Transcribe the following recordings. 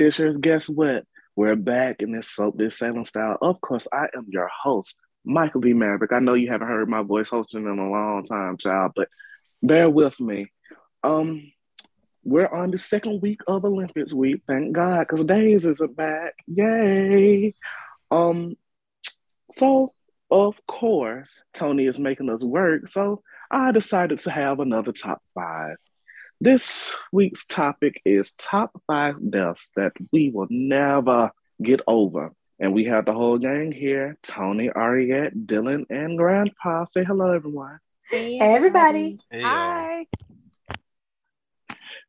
Hey, guess what? We're back in this soap this Salem style. Of course, I am your host, Michael B. Maverick. I know you haven't heard my voice hosting in a long time, child, but bear with me. Um, we're on the second week of Olympics week, thank God, because days is back. Yay. Um, so of course, Tony is making us work, so I decided to have another top five. This week's topic is top five deaths that we will never get over. And we have the whole gang here Tony, Ariette, Dylan, and Grandpa. Say hello, everyone. Hey, everybody. Hey, Hi.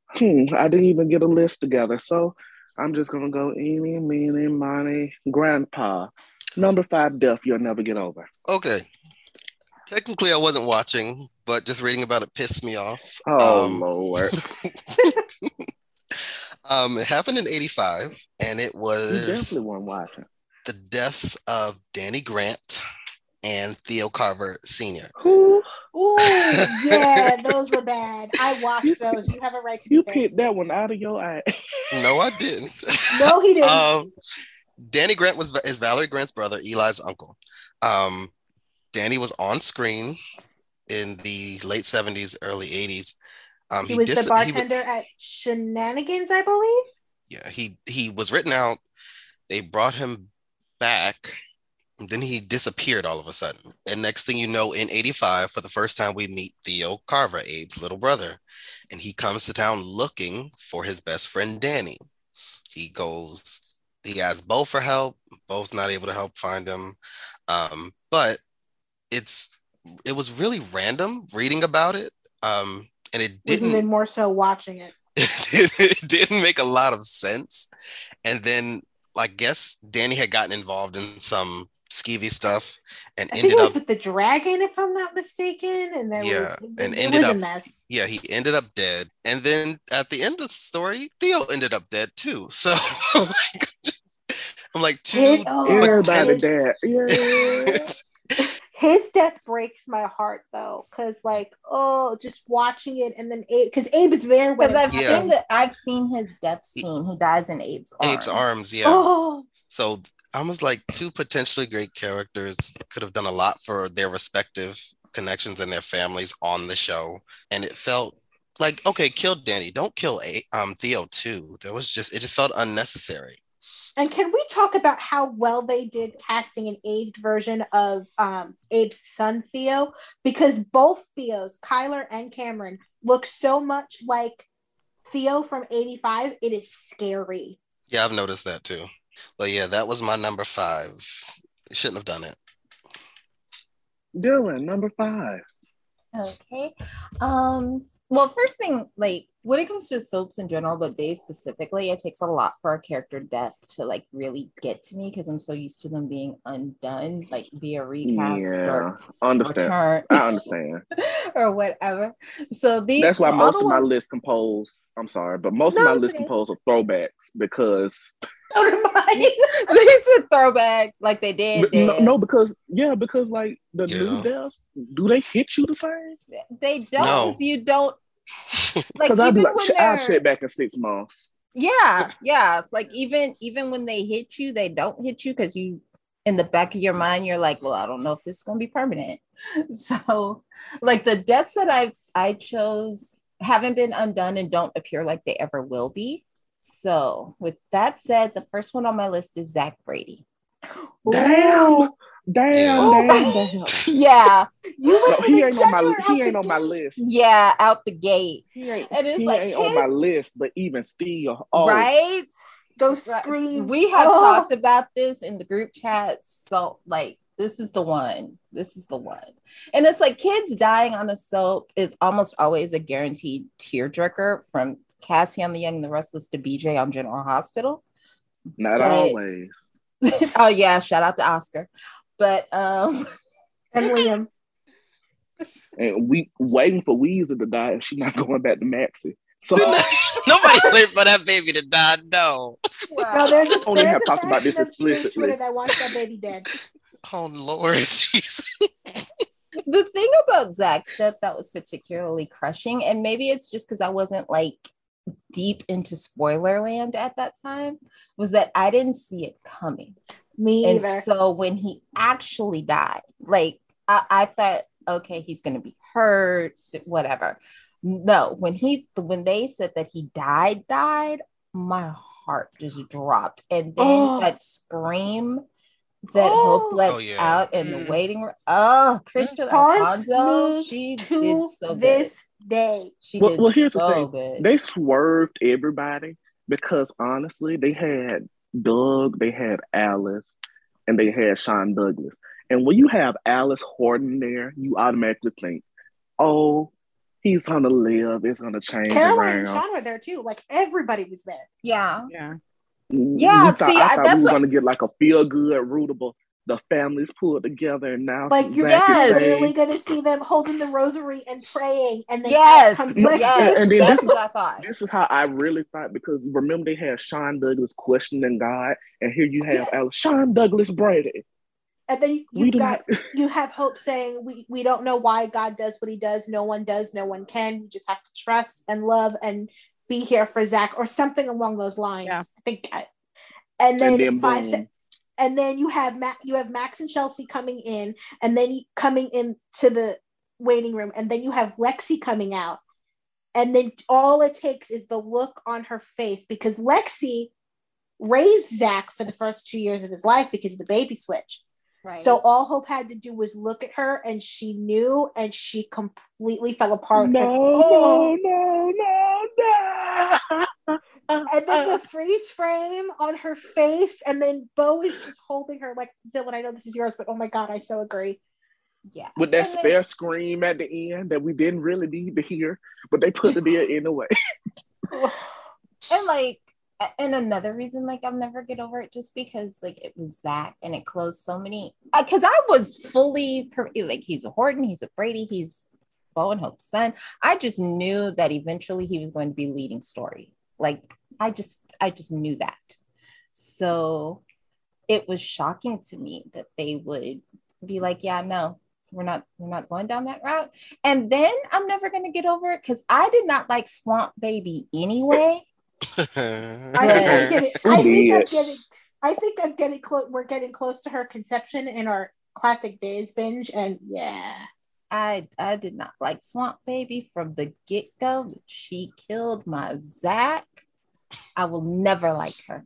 Hmm, I didn't even get a list together. So I'm just going to go eeny, meeny, miny, Grandpa. Number five death you'll never get over. Okay. Technically, I wasn't watching, but just reading about it pissed me off. Oh, Um, Lord. Um, it happened in '85, and it You was definitely weren't watching. the deaths of Danny Grant and Theo Carver Sr. Who? Ooh, yeah, those were bad. I watched those. You have a right to be You pissed. picked that one out of your eye. No, I didn't. No, he didn't. um, Danny Grant was is Valerie Grant's brother, Eli's uncle. Um, Danny was on screen in the late '70s, early '80s. Um, he was dis- the bartender at Shenanigans, I believe. yeah, he he was written out. They brought him back, then he disappeared all of a sudden. And next thing you know, in '85, for the first time, we meet Theo Carver, Abe's little brother, and he comes to town looking for his best friend Danny. He goes, he asks Bo for help. Bo's not able to help find him, um, but it's it was really random reading about it, um, and it didn't even more so watching it. it didn't make a lot of sense. And then I guess Danny had gotten involved in some skeevy stuff and I ended up with the dragon, if I'm not mistaken. And there Yeah, was, it and ended up- a mess. yeah, he ended up dead. And then at the end of the story, Theo ended up dead too. So I'm like two His, Everybody his, dead. Yeah. His death breaks my heart though, because like, oh, just watching it and then Abe, because Abe is there when Because I've Yeah. seen the, I've seen his death scene. He dies in Abe's arms. Abe's arms, yeah. Oh, So I was like two potentially great characters could have done a lot for their respective connections and their families on the show. And it felt like, okay, kill Danny. Don't kill A- um, Theo too. There was just, it just felt unnecessary. And can we talk about how well they did casting an aged version of um, Abe's son Theo? Because both Theos, Kyler and Cameron, look so much like Theo from '85. It is scary. Yeah, I've noticed that too. But yeah, that was my number five. Shouldn't have done it. Dylan, number five. Okay. Um. Well, first thing, like when it comes to soaps in general, but they specifically, it takes a lot for a character death to like really get to me because I'm so used to them being undone, like via recast Yeah, or understand. return I understand. or whatever. So these That's why so most of my ones- list composed. I'm sorry, but most No, of my it's list okay. composed of throwbacks because So do mine. these are throwbacks like they did. no, did. no, because yeah, because like the new deaths, do they hit you the same? they don't. No. 'cause You don't like Because I'll be like, I'll check back in six months. yeah, yeah. Like even even when they hit you, they don't hit you because you in the back of your mind you're like, well, I don't know if this is gonna be permanent. So like the deaths that I I chose haven't been undone and don't appear like they ever will be. So with that said, the first one on my list is Zach Brady. Damn, damn, Yeah. damn, damn. Yeah, You No, he ain't on my he ain't the on my list. yeah, out the gate. He ain't, And it's he like ain't on my list, but even still, oh, Right? Those Right. screams. We have Oh. talked about this in the group chat. So, like, this is the one. This is the one. And it's like kids dying on a soap is almost always a guaranteed tearjerker from Cassie on the Young and the Restless to BJ on General Hospital. not But- always. oh, yeah. Shout out to Oscar. But, um, and Liam. And we waiting for Weezer to die if she's not going back to Maxie. So Nobody's waiting for that baby to die. No. No, there's a, Only there's have a talked about this faction of teenage explicitly. Twitter that wants that baby dead. Oh Lord. The thing about Zach's death that was particularly crushing, and maybe it's just because I wasn't like deep into spoiler land at that time was that I didn't see it coming. Me and either. so when he actually died, like I, I thought, okay, he's gonna be hurt, whatever. No, when he when they said that he died, died, my heart just dropped. And then Oh. that scream that Oh. Hope lets Oh, yeah. out in Mm. the waiting room. Oh, Kristian Alfonso, she to did so this good. day. She Well- did well, here's the so thing. good. They swerved everybody because honestly, they had Doug, they had Alice, and they had Shawn Douglas. And when you have Alice Horton there, you automatically think, oh, he's gonna live, it's gonna change Caroline and around. Shawn were there too. Like everybody was there. yeah. Yeah. Mm, yeah, We thought, see, I I- thought that's we were what- gonna get like a feel good, rootable. The families pulled together, and now Like you're Yes. literally gonna see them holding the rosary and praying, and then Yes, comes No, yes, and then that's this is- what I thought. This is how I really thought because remember they had Shawn Douglas questioning God, and here you have Alice, Shawn Douglas Brady. And then you- We you've got you have hope saying we, we don't know why God does what he does. No one does, no one can. We just have to trust and love and be here for Zach or something along those lines. Yeah. I think I, and then, and then five boom. se- and then you have Matt you have Max and Chelsea coming in and then coming in to the waiting room and then you have Lexi coming out. And then all it takes is the look on her face because Lexi raised Zach for the first two years of his life because of the baby switch. Right. So all Hope had to do was look at her, and she knew, and she completely fell apart. No, and, oh, no, no, no, no. and then the freeze frame on her face, and then Bo is just holding her like Dylan. I know this is yours, but oh my god, I so agree. Yeah. With that And then- spare scream at the end that we didn't really need to hear, but they put it there anyway. and like and another reason like i'll never get over it just because like it was zach and it closed so many uh, because i was fully per- like he's a horton he's a brady he's bo and hope's son i just knew that eventually he was going to be leading story like i just i just knew that so it was shocking to me that they would be like yeah no we're not we're not going down that route and then i'm never going to get over it because i did not like swamp baby anyway I think I'm getting. I think I'm getting. I think I'm getting close. We're getting close to her conception in our classic days binge, and yeah, I I did not like Swamp Baby from the get go. She killed my Zach. I will never like her.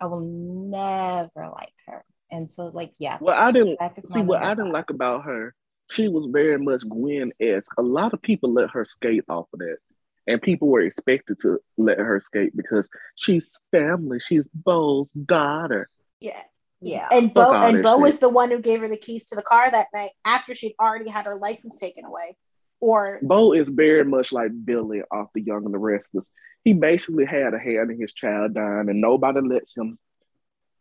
I will never like her. And so, like, yeah, Well, I didn't see what I didn't like about her. She was very much Gwen esque. A lot of people let her skate off of that, and people were expected to let her skate because she's family. She's Bo's daughter. yeah. Yeah, And Bo all and Bo shit. was the one who gave her the keys to the car that night after she'd already had her license taken away. Or Bo is very much like Billy off The Young and the Restless. He basically had a hand in his child dying, and nobody lets him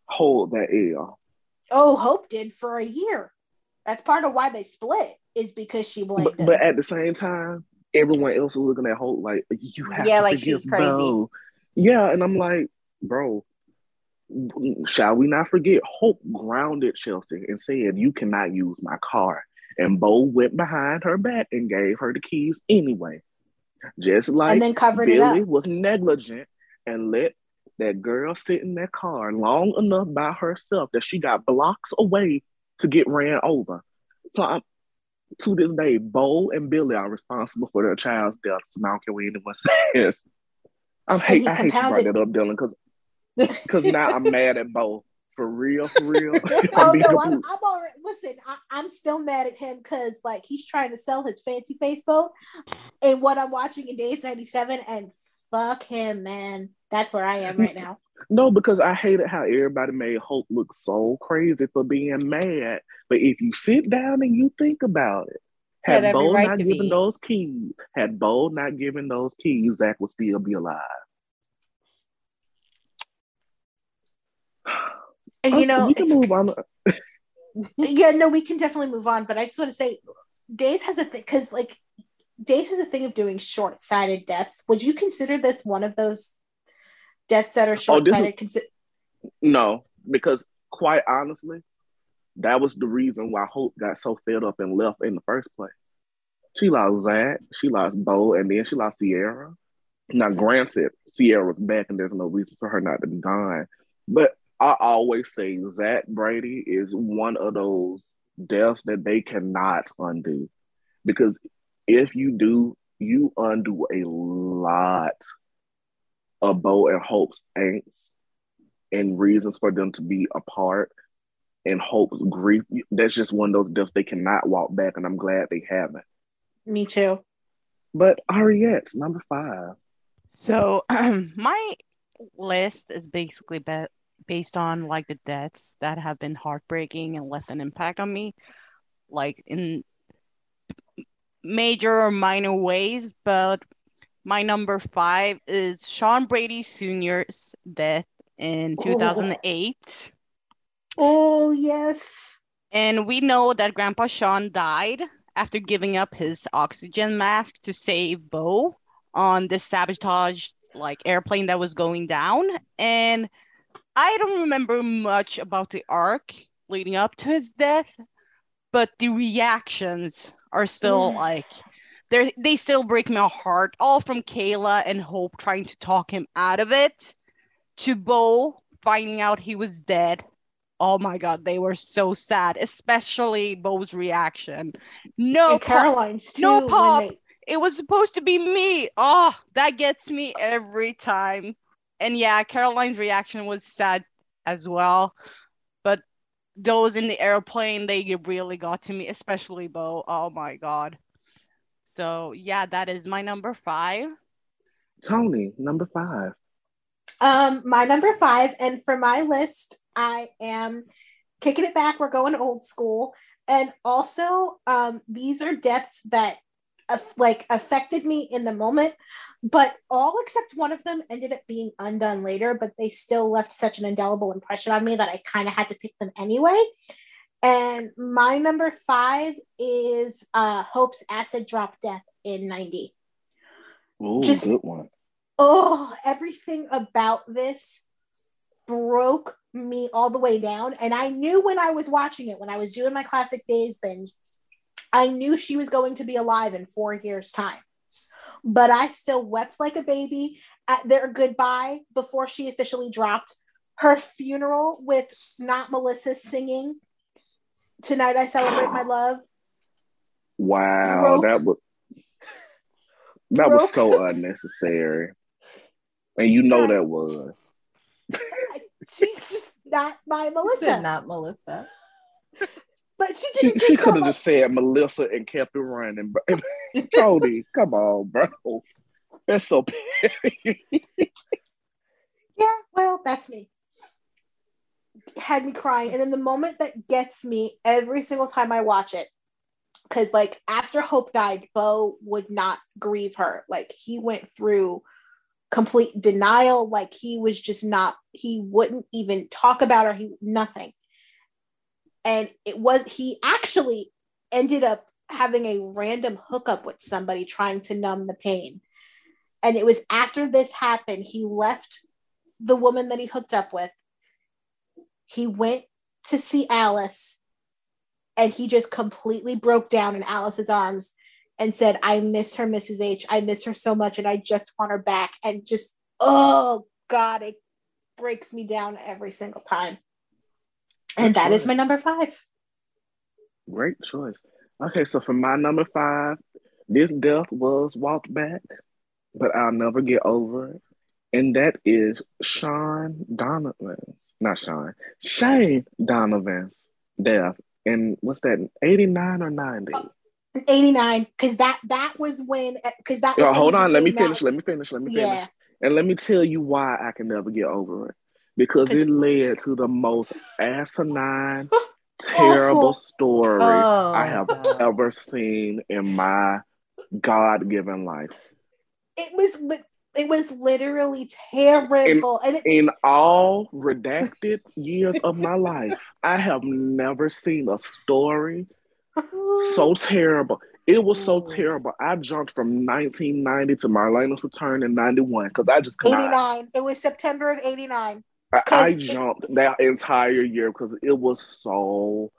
hold that L. oh, Hope did for a year. That's part of why they split is because she blamed But, him. but at the same time, everyone else is looking at Hope like you have Yeah, to like she forgive was crazy. Bo. Yeah, and I'm like, bro, shall we not forget? Hope grounded Chelsea and said, "You cannot use my car." And Bo went behind her back and gave her the keys anyway, just like and then covered it Billy was negligent and let that girl sit in that car long enough by herself that she got blocks away to get ran over. So I'm, to this day, Bo and Billy are responsible for their child's death. So I don't care what anyone says. I'm hate, I hate you brought that up, Dylan, because because now I'm mad at Bo. For real, for real. Oh no, I'm. I'm already listen. I, I'm still mad at him because like he's trying to sell his fancy face boat, and what I'm watching in Days 97, and fuck him, man. That's where I am right now. No, because I hated how everybody made Hope look so crazy for being mad. But if you sit down and you think about it, had had Bo right not given be. those keys, had Bo not given those keys, Zach would still be alive. And you oh, know, we can move on. yeah, no, we can definitely move on. But I just want to say, Days has a thing because like Days has a thing of doing short-sighted deaths. Would you consider this one of those deaths that are Oh, is- short-sighted? Consi- No, because quite honestly, that was the reason why Hope got so fed up and left in the first place. She lost Zach, she lost Bo, and then she lost Ciara. Now, granted, Ciara was back and there's no reason for her not to be gone. But I always say Zach Brady is one of those deaths that they cannot undo. Because if you do, you undo a lot of Bo and Hope's angst and reasons for them to be apart and Hope's grief. That's just one of those deaths they cannot walk back, and I'm glad they haven't. Me too. But Ariette's number five. So um, my list is basically be- based on like the deaths that have been heartbreaking and left an impact on me, like in major or minor ways. But my number five is Shawn Brady Sr.'s death in 2008. Oh, yes. And we know that Grandpa Shawn died after giving up his oxygen mask to save Bo on this sabotage like airplane that was going down. And I don't remember much about the arc leading up to his death, but the reactions are still like they they still break my heart. All from Kayla and Hope trying to talk him out of it, to Bo finding out he was dead. Oh my god, they were so sad, especially Bo's reaction. No, and Caroline's too. no pop. they- It was supposed to be me. Oh, that gets me every time. And yeah, Caroline's reaction was sad as well. But those in the airplane, they really got to me, especially Bo. Oh my god. So yeah, that is my number five. Tony, number five. Um, my number five, and for my list, I am kicking it back. We're going old school, and also, um, these are deaths that aff- like affected me in the moment, but all except one of them ended up being undone later. But they still left such an indelible impression on me that I kind of had to pick them anyway. And my number five is uh, Hope's acid drop death in '90 Ooh, Just- good one. oh, everything about this broke me all the way down. And I knew when I was watching it, when I was doing my classic days binge, I knew she was going to be alive in four years' time. But I still wept like a baby at their goodbye before she officially dropped. Her funeral with not Melissa singing Tonight I Celebrate My Love. Wow, Broke- that was that was so unnecessary. And you know Sorry. that was. She's just not my Melissa. not Melissa. But she She, did a she good could have just said Melissa and kept it running. Bro. Tony, come on, bro. That's so petty. Yeah, well, that's me. Had me crying. And then the moment that gets me every single time I watch it, because like after Hope died, Bo would not grieve her. Like he went through complete denial. Like he was just not, he wouldn't even talk about her, he nothing. And it was, he actually ended up having a random hookup with somebody trying to numb the pain. And it was after this happened, he left the woman that he hooked up with. He went to see Alice and he just completely broke down in Alice's arms and said, I miss her, Mrs. H. I miss her so much and I just want her back. And just, oh God, it breaks me down every single time. And that is my number five. Great choice. Okay, so for my number five, this death was walked back, but I'll never get over it. And that is Sean Donovan's, not Sean, Shane Donovan's death. And what's that, 89 or 90? 89, because that that was when because that was Yo, hold on, let me finish, let me finish, let me finish. Yeah. And let me tell you why I can never get over it. Because it led to the most asinine, terrible story Oh, I have ever seen in my God given life. It was li- it was literally terrible. and it, In all redacted years of my life, I have never seen a story so terrible. It was so terrible. I jumped from 1990 to Marlena's return in 91 because I just could not. 89. It was September of 89. I, I 'Cause jumped that entire year because it was so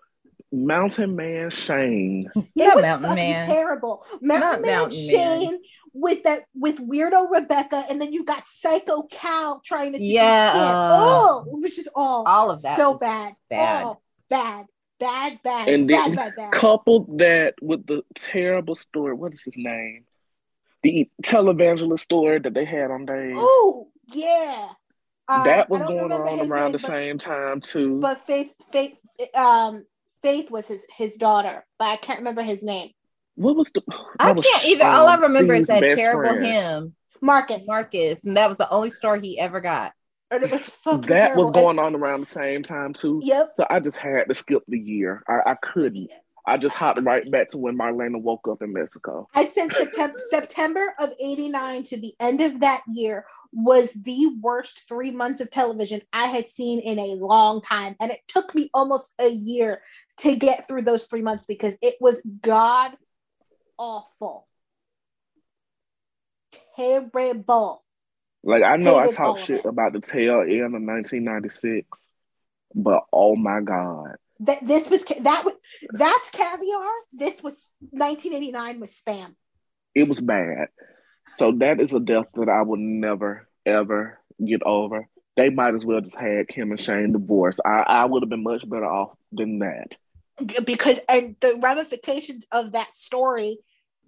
Mountain Man Shane. It Not was Mountain Man. terrible. Mountain Not Man Mountain Man. Shane with that with weirdo Rebecca, and then you got Psycho Cal trying to Yeah, yeah. uh, oh, it was just all All of that so bad, bad. Oh, bad, bad, bad, And bad, then bad, bad. Coupled that with the terrible story. What is his name? The televangelist story that they had on Dave. Oh yeah, Um, that was going on around name, the but- same time too. But Faith, Faith, um, Faith was his his daughter, but I can't remember his name. what was the? I was, can't either. All I remember is that terrible friend. him, Marcus. Marcus, and that was the only story he ever got. And it was fucking That terrible. was going on around the same time too. Yep. So I just had to skip the year. I, I couldn't. I just hopped right back to when Marlena woke up in Mexico. I said September September of '89 to the end of that year was the worst three months of television I had seen in a long time, and it took me almost a year to get through those three months because it was god awful, terrible. Like I know I Hated talked shit about the tail end of 1996, but oh my god, That this was that was that's caviar. This was 1989 was spam. it was bad. So that is a death that I will never ever get over. They might as well just had Kim and Shane divorced. I, I would have been much better off than that. because and the ramifications of that story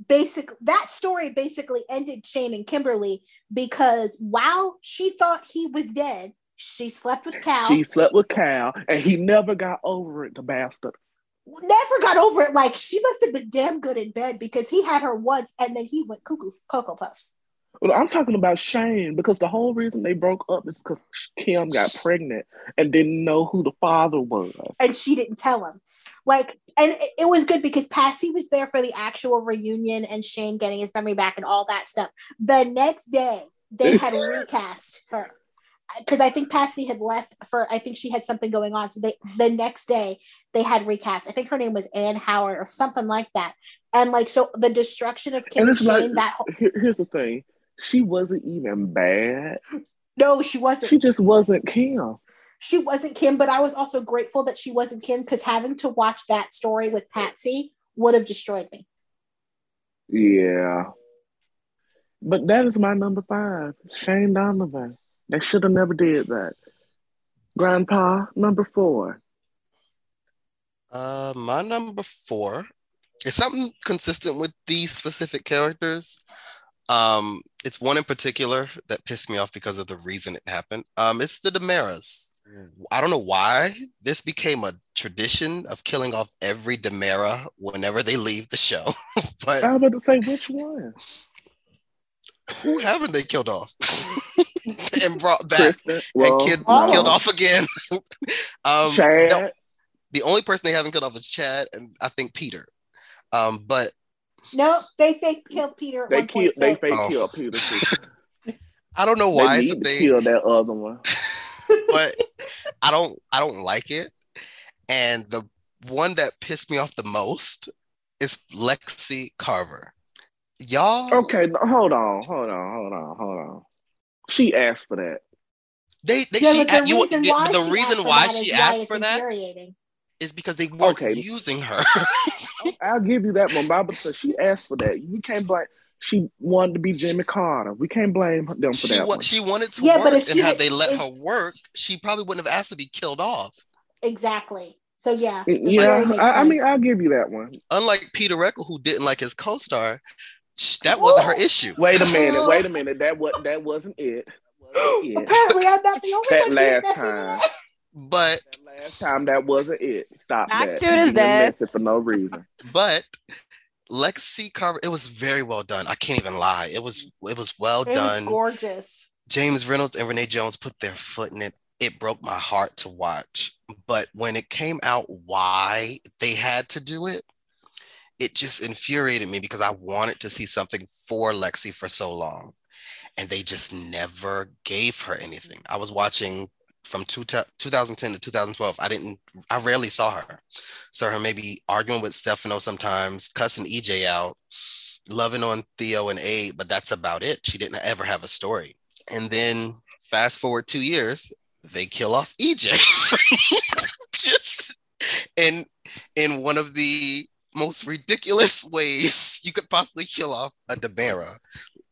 basic that story basically ended Shane and Kimberly because while she thought he was dead, she slept with Cal. She slept with Cal, and he never got over it. The bastard. never got over it. Like she must have been damn good in bed because he had her once and then he went cuckoo Cocoa Puffs. Well, I'm talking about Shane because the whole reason they broke up is because Kim got pregnant and didn't know who the father was. And she didn't tell him. Like, and it, was good because Patsy was there for the actual reunion and Shane getting his memory back and all that stuff. The next day, they had recast her uh, because I think Patsy had left for I think she had something going on. So they the next day they had recast. I think her name was Anne Howard or something like that. And like so the destruction of Kim And and, it's like- Shane that whole, here's the thing: she wasn't even bad. no, she wasn't. She just wasn't Kim. she wasn't Kim, but I was also grateful that she wasn't Kim because having to watch that story with Patsy would have destroyed me. Yeah. But that is my number five, Shane Donovan. They should have never did that. Grandpa, number four. Uh, my number four is something consistent with these specific characters. Um, it's one in particular that pissed me off because of the reason it happened. Um, it's the DiMeras. I don't know why this became a tradition of killing off every DiMera whenever they leave the show. but I was about to say which one? who haven't they killed off and brought back. Well, and kid, killed off again? um, Chad. no, the only person they haven't killed off is Chad and I think Peter. Um, but No, they fake killed Peter at They one killed. point. They so- fake Oh. killed Peter. too. I don't know why they it's a need to thing. kill that other one. but I don't I don't like it. And the one that pissed me off the most is Lexi Carver. Y'all Okay, hold on, hold on, hold on, hold on. She asked for that. they, they Yeah, she, the you, reason yeah, why the she reason asked for why that she is asked it's for that infuriating. Is because they weren't Okay. using her. I'll give you that one, Bob, because she asked for that. We can't blame. She wanted to be Jimmy Carter. We can't blame them for she that wa- one. she wanted to Yeah, but if and she had had- they let if- her work, she probably wouldn't have asked to be killed off. Exactly. So yeah. yeah, I, I mean. I'll give you that one. Unlike Peter Reckell, who didn't like his co-star, sh- that wasn't her issue. Wait a minute. Wait a minute. That what that wasn't it. That wasn't it. Apparently, I'm not the only That one last messing time. with it. But That last time that wasn't it. Stop Back that. to You the being death. messy for no reason. but Lexi Carver, it was very well done. I can't even lie. It was it was well It was done. gorgeous. James Reynolds and Renee Jones put their foot in it. It broke my heart to watch. But when it came out why they had to do it, it just infuriated me because I wanted to see something for Lexi for so long. And they just never gave her anything. I was watching from two 2010 to 2012. I didn't, I rarely saw her. Saw her maybe arguing with Stefano sometimes, cussing EJ out, loving on Theo and Abe, but that's about it. She didn't ever have a story. And then fast forward two years, they kill off EJ. Just in in one of the most ridiculous ways you could possibly kill off a DiMera.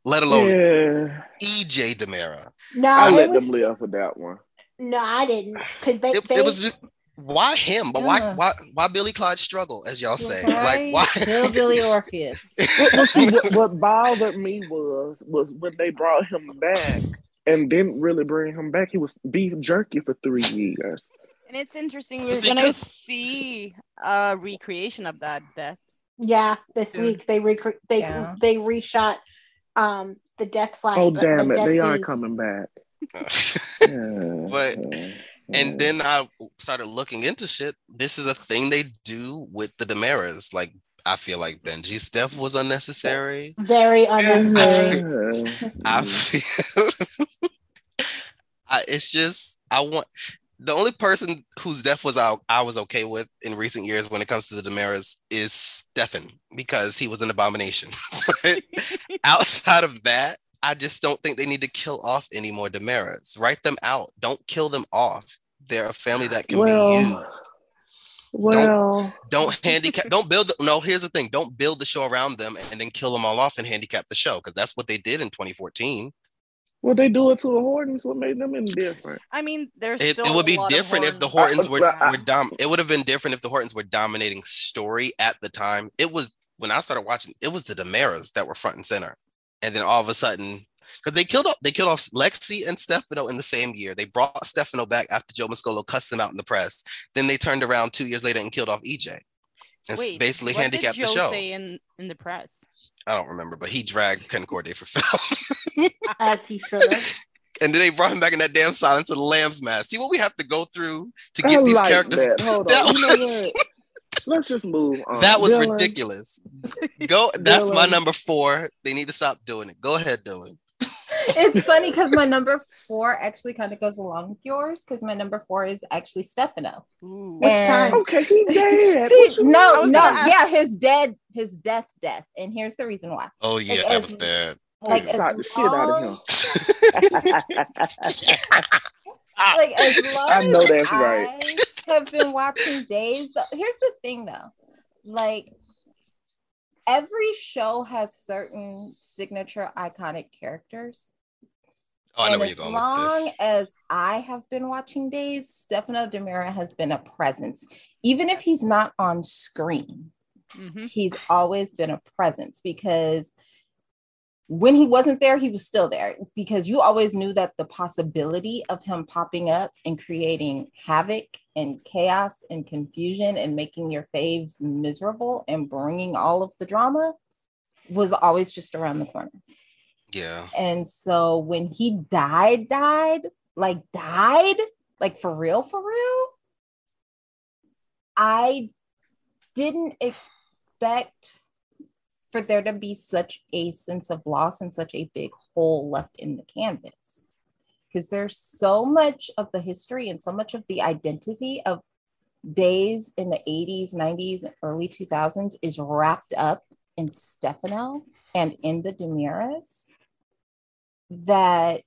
let alone Yeah, EJ DiMera. No, I let was, them live with that one. No, I didn't because they, It, they it was why him, but why why why Billy Clyde struggle, as y'all say? Like why? Hillbilly Orpheus. What, what, see, what, what bothered me was was when they brought him back and didn't really bring him back. He was beef jerky for three years. And it's interesting. We're gonna see a recreation of that death. yeah this Yeah. week they recre- they Yeah. they reshot um the death flash. Oh damn it, death they are coming back. Yeah, But- and then I started looking into shit. This is a thing they do with the DiMeras. Like I feel like Benji's death was unnecessary. Very unnecessary. Yeah. I feel I, it's just I want the only person whose death was out I was okay with in recent years when it comes to the DiMeras is Stefan because he was an abomination. Outside of that, I just don't think they need to kill off any more DiMeras. Write them out. Don't kill them off. They're a family that can Well, be used. Well, Don't handicap. Don't build. The, no, here's the thing. Don't build the show around them and then kill them all off and handicap the show because that's what they did in 2014. well, they do it to the Hortons. What made them indifferent? I mean, there's It, still it would be different if the Hortons- Hortons were, I- were dom. It would have been different if the Hortons were dominating story at the time. It was when I started watching. It was the DiMeras that were front and center, and then all of a sudden, because they killed off, they killed off Lexi and Stefano in the same year. They brought Stefano back after Joe Mascolo cussed him out in the press. Then they turned around two years later and killed off EJ, and Wait, basically what handicapped did the show. say in in the press? I don't remember, but he dragged Concorde for Phil. As he should have. and then they brought him back in that damn Silence of the Lambs mask. See what we have to go through to I get these like characters. that. Hold That on. You know what? Let's just move on. That was Dylan, ridiculous. Go. That's my number four. They need to stop doing it. Go ahead, Dylan. it's funny because my number four actually kind of goes along with yours because my number four is actually Stefano. Ooh. And- time? Okay, he's dead. See, no, no, ask- yeah, his dead, his death, death, and here's the reason why. Oh yeah, Like, that as- was bad. Like mean? as Knock the shit out of him. like as long I know as that's right. I have been watching Days. Here's the thing, though, like every show has certain signature iconic characters. Oh, I know and where as you're going long with this. as I have been watching Days, Stefano DiMera has been a presence, even if he's not on screen. Mhm. He's always been a presence because when he wasn't there, he was still there because you always knew that the possibility of him popping up and creating havoc and chaos and confusion and making your faves miserable and bringing all of the drama was always just around the corner. Yeah. And so when he died, died, like died, like for real, for real, I didn't expect for there to be such a sense of loss and such a big hole left in the canvas. Because there's so much of the history and so much of the identity of days in the 80s, 90s, and early 2000s is wrapped up in Stefano and in the DiMeras that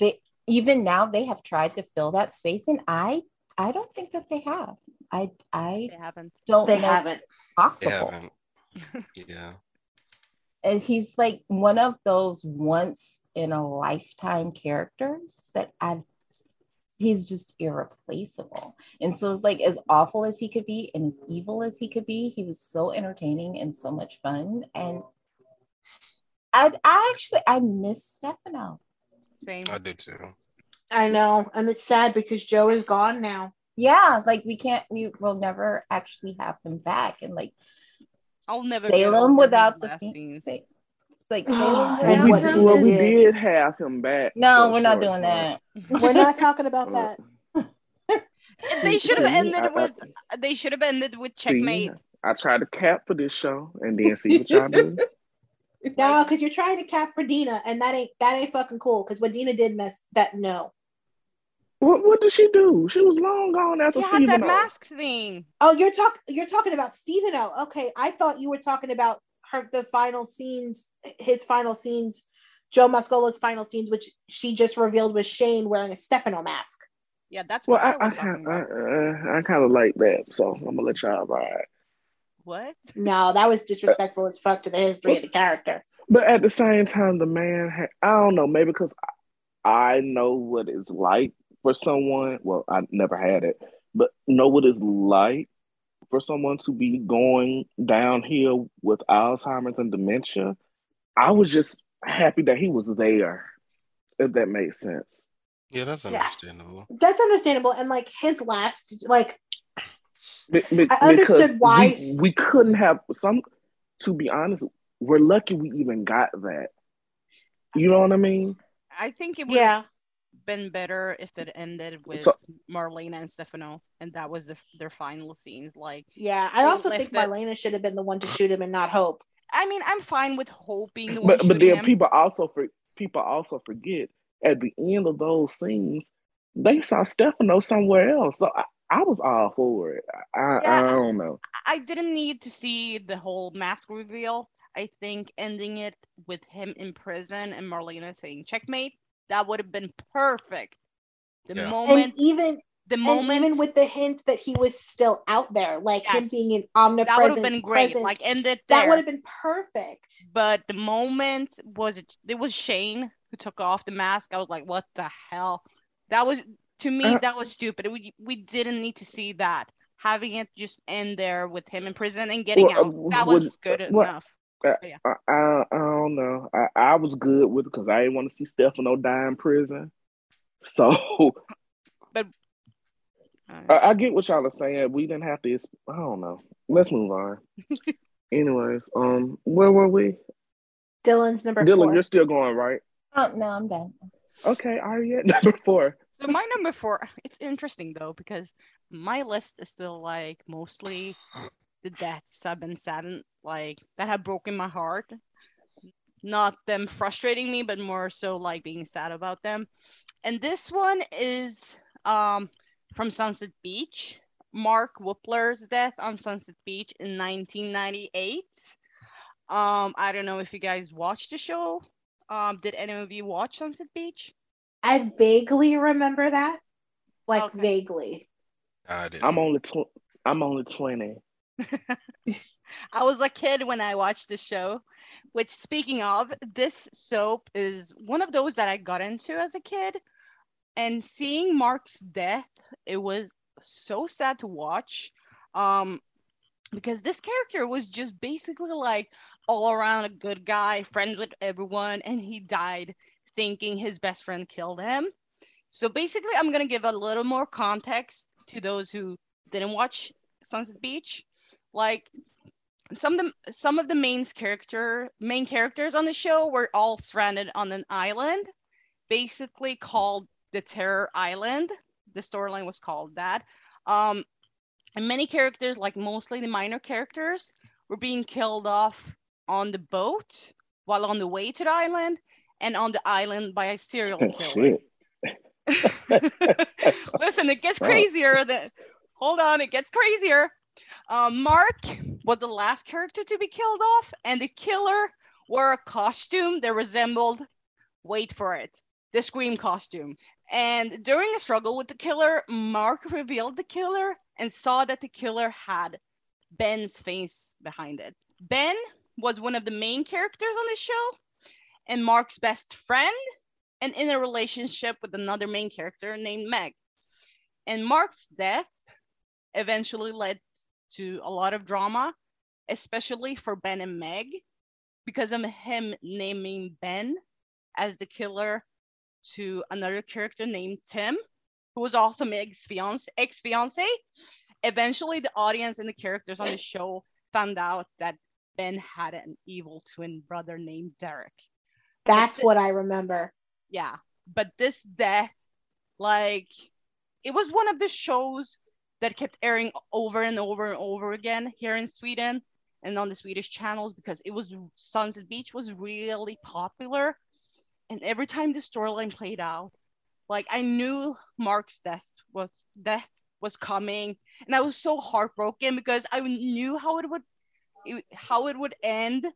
they even now they have tried to fill that space and I I don't think that they have. I I They haven't. don't They know haven't. They possible. haven't. Yeah. And he's like one of those once in a lifetime characters that I he's just irreplaceable. And so it's like as awful as he could be and as evil as he could be, he was so entertaining and so much fun. And I I actually I miss Stefano. Same. I do too. I know, and it's sad because Joe is gone now. Yeah, like we can't we will never actually have him back. And like I'll never get Salem without the last Phoenix. scenes. Sa- Like Oh, Salem and Well, without we, what well, we did. did have him back. No, we're not doing time. that. We're not talking about that. They should have ended I- I- with. They should have ended with See, checkmate. I tried to cap for this show and then see what y'all do. No, because you're trying to cap for Dena, and that ain't that ain't fucking cool. Because what Dena did mess that no. What what did she do? She was long gone after He had that O. mask thing. Oh, you're talk you're talking about Stefano. Okay, I thought you were talking about her the final scenes, his final scenes, Joe Mascolo's final scenes, which she just revealed was Shane wearing a Stefano mask. Yeah, that's Well, what I I, I kind talking. I, uh, I kind of like that, so I'm gonna let y'all ride. what? No, that was disrespectful as fuck to the history of the character. But at the same time, the man, had, I don't know, maybe because I know what it's like for someone. Well, I never had it, but know what it's like for someone to be going downhill with Alzheimer's and dementia. I was just happy that he was there, if that makes sense. Yeah, that's Yeah. understandable. That's understandable. And like his last, like Be- be- I understood why- we, we couldn't have some. To be honest, we're lucky we even got that. You know what I mean? I think it would yeah, have been better if it ended with So- Marlena and Stefano, and that was the, their final scenes. Like, yeah. I also think left it- Marlena should have been the one to shoot him and not Hope. I mean, I'm fine with Hope being the one But but then him. people also for people also forget at the end of those scenes they saw Stefano somewhere else. So I, I was all for it. I, I, I don't know. I didn't need to see the whole mask reveal. I think ending it with him in prison and Marlena saying checkmate, that would have been perfect. The Yeah. And moment, even the and moment even with the hint that he was still out there, like him being an omnipresent. that would have been great. presence, Like end it that would have been perfect. but the moment was it, it was Shane who took off the mask. I was like, what the hell? That was to me Uh, that was stupid. We we didn't need to see that. Having it just end there with him in prison and getting Well, uh, out. That would- was good what- enough. I, I, I don't know. I, I was good with it because I didn't want to see Stefano die in prison. So Uh, I, I get what y'all are saying. We didn't have to. I don't know. Let's move on. Anyways, um, where were we? Dylan's number Dylan, four. you're still going, right? Oh no, I'm done. Okay, are you at number four? So my number four, it's interesting though because my list is still like mostly the deaths I've been saddened, like that have broken my heart. Not them frustrating me, but more so like being sad about them. And this one is um from Sunset Beach. Mark Wolper's death on Sunset Beach in 1998. Um, I don't know if you guys watched the show. Um, did any of you watch Sunset Beach? I vaguely remember that, like Okay. vaguely. I didn't. I'm only tw- I'm only twenty. I was a kid when I watched the show, which speaking of, this soap is one of those that I got into as a kid. And seeing Mark's death, it was so sad to watch. Um because this character was just basically like all around a good guy, friends with everyone, and he died thinking his best friend killed him. So basically, I'm gonna give a little more context to those who didn't watch Sunset Beach. Like some of the some of the main character main characters on the show were all stranded on an island, basically called the Terror Island. The storyline was called that. Um, and many characters, like mostly the minor characters, were being killed off on the boat while on the way to the island, and on the island by a serial killer. Shit. Listen, it gets Wow. crazier. Than, hold on, it gets crazier. Um, Mark was the last character to be killed off, and the killer wore a costume that resembled, wait for it, the Scream costume. And during a struggle with the killer, Mark revealed the killer and saw that the killer had Ben's face behind it. Ben was one of the main characters on the show and Mark's best friend and in a relationship with another main character named Meg. And Mark's death eventually led to a lot of drama, especially for Ben and Meg, because of him naming Ben as the killer to another character named Tim, who was also Meg's fiance, ex-fiance. Eventually, the audience and the characters on the show found out that Ben had an evil twin brother named Derek. That's what I remember. Yeah, but this death, like, it was one of the shows that kept airing over and over and over again here in Sweden and on the Swedish channels because it was Sunset Beach was really popular, and every time the storyline played out, like I knew Mark's death was death was coming, and I was so heartbroken because I knew how it would it, how it would end,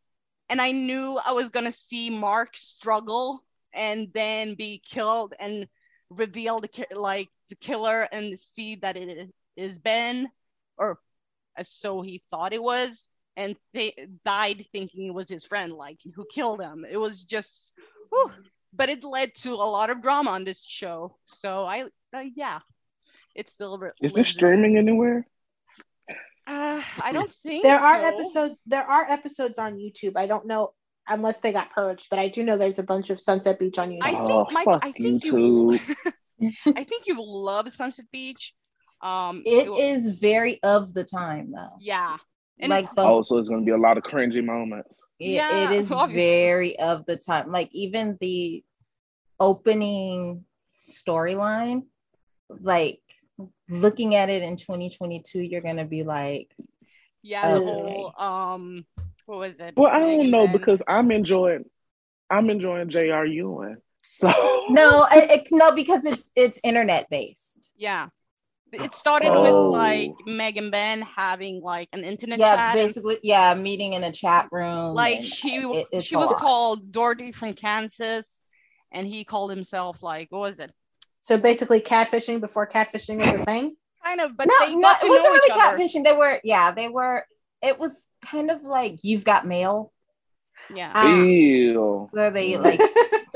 and I knew I was gonna see Mark struggle and then be killed and reveal the like the killer and see that it is Ben or so he thought it was, and they died thinking it was his friend, like who killed him. It was just, whew. but it led to a lot of drama on this show. So I, uh, yeah, it's still. re- Is it streaming anywhere? Uh, I don't think There are episodes. There are episodes on YouTube. I don't know unless they got purged, but I do know there's a bunch of Sunset Beach on YouTube. I Oh, think, Michael, fuck I think you, I think you will love Sunset Beach. Um, It will- is very of the time though. yeah, and like it's- the Oh, so it's gonna be a lot of cringy moments. It- Yeah, it is obviously. very of the time. Like even the opening storyline, like looking at it in 2022, you're gonna be like, yeah, the Okay. whole um, what was it? Well, I don't Megan know and- because I'm enjoying, I'm enjoying J.R. Ewing. So no, it, it- no, because it's it's internet based. yeah, it started So- with like Meg and Ben having like an internet Yeah, chat. and, basically, yeah, meeting in a chat room. like and she it- she was lot. called Dorothy from Kansas, and he called himself like what was it? So basically, catfishing before catfishing was a thing. Kind of, but no, they no, got to it wasn't know really each other. catfishing. They were, yeah, they were. It was kind of like you've got mail, Yeah, Ah. Ew. where they like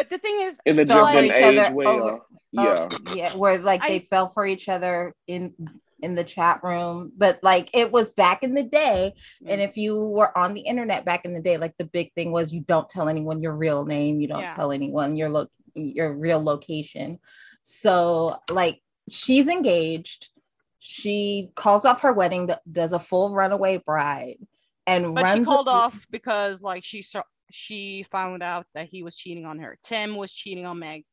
but the thing is, In the Fell for each age other way. over- uh, yeah. Oh, yeah, where like I- they fell for each other in in the chat room, but like it was back in the day. Mm. And if you were on the internet back in the day, like the big thing was you don't tell anyone your real name, you don't Yeah. tell anyone your lo- your real location. So like she's engaged. She calls off her wedding, does a full runaway bride, and but runs. she called off because like she saw she found out that he was cheating on her. Tim was cheating on Meg.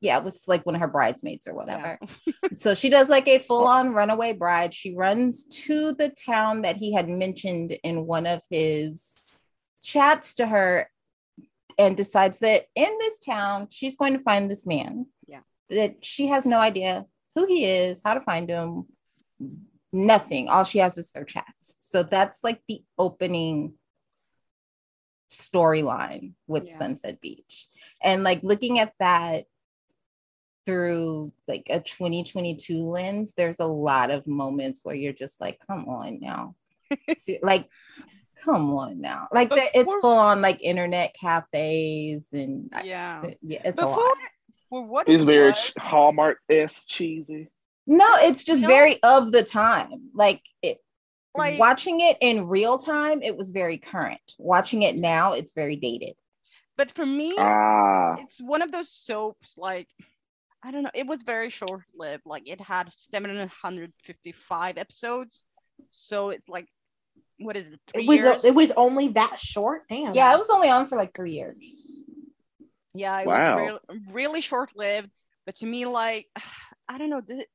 yeah, with like one of her bridesmaids or whatever. so she does like a full on runaway bride. She runs to the town that he had mentioned in one of his chats to her and decides that in this town, she's going to find this man. Yeah. That she has no idea who he is, how to find him, nothing. All she has is their chats. So that's like the opening storyline with Yeah. Sunset Beach. And like looking at that through like a 2022 lens, there's a lot of moments where you're just like, come on now. See, like, come on now. Like But the- it's full on like internet cafes and I- Yeah. Uh, yeah, it's a lot. for what It's very was, Hallmark s cheesy. No, it's just No. very of the time. Like it like watching it in real time, it was very current. Watching it now, it's very dated. but for me Ah, it's one of those soaps like I don't know, it was very short lived. Like it had 755 episodes. So it's like what is it? Three It was years? it was only that short. Damn. Yeah, it was only on for like three years. Yeah, it Wow. was really, really short lived. But to me, like, I don't know. th-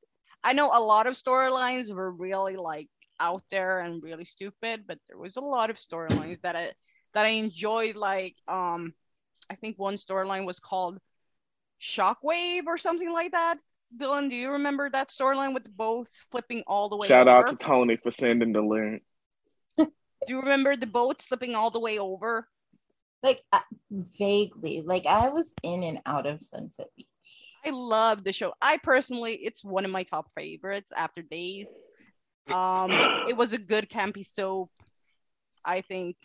I know a lot of storylines were really like out there and really stupid, but there was a lot of storylines that I that I enjoyed. Like, um, I think one storyline was called Shockwave or something like that. Dylan, do you remember that storyline with both flipping all the way shout over? out to Tony for sending the link. Do you remember the boat slipping all the way over? Like uh, vaguely, like I was in and out of Sunset Beach. I love the show. I personally, it's one of my top favorites after Days. Um, it was a good campy soap. I think.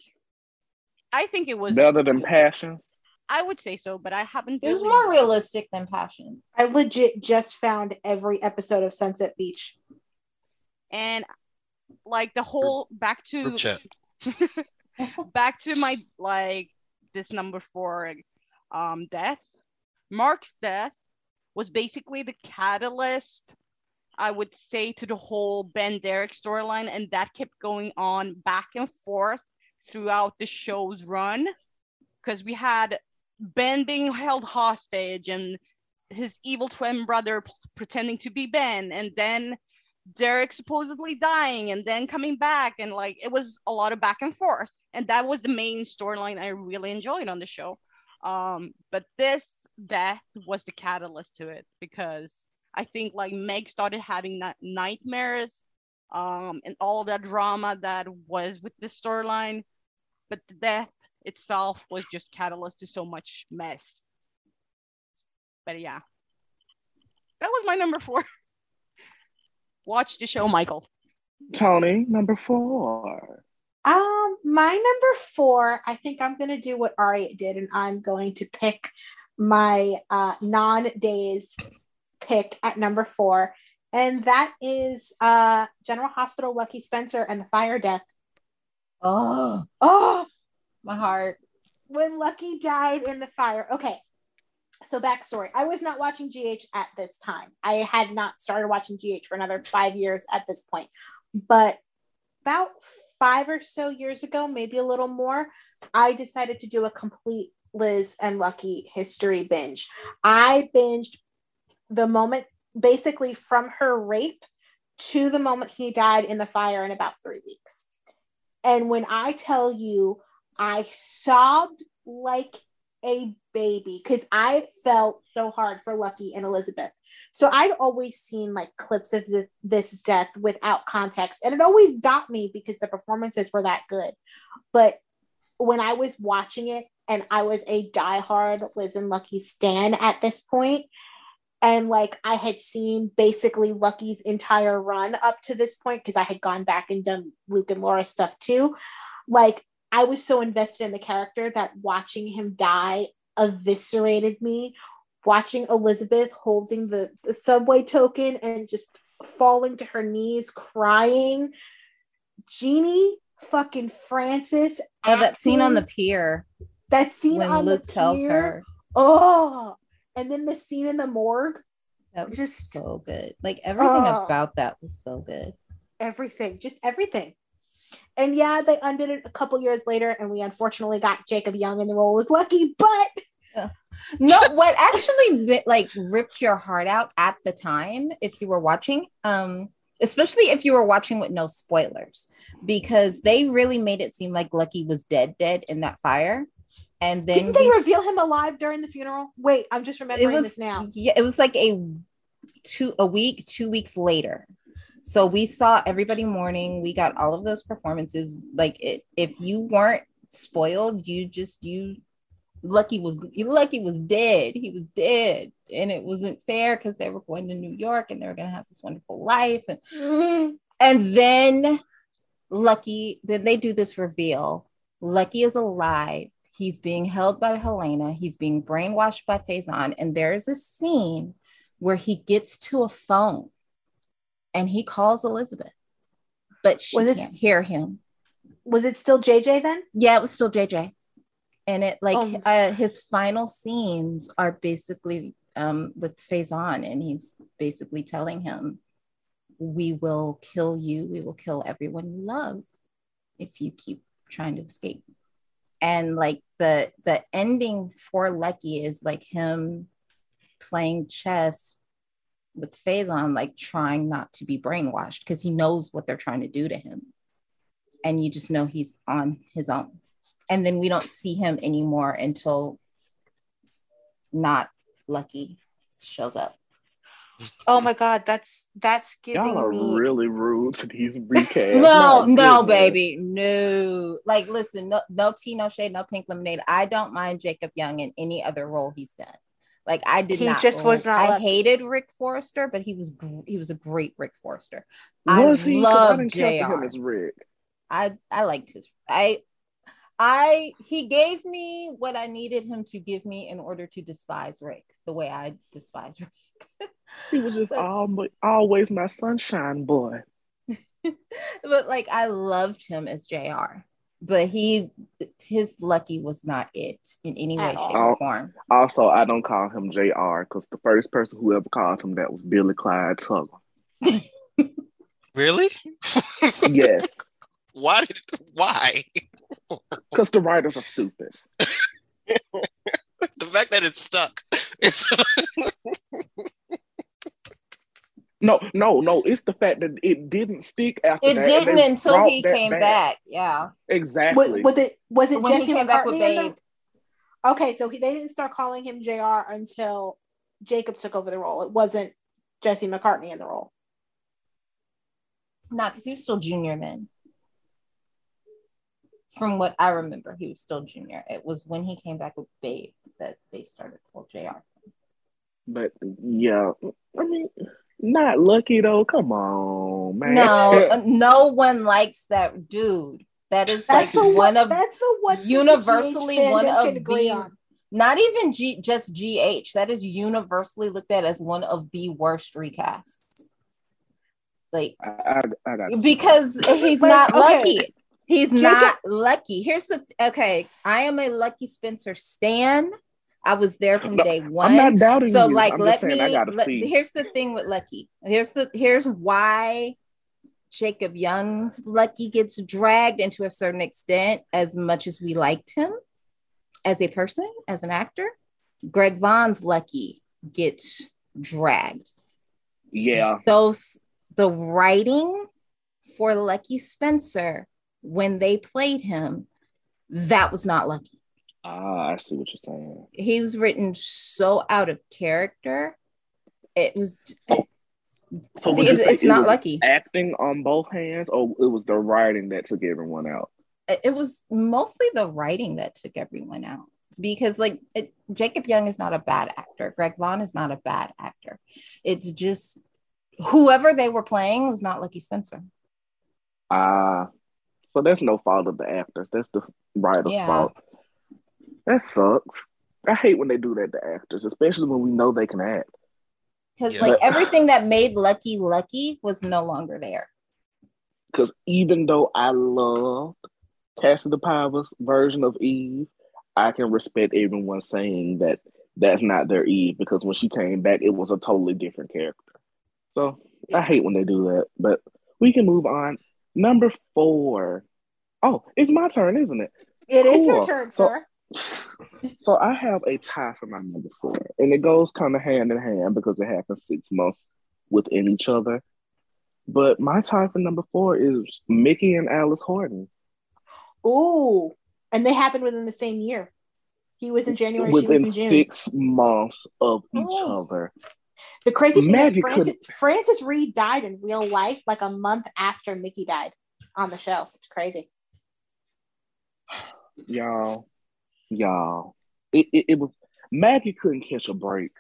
I think it was. Better than Passions. I would say so, but I haven't. It was really- more realistic than Passion. I legit just found every episode of Sunset Beach. And like the whole back to back to my like this number four um death mark's death was basically the catalyst i would say to the whole ben derek storyline and that kept going on back and forth throughout the show's run because we had ben being held hostage and his evil twin brother p- pretending to be ben and then derek supposedly dying and then coming back and like it was a lot of back and forth and that was the main storyline I really enjoyed on the show. Um, but this death was the catalyst to it because I think like Meg started having that nightmares, um, and all that drama that was with the storyline. But the death itself was just catalyst to so much mess. But yeah, that was my number four. Watch the show, Michael. Tony, number four. Um, my number four, I think I'm gonna do what Ari did, and I'm going to pick my uh non-days pick at number four, and that is uh General Hospital Lucky Spencer and the fire death. Oh, Oh, my heart. when Lucky died in the fire. Okay. So backstory. I was not watching GH at this time. I had not started watching GH for another five years at this point. But about five or so years ago, maybe a little more, I decided to do a complete Liz and Lucky history binge. I binged the moment basically from her rape to the moment he died in the fire in about three weeks. And when I tell you, I sobbed like a baby because I felt so hard for Lucky and Elizabeth. So I'd always seen like clips of the, this death without context, and it always got me because the performances were that good. But when I was watching it, and I was a diehard Liz and Lucky stan at this point, and like I had seen basically Lucky's entire run up to this point because I had gone back and done Luke and Laura stuff too. Like I was so invested in the character that watching him die eviscerated me. Watching Elizabeth holding the, the subway token and just falling to her knees crying. Genie fucking Francis. Oh, that scene on the pier that scene when Luke tells her Oh, and then the scene in the morgue. that was Just- so good. Like everything Oh. about that was so good. everything, just everything. And yeah, they undid it a couple years later, and we unfortunately got Jacob Young in the role as Lucky, but No, what actually like ripped your heart out at the time, if you were watching, um, especially if you were watching with no spoilers, because they really made it seem like Lucky was dead, dead in that fire, and then didn't they reveal him alive during the funeral? Wait, I'm just it remembering was this now. yeah, it was like a two a week, two weeks later. So we saw everybody mourning. We got all of those performances. Like it, if you weren't spoiled, you just you Lucky was Lucky was dead. He was dead, and it wasn't fair because they were going to New York and they were gonna have this wonderful life. And and then Lucky, then they do this reveal. Lucky is alive. He's being held by Helena. He's being brainwashed by Faison. And there's a scene where he gets to a phone and he calls Elizabeth, but she Was it- can't hear him. Was it still JJ then? Yeah, it was still JJ. And it like Oh. uh, his final scenes are basically um, with Faison, and he's basically telling him, "We will kill you. We will kill everyone you love if you keep trying to escape." And like the the ending for Lucky is like him playing chess with Faison, like trying not to be brainwashed because he knows what they're trying to do to him and you just know he's on his own. And then we don't see him anymore until not lucky shows up. Oh my god, that's that's giving Y'all are me really rude to these recasts. no, My no, baby, no. Like, listen, no, no tea, no shade, no pink lemonade. I don't mind Jacob Young in any other role he's done. Like, I did He not. just was not. I lucky. hated Rick Forrester, but he was gr- he was a great Rick Forrester. I Was he? 'Cause love I didn't care for him JR. as Rick. I I liked his I I he gave me what I needed him to give me in order to despise Rick the way I despise Rick. He was just But- always my sunshine boy. but like I loved him as JR. But he his lucky was not it in any way, shape, or form. Also, I don't call him JR because the first person who ever called him that was Billy Clyde Tuggle. Really? Yes, Why did why? because the writers are stupid. the fact that it stuck. It's No, no, no. It's the fact that it didn't stick after It that. and didn't until he came back. Yeah. Exactly. was, was it was it When he Jesse came back with McCartney Babe. Okay, so he, they didn't start calling him JR until Jacob took over the role. It wasn't Jesse McCartney in the role. Not because he was still junior then. From what I remember, he was still junior. It was when he came back with Babe that they started the whole JR. But yeah, I mean, not lucky though. Come on. on, man. No, no one likes that dude. That is like That's the one one. of That's the one. thing the universally one of the- on. not even G just GH. That is universally looked at as one of the worst recasts. Like I, I, I got because he's Like, not okay. lucky. He's Jacob- not lucky. Here's the okay. I am a lucky Spencer Stan. I was there from No, day I'm one. not doubting so you. like I'm let me let- here's the thing with lucky. Here's the here's why jacob young's lucky gets dragged into a certain extent as much as we liked him as a person as an actor. Greg vaughn's lucky gets dragged. Yeah, those the writing for lucky spencer when they played him that was not lucky ah, I see what you're saying. he was written so out of character. It was So would it's, it's not lucky. acting on both hands, or it was the writing that took everyone out? It was mostly the writing that took everyone out because, like, it, Jacob Young is not a bad actor. Greg Vaughn is not a bad actor. It's just whoever they were playing was not Lucky Spencer. Ah, so that's no fault of the actors. That's the writer's Yeah. fault. That sucks. I hate when they do that to actors, especially when we know they can act. Because Yeah. like everything that made Lucky Lucky was no longer there. Because even though I loved Kassie DePaiva's version of Eve, I can respect everyone saying that that's not their Eve because when she came back, it was a totally different character. So I hate when they do that, but we can move on. Number four. Oh, it's my turn, isn't it? It is your turn, So- sir. So I have a tie for my number four, and it goes kind of hand in hand because it happens six months within each other. But my tie for number four is Mickey and Alice Horton. Ooh, and they happened within the same year. He was in January. She was within in June. six months of each Oh. other. The crazy thing Maggie is, Frances, Frances Reid died in real life like a month after Mickey died on the show. It's crazy. Y'all, y'all, it, it, it was Maggie couldn't catch a break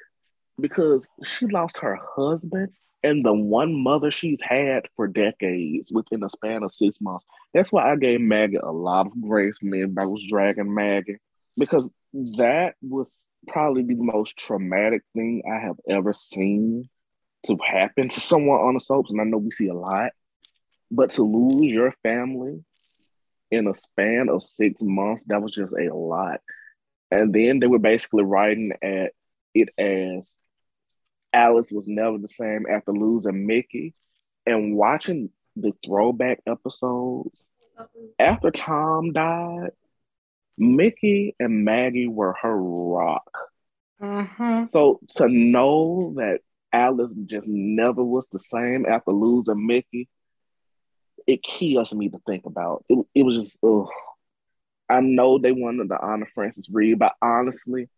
because she lost her husband and the one mother she's had for decades within a span of six months. That's why I gave Maggie a lot of grace when everybody was dragging Maggie because that was probably the most traumatic thing I have ever seen to happen to someone on the soaps. And I know we see a lot, but to lose your family in a span of six months, that was just a lot. And then they were basically writing at it as Alice was never the same after losing Mickey. And watching the throwback episodes, after Tom died, Mickey and Maggie were her rock. Mm-hmm. So to know that Alice just never was the same after losing Mickey, it kills me to think about. It, it was just, ugh. I know they wanted to honor Frances Reid, but honestly,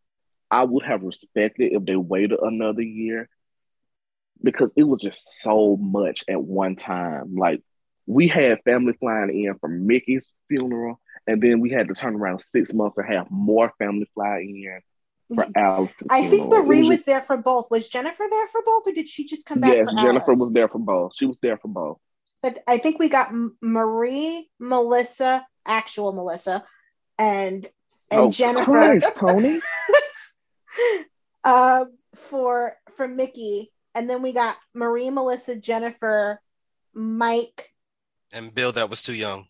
I would have respected if they waited another year because it was just so much at one time. Like we had family flying in for Mickey's funeral, and then we had to turn around six months and have more family fly in for mm-hmm. Alice. I think Marie was there for both. Was Jennifer there for both, or did she just come back? Yes, Jennifer Alice? was there for both. She was there for both. But I think we got Marie, Melissa, actual Melissa, and and oh, Jennifer Christ, Tony. uh, for for Mickey, and then we got Marie, Melissa, Jennifer, Mike. And Bill, that was too young.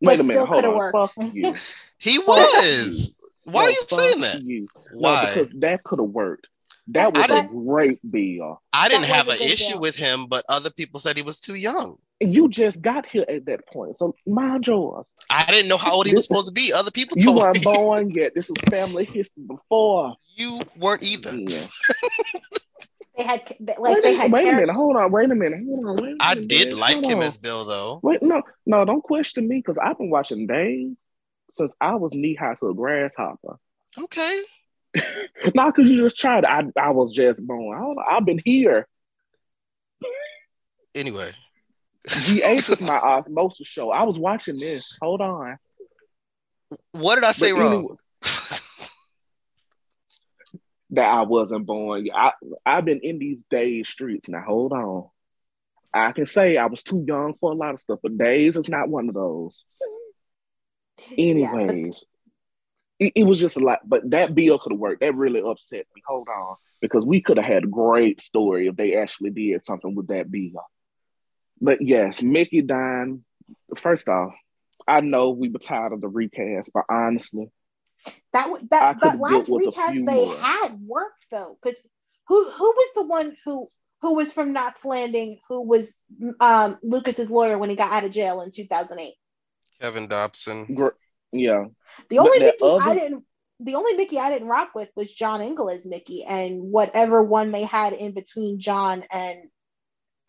Wait a minute, still hold on. worked. Fuck you. He Fuck was. you. Why No, are you saying that? You. Why? No, because that could have worked. That was a great bill. I didn't have an issue deal. with him, but other people said he was too young. And you just got here at that point, so mind yours. I didn't know how old he was supposed to be. Other people You told weren't me. born yet. This is family history before. You weren't either. Yeah. They had like wait they had wait a minute. Hold on. Wait a minute. Hold on. Wait a I minute, did man. like Hold him on. as Bill, though. Wait, no, no, don't question me because I've been watching Days since I was knee high to a grasshopper. Okay. Not because you just tried. I I was just born. I don't know. I've been here. Anyway, G8 is my osmosis show. I was watching this. Hold on. what did I say But wrong? anyway- that I wasn't born. I I've been in these days streets now. Hold on. I can say I was too young for a lot of stuff, but Days is not one of those. Yeah, Anyways, it, it was just a lot, but that bill could have worked. That really upset me. Hold on, because we could have had a great story if they actually did something with that bill. But yes, Mickey dying. First off, I know we were tired of the recast, but honestly, That w- I that could've that last built with a recast they more. had worked though, because who who was the one who who was from Knots Landing who was um Lucas's lawyer when he got out of jail in two thousand eight. Kevin Dobson. gr- yeah, The only that Mickey I didn't the only Mickey I didn't rock with was John Ingle as Mickey and whatever one they had in between John and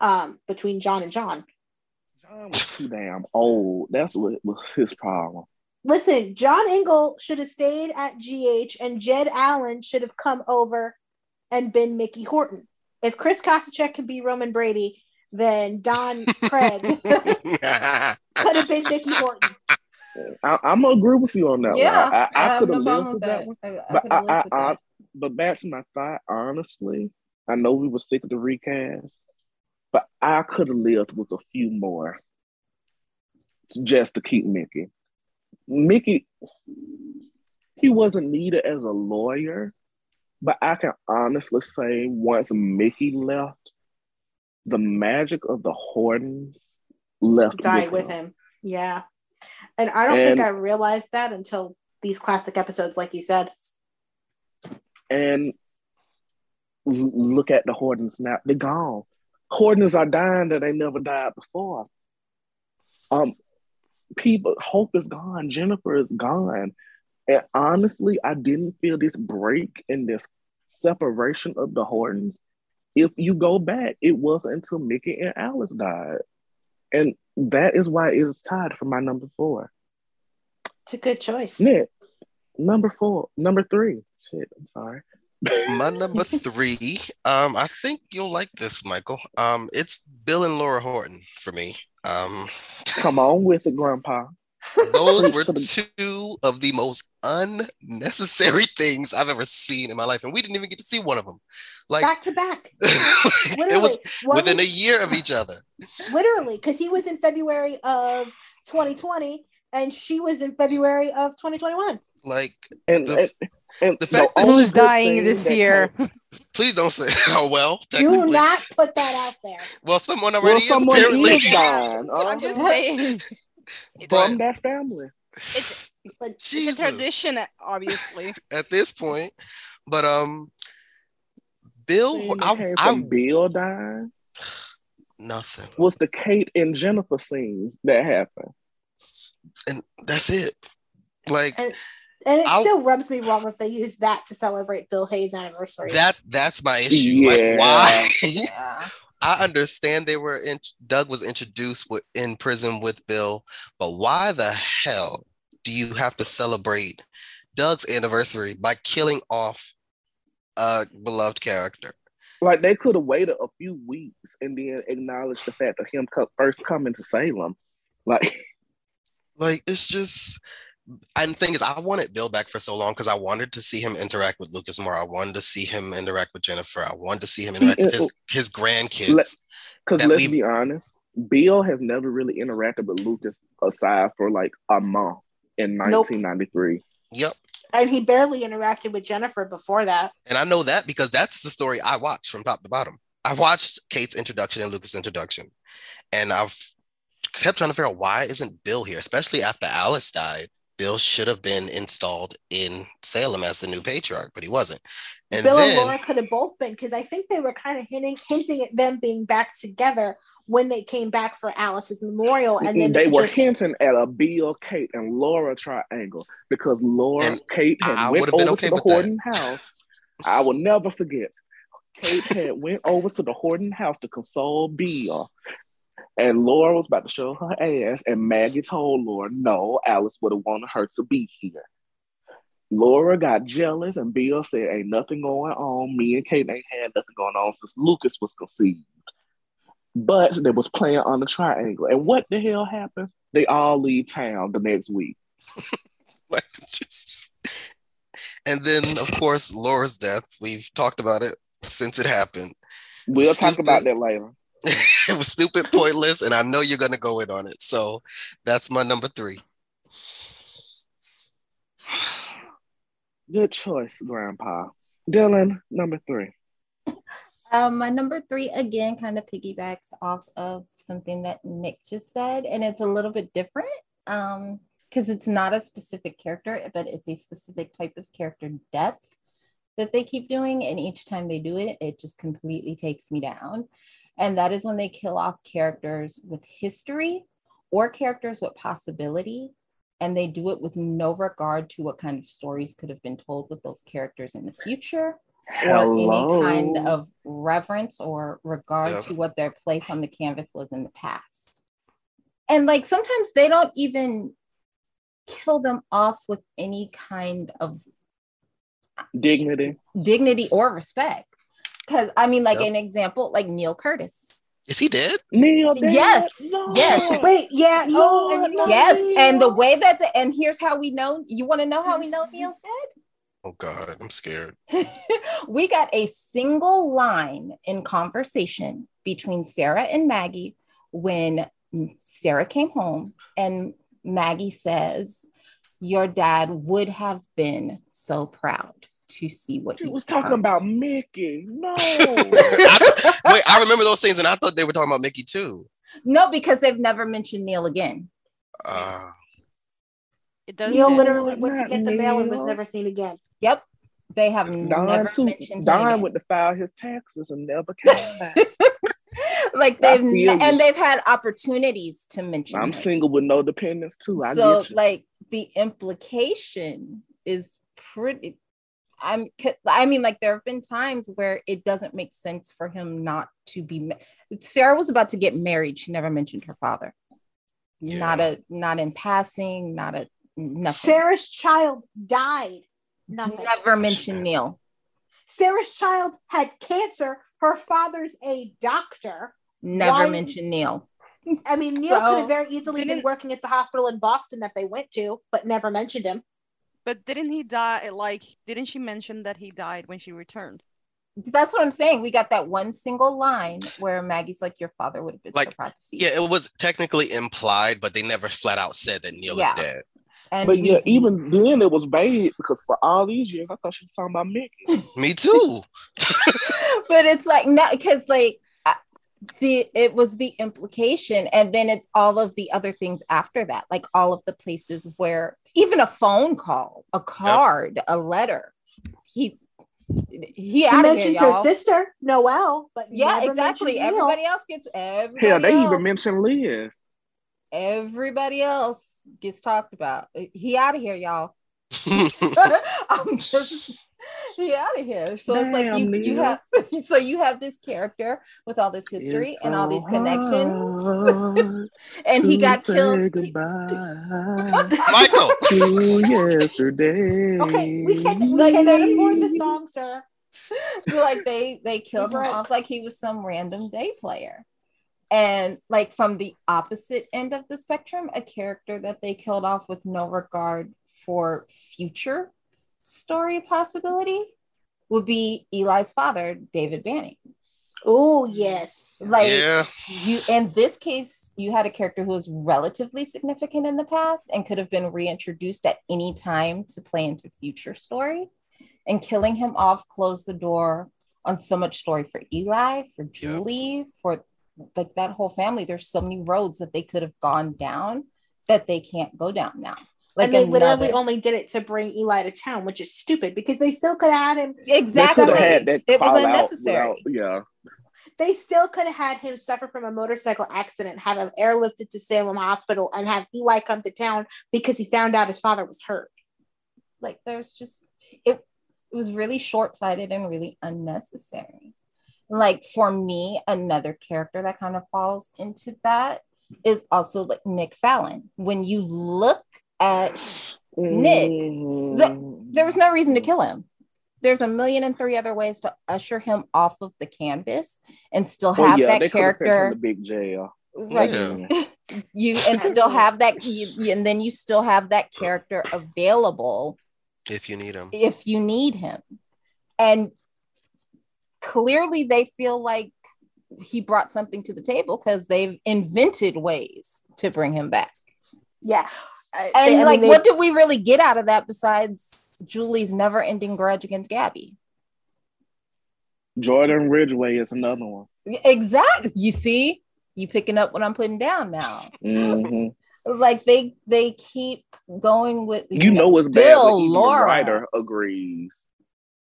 um between John and John. John was too damn old. That's what was his problem. Listen, John Ingle should have stayed at GH and Jed Allen should have come over and been Mickey Horton. If Chris Kositchek can be Roman Brady, then Don Craig could have been Mickey Horton. I, I'm gonna agree with you on that yeah, one. I, I, I could have no lived with with that one. I, I But I, I, I, but back to my thought. Honestly, I know we were sticking to recast, but I could have lived with a few more just to keep Mickey. Mickey, he wasn't needed as a lawyer, but I can honestly say once Mickey left, the magic of the Hortons left Died with him. Yeah. And I don't think I realized that until these classic episodes, like you said. and look at the Hortons now. They're gone. Hortons are dying that they never died before. Um, people, Hope is gone. Jennifer is gone. And honestly, I didn't feel this break in this separation of the Hortons. If you go back, it wasn't until Mickey and Alice died. And that is why it is tied for my number four. It's a good choice. Nick, number four, number three. Shit, I'm sorry. My number three. Um, I think you'll like this, Michael. Um, it's Bill and Laura Horton for me. Um, Come on with it, Grandpa. those were two of the most unnecessary things I've ever seen in my life, and we didn't even get to see one of them. Like back to back. it was One within a year of each other. literally, because he was in February of 2020 and she was in February of 2021. Like, And, The- and, and the fact that- Who's dying this that year? came- please don't say. Oh well, Do not put that out there. Well, someone well, already is someone apparently. is dying I'm just saying. But- from that family. It's, But it's Jesus. a tradition, obviously. at this point. But um, Bill, Thing I, I from Bill dying nothing, was the Kate and Jennifer scene that happened. and that's it. Like it's, and it I'll- still rubs me wrong if they use that to celebrate Bill Hayes' anniversary. that. That's my issue. Yeah. Like why? Yeah. I understand they were in. Doug was introduced with, in prison with Bill, but why the hell do you have to celebrate Doug's anniversary by killing off a beloved character? Like they could have waited a few weeks and then acknowledged the fact of him co- first coming to Salem. Like Like it's just and the thing is I wanted Bill back for so long because I wanted to see him interact with Lucas more. I wanted to see him interact with Jennifer. I wanted to see him interact with his, his grandkids. Because that let's we- be honest, Bill has never really interacted with Lucas aside for like a month in Nope. 1993. Yep. and he barely interacted with Jennifer before that. And I know that because that's the story I watched from top to bottom. I watched Kate's introduction and Lucas' introduction. And I've kept trying to figure out why isn't Bill here, especially after Alice died. Bill should have been installed in Salem as the new patriarch, but he wasn't. And Bill then and Laura could have both been because I think they were kind of hinting, hinting at them being back together when they came back for Alice's memorial, and then they it were just- hinting at a Bill, Kate, and Laura triangle because Laura, And Kate had I went would've been over okay to the with that. Horton house. I will never forget. Kate had went over to the Horton house to console Bill, and Laura was about to show her ass, and Maggie told Laura, "No, Alice would have wanted her to be here." Laura got jealous, and Bill said, "Ain't nothing going on. Me and Kate ain't had nothing going on since Lucas was conceived." But they was playing on the triangle, and what the hell happens? They all leave town the next week. like just and then of course Laura's death. We've talked about it since it happened. We'll talk about that later. it was stupid, pointless, and I know you're gonna go in on it. So that's my number three. Good choice, Grandpa. Dylan, number three. Um, my number three again kind of piggybacks off of something that Nick just said, and it's a little bit different. Um, because it's not a specific character, but it's a specific type of character death that they keep doing. And each time they do it, it just completely takes me down. And that is when they kill off characters with history or characters with possibility. And they do it with no regard to what kind of stories could have been told with those characters in the future or any kind of reverence or regard Yep. to what their place on the canvas was in the past. And like sometimes they don't even kill them off with any kind of dignity. dignity or respect. Because I mean, like Yep. an example, like Neil Curtis. Is he dead? Neil, Dead? Yes, No. yes. Wait, yeah. Oh, and you know, Lord, Yes, and the way that the and here's how we know. You want to know how we know Neil's dead? Oh God, I'm scared. we got a single line in conversation between Sarah and Maggie when Sarah came home and Maggie says, "Your dad would have been so proud to see what She he was talking about Mickey. No. I- wait, I remember those things, and I thought they were talking about Mickey too. No, because they've never mentioned Neil again. Uh, It doesn't. Neil literally went to get the mail and was never seen again. Yep, they have Don, never too, mentioned him Don again. went to file his taxes and never came back. like they've feel you. and they've had opportunities to mention I'm him. single with no dependents too. I so get you. like the implication is pretty i'm i mean like there have been times where it doesn't make sense for him not to be ma- sarah was about to get married she never mentioned her father not a not in passing not a nothing Sarah's child died. Nothing. never mentioned neil Sarah's child had cancer. Her father's a doctor. never Why- mentioned neil I mean, Neil So, could have very easily been working at the hospital in Boston that they went to, but never mentioned him. But didn't he die? Like, didn't she mention that he died when she returned? that's what i'm saying we got that one single line where maggie's like your father would have been so Like, proud to see yeah, it was technically implied, but they never flat out said that Neil Yeah. is dead. and But yeah, even then it was vague because for all these years I thought she was talking about Mickey. Me too. but it's like not because like the it was the implication and then it's all of the other things after that like all of the places where even a phone call a card a letter he he He out of here mentions her sister, noel but yeah exactly. everybody else gets everybody Hell, they else, even mentioned Liz. everybody else gets talked about. He out of here y'all. I'm just he out of here. So it's like you, you have so you have this character with all this history It's and all these connections, and he got killed. Goodbye Michael. to yesterday. Okay, we can we Like they- afford the song, sir. like they they killed him off like he was some random day player. And like from the opposite end of the spectrum, a character that they killed off with no regard for future story possibility would be Eli's father, David Banning. Oh yes. Like yeah, you in this case you had a character who was relatively significant in the past and could have been reintroduced at any time to play into future story. And killing him off closed the door on so much story for eli for julie for like that whole family. There's so many roads that they could have gone down that they can't go down now like and they literally another- only did it to bring Eli to town, which is stupid because they still could have had him. Exactly could had it was unnecessary without- yeah. They still could have had him suffer from a motorcycle accident, have him airlifted to Salem Hospital, and have Eli come to town because he found out his father was hurt. like there's just it it was really short-sighted and really unnecessary like for me another character that kind of falls into that is also like nick fallon when you look at Nick, Mm. there was no reason to kill him there's a million and three other ways to usher him off of the canvas and still Oh, have yeah, that they could have sent him character to big jail. right Yeah. you and still have that you, you- and then you still have that character available if you need him. if you need him. And clearly they feel like he brought something to the table because they've invented ways to bring him back. Yeah. And they- I mean, like, they- what did we really get out of that besides Julie's never-ending grudge against Gabi? Jordan Ridgeway is another one. Exactly. You see, you picking up what I'm putting down now. Mhm. Like they they keep going with You know what's bad Bill, when even Laura. the writer agrees.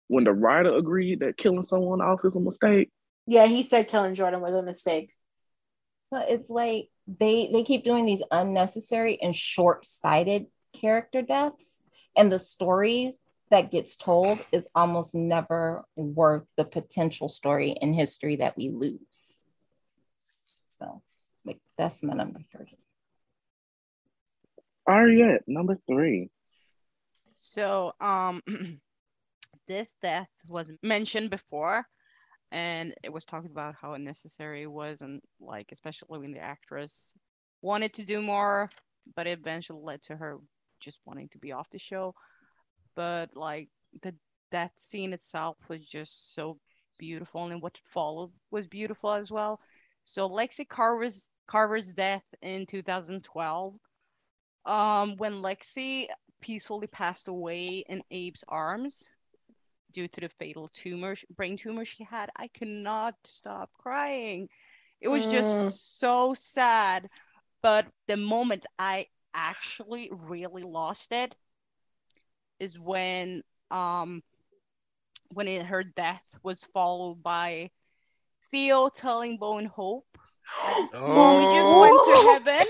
When the writer agreed that killing someone off is a mistake, yeah, he said killing Jordan was a mistake. So it's like they they keep doing these unnecessary and short-sighted character deaths and the stories that gets told is almost never worth the potential story in history that we lose. So like that's my number three. are Ariette, number three. So, um, this death was mentioned before, and it was talked about how unnecessary it was, and like especially when the actress wanted to do more, but it eventually led to her just wanting to be off the show. But like the death scene itself was just so beautiful, and what followed was beautiful as well. So Lexi Carver's Carver's death in 2012. Um, when Lexi peacefully passed away in Abe's arms due to the fatal tumor, brain tumor she had, I cannot stop crying. It was Mm. just so sad. But the moment I actually really lost it is when um when it, her death was followed by Theo telling Bo and Hope that we just went to heaven.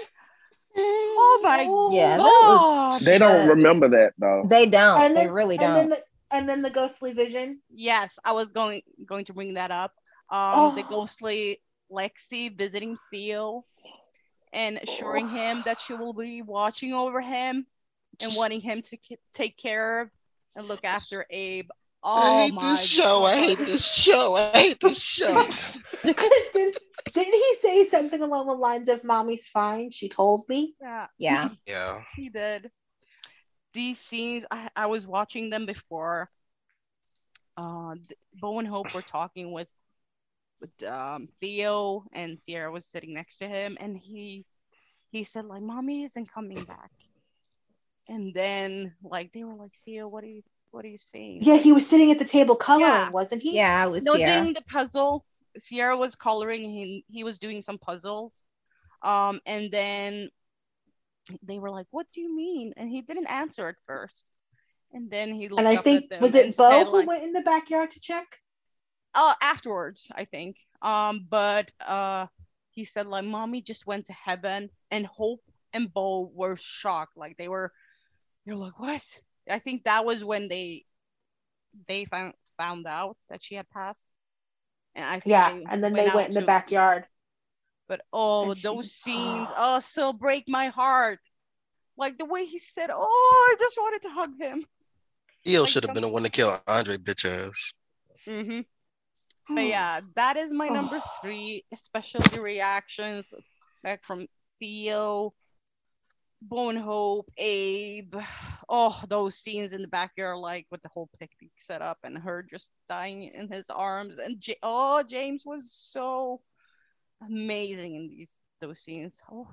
Oh my Yeah, that was- god! They don't remember that though. They don't. And then, they really don't. then the and then the ghostly vision. Yes, I was going going to bring that up. Um, the Oh. ghostly Lexi visiting Theo and assuring him that she will be watching over him and wanting him to ki- take care of and look after Abe. Oh I hate my this show. I hate this show. I hate this show. did, didn't he say something along the lines of "Mommy's fine"? She told me. Yeah, yeah. Yeah. he did. These scenes, I, I was watching them before. Uh, th- Bo and Hope were talking with with um, Theo, and Ciara was sitting next to him, and he he said like, "Mommy isn't coming back." And then like they were like, "Theo, what are you what are you saying?" Yeah, he was sitting at the table coloring, Yeah. wasn't he? Yeah, was no Ciara. doing the puzzle. Ciara was coloring. He he was doing some puzzles, um, and then they were like, "What do you mean?" And he didn't answer at first, and then he looked And I up think at them was it Bo said, who like, went in the backyard to check? uh, afterwards, I think. Um, but uh, he said like, "Mommy just went to heaven," and Hope and Bo were shocked. Like they were, you're like, "What?" I think that was when they they found found out that she had passed. And I think Yeah, and then they out went in the to- backyard. But oh, And she- those scenes, oh, still break my heart. Like the way he said, "Oh, I just wanted to hug him." Theo Like should have been the one to kill Andre bitch ass. Mm-hmm. But yeah, that is my number three, especially reactions back from Theo, Bone Hope, Abe. Oh, those scenes in the backyard, like with the whole picnic set up and her just dying in his arms. And J- oh, James was so amazing in these those scenes. Oh,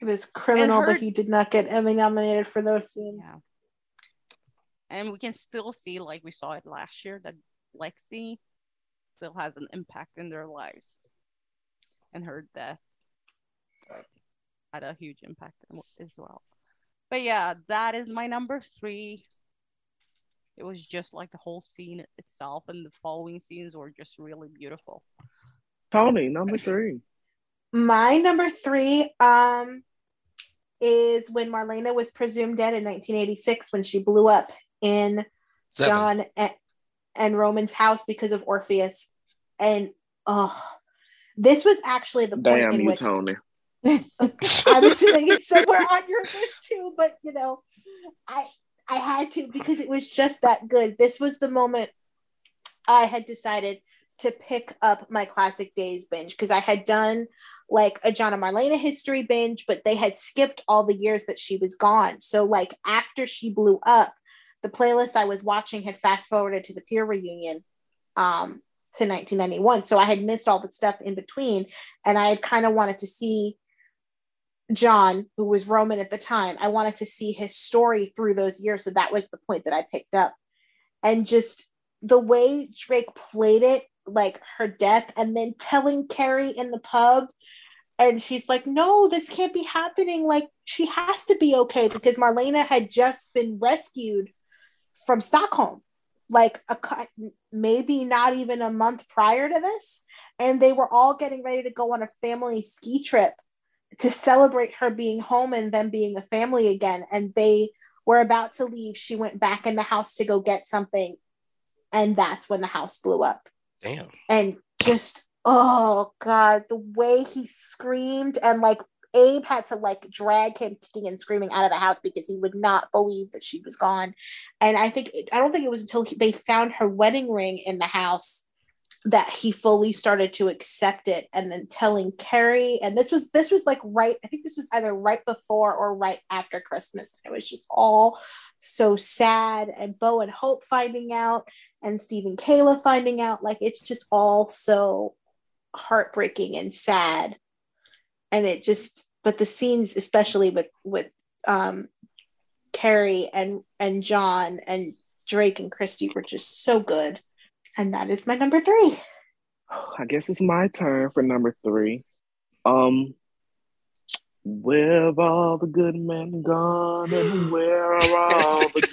It is criminal her- that he did not get Emmy nominated for those scenes. yeah. And we can still see, like we saw it last year, that Lexi still has an impact in their lives. And her death had a huge impact as well. But yeah, that is my number three. It was just like the whole scene itself, and the following scenes were just really beautiful. Tony, number three. My number three um is when Marlena was presumed dead in 1986 when she blew up in Seven. John and, and Roman's house because of Orpheus. And oh, this was actually the point Damn in you, which Tony. I'm assuming it's somewhere on your list too, but you know, I I had to because it was just that good. This was the moment I had decided to pick up my classic days binge because I had done like a John and Marlena history binge, but they had skipped all the years that she was gone. So like after she blew up, the playlist I was watching had fast forwarded to the peer reunion. Um, to 1991. So I had missed all the stuff in between. And I had kind of wanted to see John, who was Roman at the time, I wanted to see his story through those years. So that was the point that I picked up. And just the way Drake played it, like her death, and then telling Carrie in the pub, and she's like, No, this can't be happening. Like, she has to be okay because Marlena had just been rescued from Stockholm, like a maybe not even a month prior to this. And they were all getting ready to go on a family ski trip to celebrate her being home and them being a family again. And they were about to leave. She went back in the house to go get something. And that's when the house blew up. Damn. And just, oh God, the way he screamed and like Abe had to like drag him kicking and screaming out of the house because he would not believe that she was gone. And I think, I don't think it was until he, they found her wedding ring in the house that he fully started to accept it and then telling Carrie and this was this was like right I think this was either right before or right after Christmas it was just all so sad and Bo and Hope finding out and Steve and Kayla finding out like it's just all so heartbreaking and sad and it just but the scenes especially with with um Carrie and and John and Drake and Christy were just so good and that is my number three. I guess it's my turn for number three. Um, where have all the good men gone, and where are all the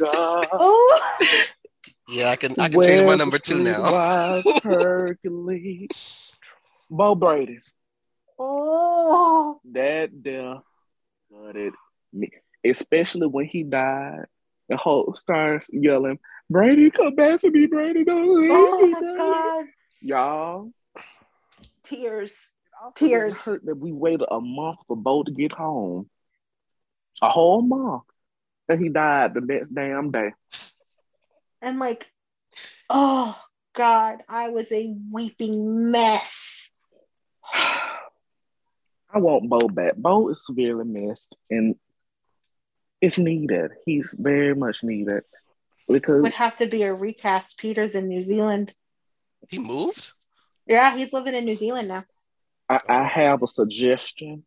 gods? Yeah, I can. I can change my number two now. Hercules, Bo Brady. Oh, that there gutted me, especially when he died. The whole starts yelling, Brady, come back to me, Brady. Don't leave oh me, my Brady. god, Y'all. tears. Also, it Tears. hurt that we waited a month for Bo to get home. A whole month. And he died the next damn day. And like, oh god, I was a weeping mess. I want Bo back. Bo is severely missed and it's needed. He's very much needed because Would have to be a recast. Peters in New Zealand. He moved. Yeah, he's living in New Zealand now. I, I have a suggestion,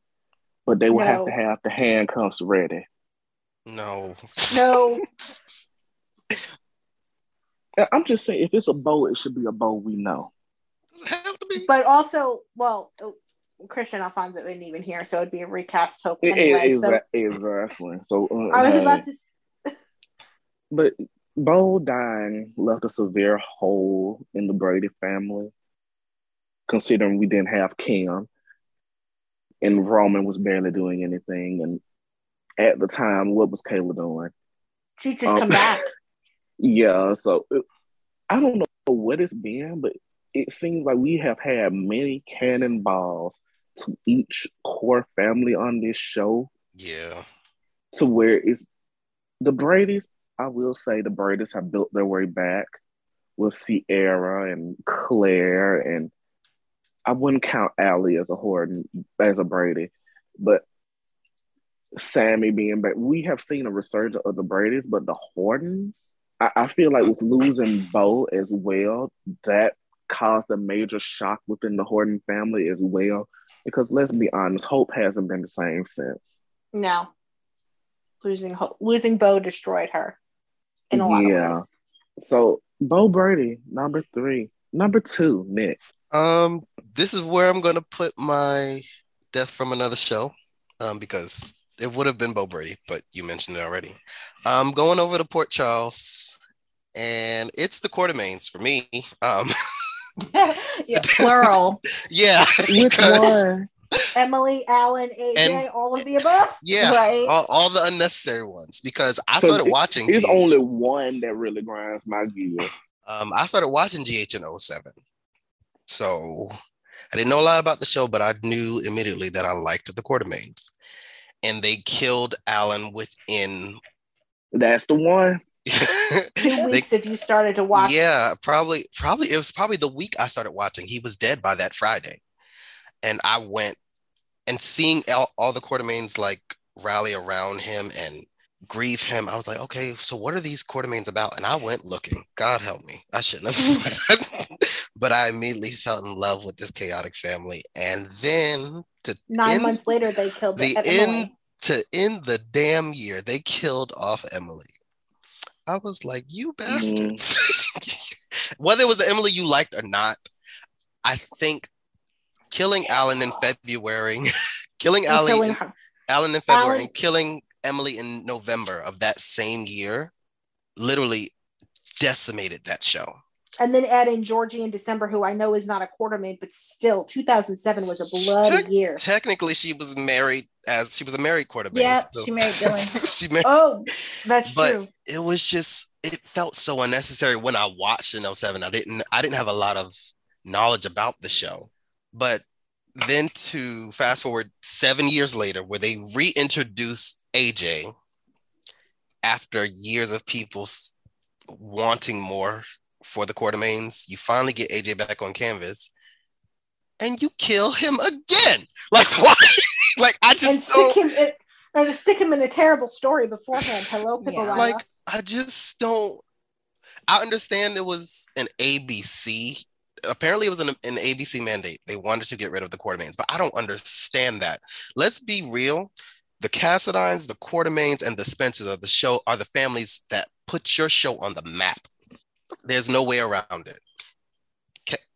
but they will have to have the handcuffs ready. No. No, I- I'm just saying, if it's a Bo, it should be a Bo we know. Does it have to be? but also, well, oh, Kristian Alfonso isn't even here, so it'd be a recast Hope It- it- anyway. so exa- exactly. So uh, I was about to. but Bo dying left a severe hole in the Brady family, considering we didn't have Kim, and Roman was barely doing anything. And at the time, what was Kayla doing? She just Um, come back. Yeah, so it, I don't know what it's been, but it seems like we have had many cannonballs to each core family on this show Yeah. to where it's the Brady's. I will say the Brady's have built their way back with Ciara and Claire, and I wouldn't count Allie as a Horton as a Brady, but Sammy being back. We have seen a resurgence of the Brady's, but the Hortons, I, I feel like with losing Bo as well, that caused a major shock within the Horton family as well. Because let's be honest, Hope hasn't been the same since. No, losing Hope, losing Bo destroyed her in a lot Yeah. of ways. So Bo Brady, number three. Number two, Nick. Um, this is where I'm gonna put my death from another show, um, because it would have been Bo Brady, but you mentioned it already. I'm going over to Port Charles, and it's the Quartermaines for me. Um, yeah, plural. yeah, Which because- one? Emily, Allen, AJ, And- all of the above. yeah, Right. all, all the unnecessary ones. Because I started it- watching. There's GH. only one that really grinds my gears. Um, I started watching GH in 07. So I didn't know a lot about the show, but I knew immediately that I liked the Quartermaines. And they killed Alan within That's the one. Two They- weeks if you started to watch. yeah, probably probably it was probably the week I started watching. He was dead by that Friday. And I went and seeing all, all the Quartermaines like rally around him and grieve him. I was like, okay, so what are these Quartermaines about? And I went looking. God help me. I shouldn't have. but I immediately fell in love with this chaotic family. And then to Nine end, months later, they killed the end to end the damn year, they killed off Emily. I was like, you mm-hmm. bastards. Whether it was the Emily you liked or not, I think killing Alan in February, killing and Alan, killing her. Alan in February Alan- and killing Emily in November of that same year literally decimated that show. And then add in Georgie in December, who I know is not a quartermaine, but still, 2007 was a bloody Tech- year. Technically, she was married as she was a married quarterback. Yeah, she married Dillon. she married, Oh, that's but true. it was just it felt so unnecessary when I watched in 07. I didn't I didn't have a lot of knowledge about the show. But then to fast forward seven years later, where they reintroduce AJ after years of people wanting more for the Quartermaines, you finally get AJ back on canvas, and you kill him again. Like why? like I And just stick don't him in, and stick him in a terrible story beforehand. Hello, Yeah. Like I just don't. I understand it was an ABC. Apparently, it was an, an ABC mandate. They wanted to get rid of the Quartermaines, but I don't understand that. Let's be real. The Cassadines, the Quartermaines, and the Spencers are the show are the families that put your show on the map. There's no way around it.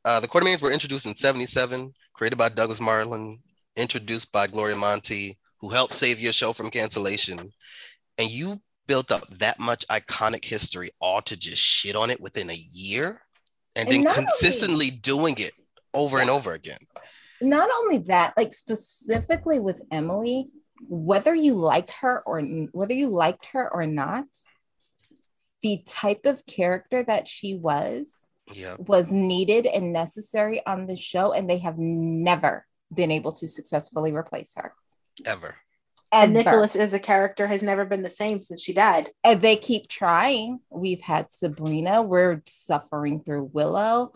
Uh, the Quartermaines were introduced in '77, created by Douglas Marland, introduced by Gloria Monty, who helped save your show from cancellation. And you built up that much iconic history all to just shit on it within a year and, And then not only- consistently doing it over and over again. Not only that, like specifically with Emily, whether you like her or whether you liked her or not, the type of character that she was Yeah. was needed and necessary on the show, and they have never been able to successfully replace her. Ever. and Nicholas as a character has never been the same since she died. and they keep trying. We've had Sabrina. We're suffering through Willow.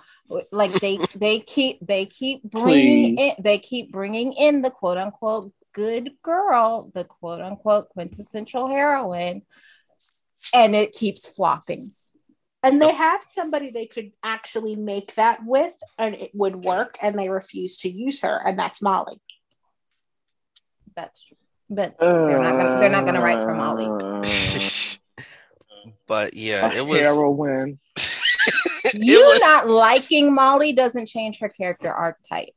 Like they they keep they keep bringing Please. in they keep bringing in the quote unquote good girl, the quote unquote quintessential heroine, and it keeps flopping. And they have somebody they could actually make that with, and it would work, and they refuse to use her, and that's Molly. That's true. But they're not gonna they're not gonna write for Molly. But yeah, a it was heroine. it You was- not liking Molly doesn't change her character archetype.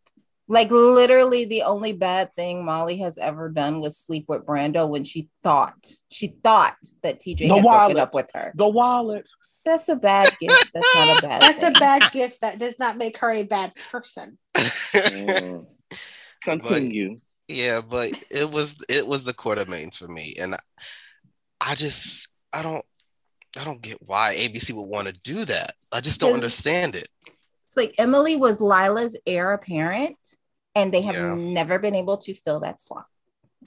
Like literally, the only bad thing Molly has ever done was sleep with Brando when she thought she thought that TJ The had broken up with her. The wallet. That's a bad gift. That's not a bad. That's thing. a bad gift. That does not make her a bad person. Mm. Continue. yeah, but it was it was the quartermaines for me, and I, I just I don't I don't get why ABC would want to do that. I just don't understand it. It's like Emily was Lila's heir apparent, and they have Yeah. never been able to fill that slot.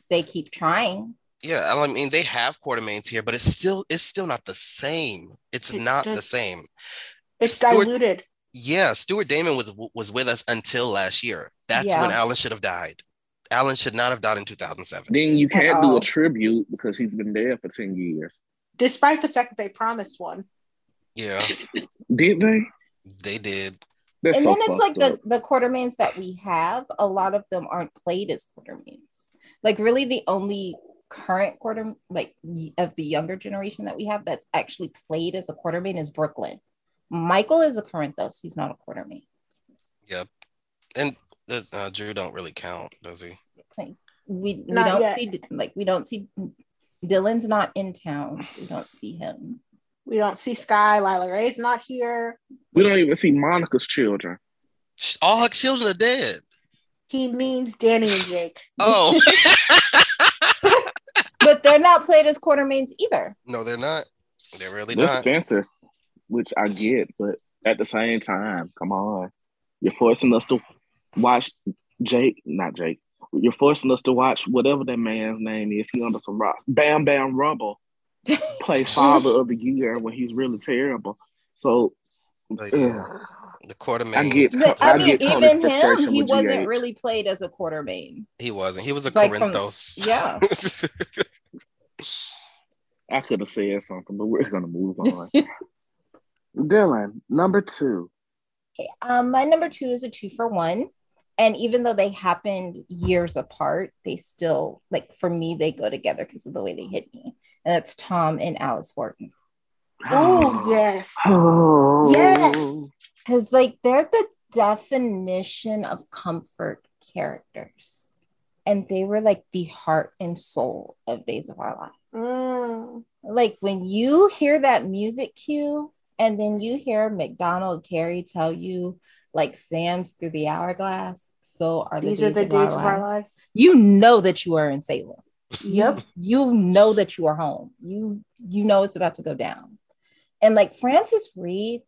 They keep trying. Yeah, I mean they have Quartermaines here, but it's still it's still not the same. It's It not the same. It's Stuart- diluted. Yeah, Stuart Damon was was with us until last year. That's Yeah. when Alan should have died. Alan should not have died in 2007. Then you can't do a tribute because he's been dead for 10 years. Despite the fact that they promised one. Yeah, Did they? they did. That's and so then it's like fucked the up. the quartermaines that we have a lot of them aren't played as quartermaines like really the only current quarter like of the younger generation that we have that's actually played as a quartermaine is brook lynn michael is a corinthos he's not a quartermaine Yep. And uh, Drew don't really count, does he? we we Not don't yet. see like we don't see dillon's not in town so we don't see him We don't see Skye. Lila Rae's not here. We don't even see Monica's children. All her children are dead. He means Danny and Jake. Oh but they're not played as quartermaines either no, they're not. They're really They're not. expensive, which I get, but at the same time, come on. You're forcing us to watch Jake, not Jake. You're forcing us to watch whatever that man's name is. He under some rocks. Bam Bam Rumble play father of the year when he's really terrible. So But, ugh. yeah, the Quartermaine. I get- But, I I mean, get Tony's even him, frustration he wasn't GH. really played as a quartermaine. He wasn't. He was a Like from- Corinthos. yeah. I could have said something, but we're gonna move on. Dylan, number two. Okay, um, my number two is a two for one. And even though they happened years apart, they still like for me, they go together because of the way they hit me. And that's Tom and Alice Horton. Oh yes. Oh. Yes. Because like they're the definition of comfort characters. And they were like the heart and soul of Days of Our Lives. Mm. Like when you hear that music cue and then you hear Macdonald Carey tell you like sands through the hourglass, so are the These days, are the of, days our of our lives. You know that you are in Salem. Yep. You know that you are home. You you know it's about to go down. And like Frances Reid,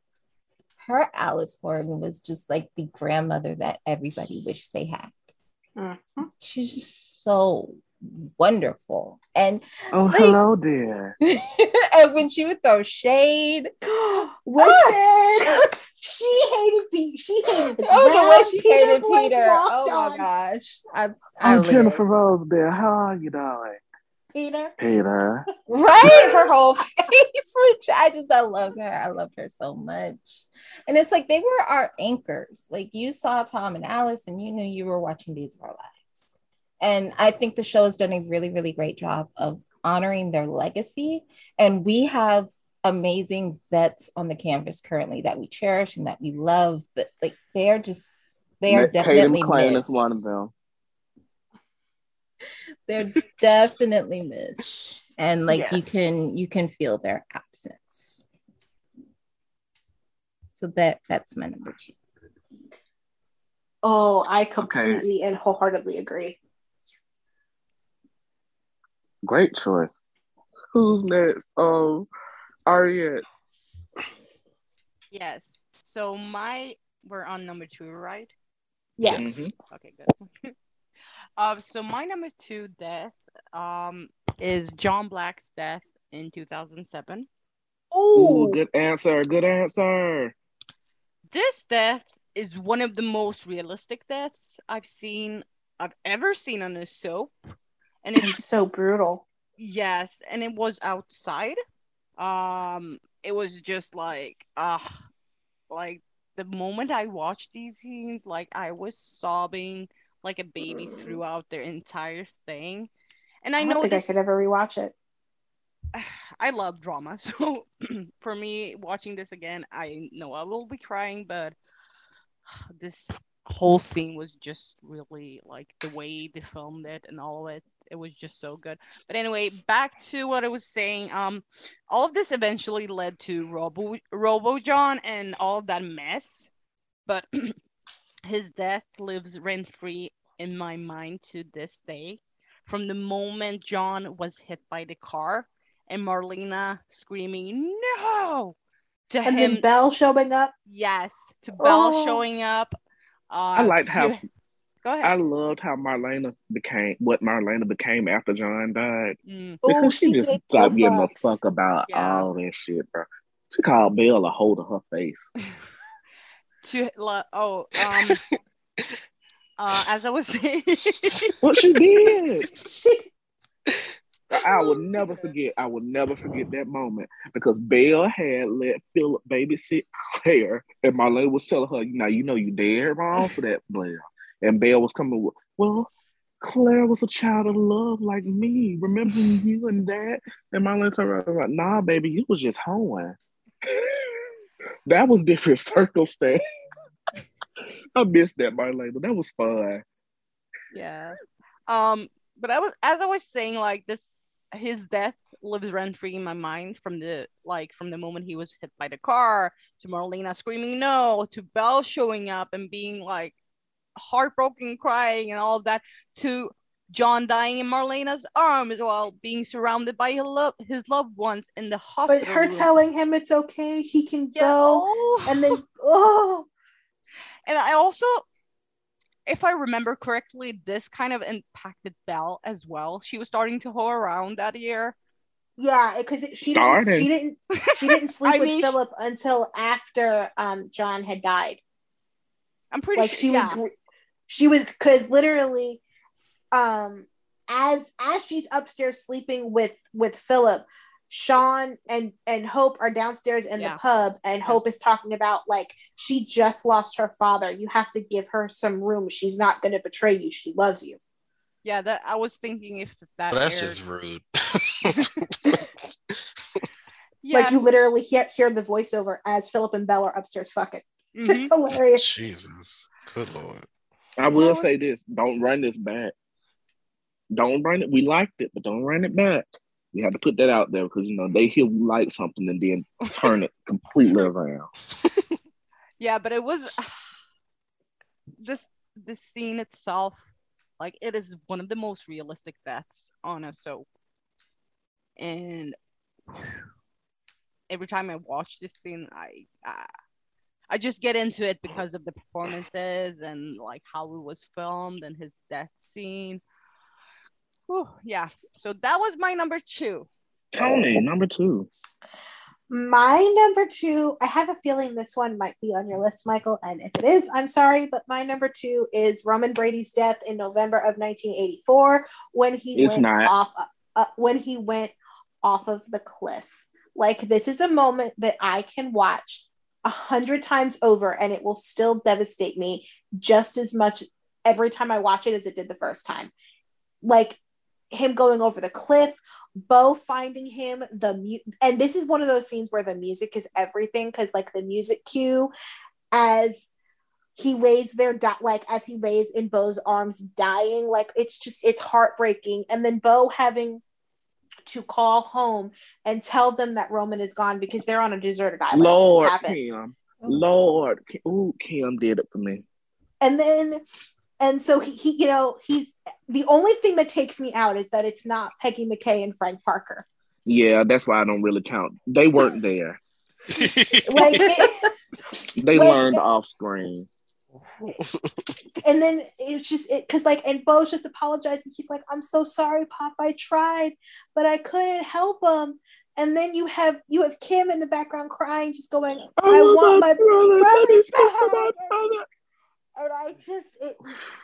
her Alice Horton was just like the grandmother that everybody wished they had. Mhm. She's just so wonderful. And Oh, Like- hello dear. and when she would throw shade, ah! Listen, she hated Pete. She hated the oh, the way she Peter hated Boyd Peter. walked Oh my gosh. I, I I'm live. Jennifer Rose there. How are you doing? Peter. Peter. Right? Her whole face, which I just I love her. I love her so much. And it's like they were our anchors. Like you saw Tom and Alice, and you knew you were watching Days of Our Lives. And I think the show has done a really, really great job of honoring their legacy. And we have amazing vets on the canvas currently that we cherish and that we love, but like they are just they are definitely missed. is one of them. they're definitely missed and like you can you can feel their absence so that that's my number two Oh, I completely and wholeheartedly agree. Great choice. Who's next? Um, Ariette. Yes. So my we're on number two, right? Yes. Mhm. Okay, good. um, so my number two death um is John Black's death in 2007. Ooh, Ooh. good answer. Good answer. This death is one of the most realistic deaths I've seen I've ever seen on a soap. And it's It's so brutal. Yes, and it was outside. Um, it was just like, uh, like the moment I watched these scenes, like I was sobbing like a baby throughout the entire thing. And I, I, know think this, I could ever rewatch it. I love drama, so for me, watching this again, I know I will be crying, but this whole scene was just really like the way they filmed it and all of it. It was just so good. But anyway, back to what I was saying. Um, all of this eventually led to Robo Robo John and all of that mess, but his death lives rent free in my mind to this day. From the moment John was hit by the car and Marlena screaming no to And him then Belle showing up. yes to Belle Oh. showing up uh I liked how to- go ahead I loved how Marlena became what Marlena became after John died. Mm, Because Oh, she, she just stopped no giving a fuck about Yeah. all that shit, bro. She called Bill a hold of her face. she, la- oh um uh as I was saying What she did. I will never forget. I will never forget that moment because Belle had let Philip babysit Claire, and Marlene was telling her, "Now you know you dead wrong for that, Blair." And Belle was coming with, "Well, Claire was a child of love like me. Remember you and that?" And around and like, "Nah, baby, you was just hoeing." that was different circumstance. I missed that, Marlene. That was fun. yeah um but I was as I was saying like this his death lives rent free in my mind from the like from the moment he was hit by the car to Marlena screaming no to Belle showing up and being like heartbroken crying and all of that to John dying in Marlena's arms while being surrounded by his, lo- his loved ones in the hospital. but her room. telling him it's okay, he can Yeah, go, oh. and then oh, and I also, if I remember correctly, this kind of impacted Belle as well. She was starting to hoe around that year. yeah, because she didn't, she didn't she didn't sleep with mean, Philip until after um John had died. I'm pretty like sure. she was yeah. gr- she was because literally um as as she's upstairs sleeping with with philip Shawn and and Hope are downstairs in Yeah. the pub, and Hope is talking about like she just lost her father. You have to give her some room. She's not going to betray you. She loves you. Yeah, that I was thinking if that Well, that's aired- just rude. yeah. Like you literally hear, hear the voiceover as Philip and Belle are upstairs fucking. mhm. It's hilarious. Jesus, good lord. I will say this: don't run this back. Don't run it. We liked it, but don't run it back. You had to put that out there because you know they hear we like something and then turn it completely around. Yeah, but it was this this scene itself, like it is one of the most realistic deaths on a soap. And every time I watch this scene, I uh, I just get into it because of the performances and like how it was filmed and his death scene. Whew, yeah, so that was my number two. Tony, number two. My number two, I have a feeling this one might be on your list, Michael. And if it is, I'm sorry, but my number two is Roman Brady's death in November of 1984 when he It's went not. off uh, when he went off of the cliff. Like this is a moment that I can watch a hundred times over, and it will still devastate me just as much every time I watch it as it did the first time. Like him going over the cliff, Bo finding him, the mu- and this is one of those scenes where the music is everything because like the music cue as he lays there di- like as he lays in Bo's arms dying like it's just it's heartbreaking and then Bo having to call home and tell them that Roman is gone because they're on a deserted island. Lord. Kim, Lord, Kim. ooh, Kim did it for me. and then and so he, he you know he's the only thing that takes me out is that it's not Peggy McCay and Frank Parker Yeah, that's why I don't really count. They weren't there. like They Like- learned off screen. And then it's just it because like and Bo's just apologizing. He's like, "I'm so sorry, Pop. I tried, but I couldn't help him." And then you have you have Kim in the background crying, just going, "I want my brother. Me to my brother brother. and I just it,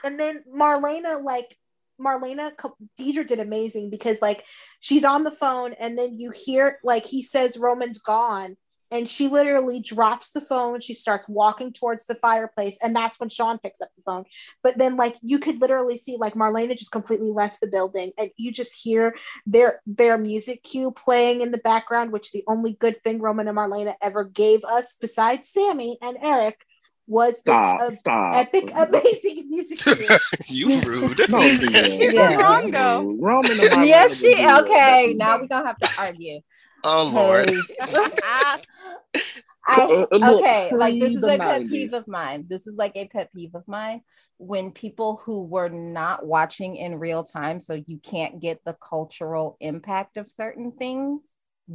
and then Marlena like Marlena Deidre did amazing because like she's on the phone and then you hear like he says Roman's gone and she literally drops the phone she starts walking towards the fireplace and that's when Shawn picks up the phone but then like you could literally see like Marlena just completely left the building and you just hear their their music cue playing in the background which the only good thing Roman and Marlena ever gave us besides Sammy and Eric was Stop, a stop. epic, amazing music video. you rude. No, Kim. Yeah. Wrong, though. Roman and yes, she okay. Now we're gonna have to argue. Oh lord. 'Cause I, Uh, uh, look, okay, like this is a pet peeve of mine. This is like a pet peeve of mine when people who were not watching in real time, so you can't get the cultural impact of certain things,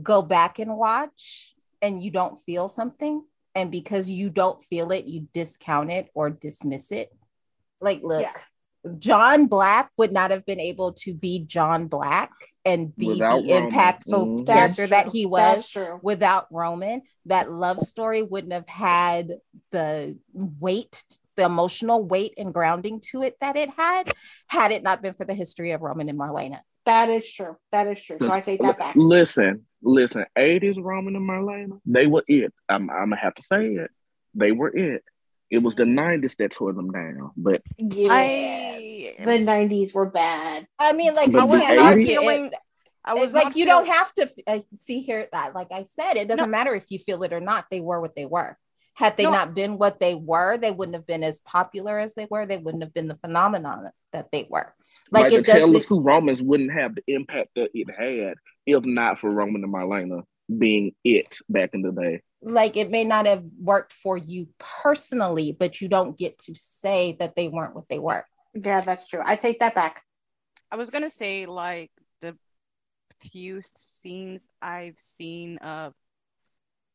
go back and watch and you don't feel something. And because you don't feel it, you discount it or dismiss it. Like, look, Yeah. John Black would not have been able to be John Black and be Without the Roman. impactful Mhm. character that he was without Roman, that love story wouldn't have had the weight, the emotional weight and grounding to it that it had, had it not been for the history of Roman and Marlena. That is true. That is true. So I take that back. Listen, listen. 80s Roman and Marlena, they were it. I'm, I'm gonna have to say it. They were it. It was the 90s that tore them down. But Yeah. I the 90s were bad. I mean, like, But you the can't 80s? feeling- it. I was like you feel- don't have to uh, see here that, like I said, it doesn't No. matter if you feel it or not. They were what they were. Had they No. not been what they were, they wouldn't have been as popular as they were. They wouldn't have been the phenomenon that they were. like, Like the it tale of two Romans wouldn't have the impact that it had if not for Roman and Marlena being it back in the day. Like it may not have worked for you personally, but you don't get to say that they weren't what they were. Yeah, that's true. I take that back. I was gonna say like the few scenes I've seen of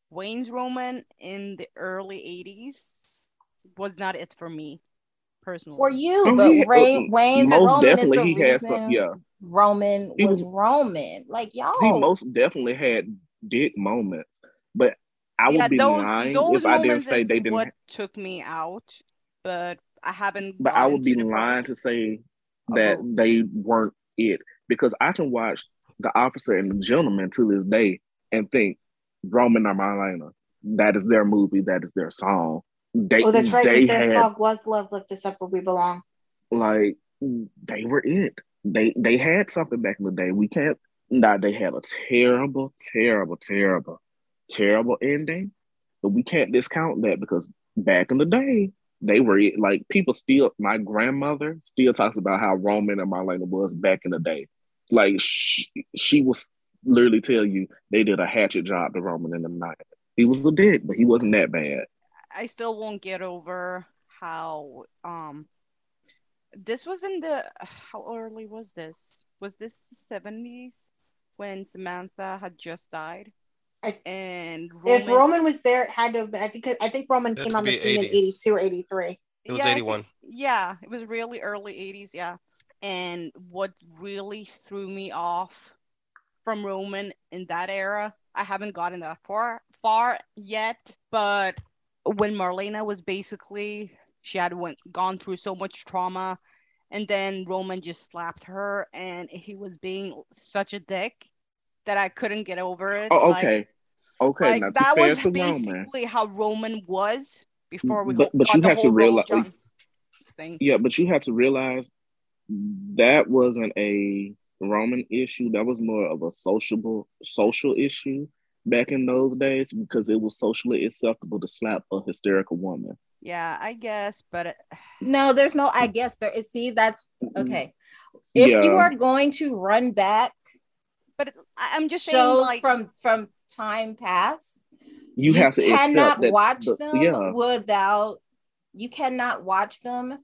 Wayne's Roman in the early '80s was not it for me personally. For you, Oh, but he- Ray, Wayne's most Roman is definitely the he had reason some. Yeah, Roman was was- Roman. Like y'all, he most definitely had dick moments. But I yeah, would be those lying those if I didn't say they didn't. what took me out, but I haven't. but I would be to the lying to say that Oh. they weren't it because I can watch the officer and the gentleman to this day and think Roman or Marlena, that is their movie, that is their song. They, Oh, that's right. 'cause they Their had song was "Love Lift Us Up Where We Belong." like they were it. They they had something back in the day. We can't. Now they had a terrible, terrible, terrible, terrible ending, but we can't discount that because back in the day they were. Like people still, my grandmother still talks about how Roman and Marlena was back in the day. Like she, she was literally tell you they did a hatchet job to Roman in the night. He was a dick, but he wasn't that bad. I still won't get over how um this was in the how early was this? Was this the seventies when Samantha had just died? I- and If Roman was there, it had to have been. I think. I think Roman came on the be scene in '82 or '83. It was Yeah, 81. yeah, it was really early 80s, yeah. And what really threw me off from Roman in that era, I haven't gotten that far far yet, but when Marlena was basically she had went gone through so much trauma and then Roman just slapped her and he was being such a dick that I couldn't get over it. Oh, Like- okay, okay. Like, now to that fair was to Roman, basically how Roman was before we But- but you the have to realize- thing. Yeah, but you have to realize that wasn't a Roman issue. That was more of a sociable social issue back in those days because it was socially acceptable to slap a hysterical woman. Yeah, I guess, but it, No, there's no. I guess there. is- See, that's okay. If you are going to run back but it, I- I'm just saying, like, from from time past, You, have to cannot that. watch the- them yeah, without. You cannot watch them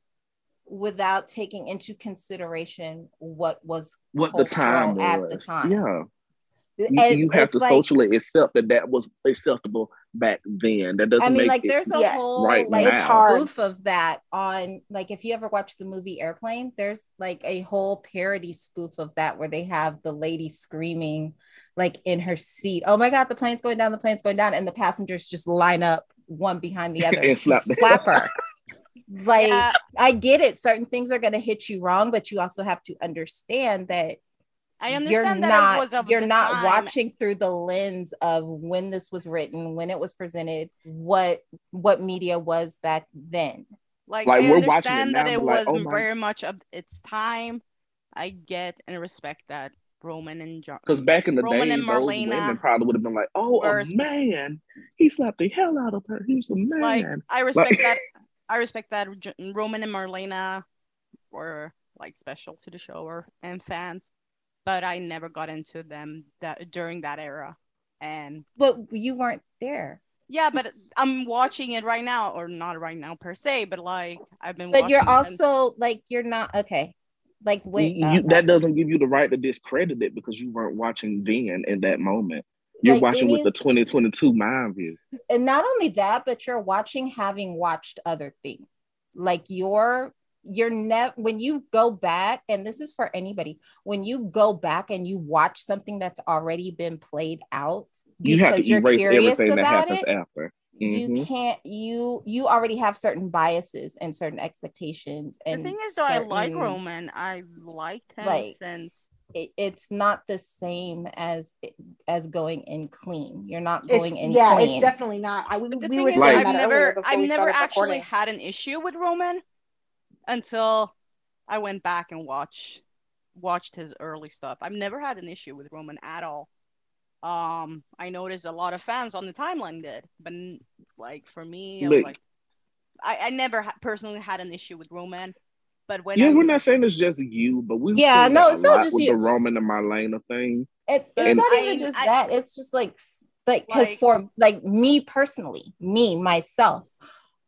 without taking into consideration what was what the time cultural was. at the time. Yeah, you, and you have to like- socially accept that that was acceptable back then. That doesn't I mean, make like it there's a Yeah, whole right like now. It's hard. spoof of that on like if you ever watch the movie Airplane, there's like a whole parody spoof of that where they have the lady screaming like in her seat, "Oh my god, the plane's going down, the plane's going down," and the passengers just line up one behind the other And slap slap her. Like yeah, I get it, certain things are going to hit you wrong, but you also have to understand that I you're understand that not it was of you're the not time. watching through the lens of when this was written when it was presented what what media was back then Like, Like, I we're watching it understand now, that it but like, oh wasn't my- very much of its time. I get and respect that Roman and John. Because back in the Roman day, and those Marlena women probably would have been like, "Oh, were- a man! He slapped the hell out of her. He's a man." like I respect Like- that. I respect that Roman and Marlena were like special to the show or and fans, but I never got into them that during that era. And but you weren't there yeah, but I'm watching it right now, or not right now per se, but like I've been. but you're watching it and- also like you're not okay like when You- uh, you- that doesn't give you the right to discredit it because you weren't watching then in that moment. You're Like watching with the 2022 mind view. and not only that but you're watching having watched other things like you're you're never when you go back and this is for anybody when you go back and you watch something that's already been played out You have because to you're erase curious everything that about happens it after. you Mhm. can't you you already have certain biases and certain expectations and The thing is, though, I like Roman. I liked him Like- since. it, it's not the same as as going in clean you're not going It's, in yeah, clean it's definitely not. I we, we were is, like, I've never, I've never actually recording. had an issue with Roman until I went back and watched watched his early stuff. I've never had an issue with Roman at all. Um, I noticed a lot of fans on the timeline did, but like for me, I was like, I, I never ha- personally had an issue with Roman. But when Yeah, I, we're not saying it's just you, but we Yeah, no, that it's a not lot just with you. the Roman and Marlena thing. It, it's And- not I- even just I- that. It's just like like because Like- for like me personally, me myself,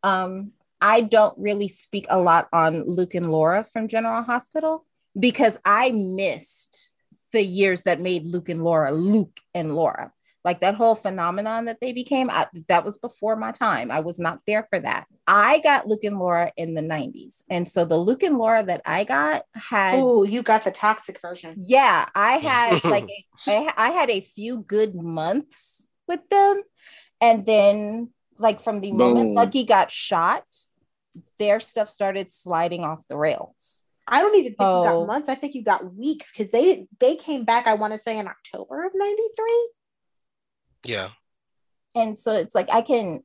um, I don't really speak a lot on Luke and Laura from General Hospital because I missed the years that made Luke and Laura Luke and Laura. Like that whole phenomenon that they became, I, that was before my time. I was not there for that. I got Luke and Laura in the 90s. And so the Luke and Laura that I got had Oh, you got the toxic version. yeah i had like a, I, I had a few good months with them and then like from the moment lucky got shot their stuff started sliding off the rails I don't even think you got months. I think you got weeks because they didn't. They came back. I want to say in October of '93. Yeah. and so it's like i can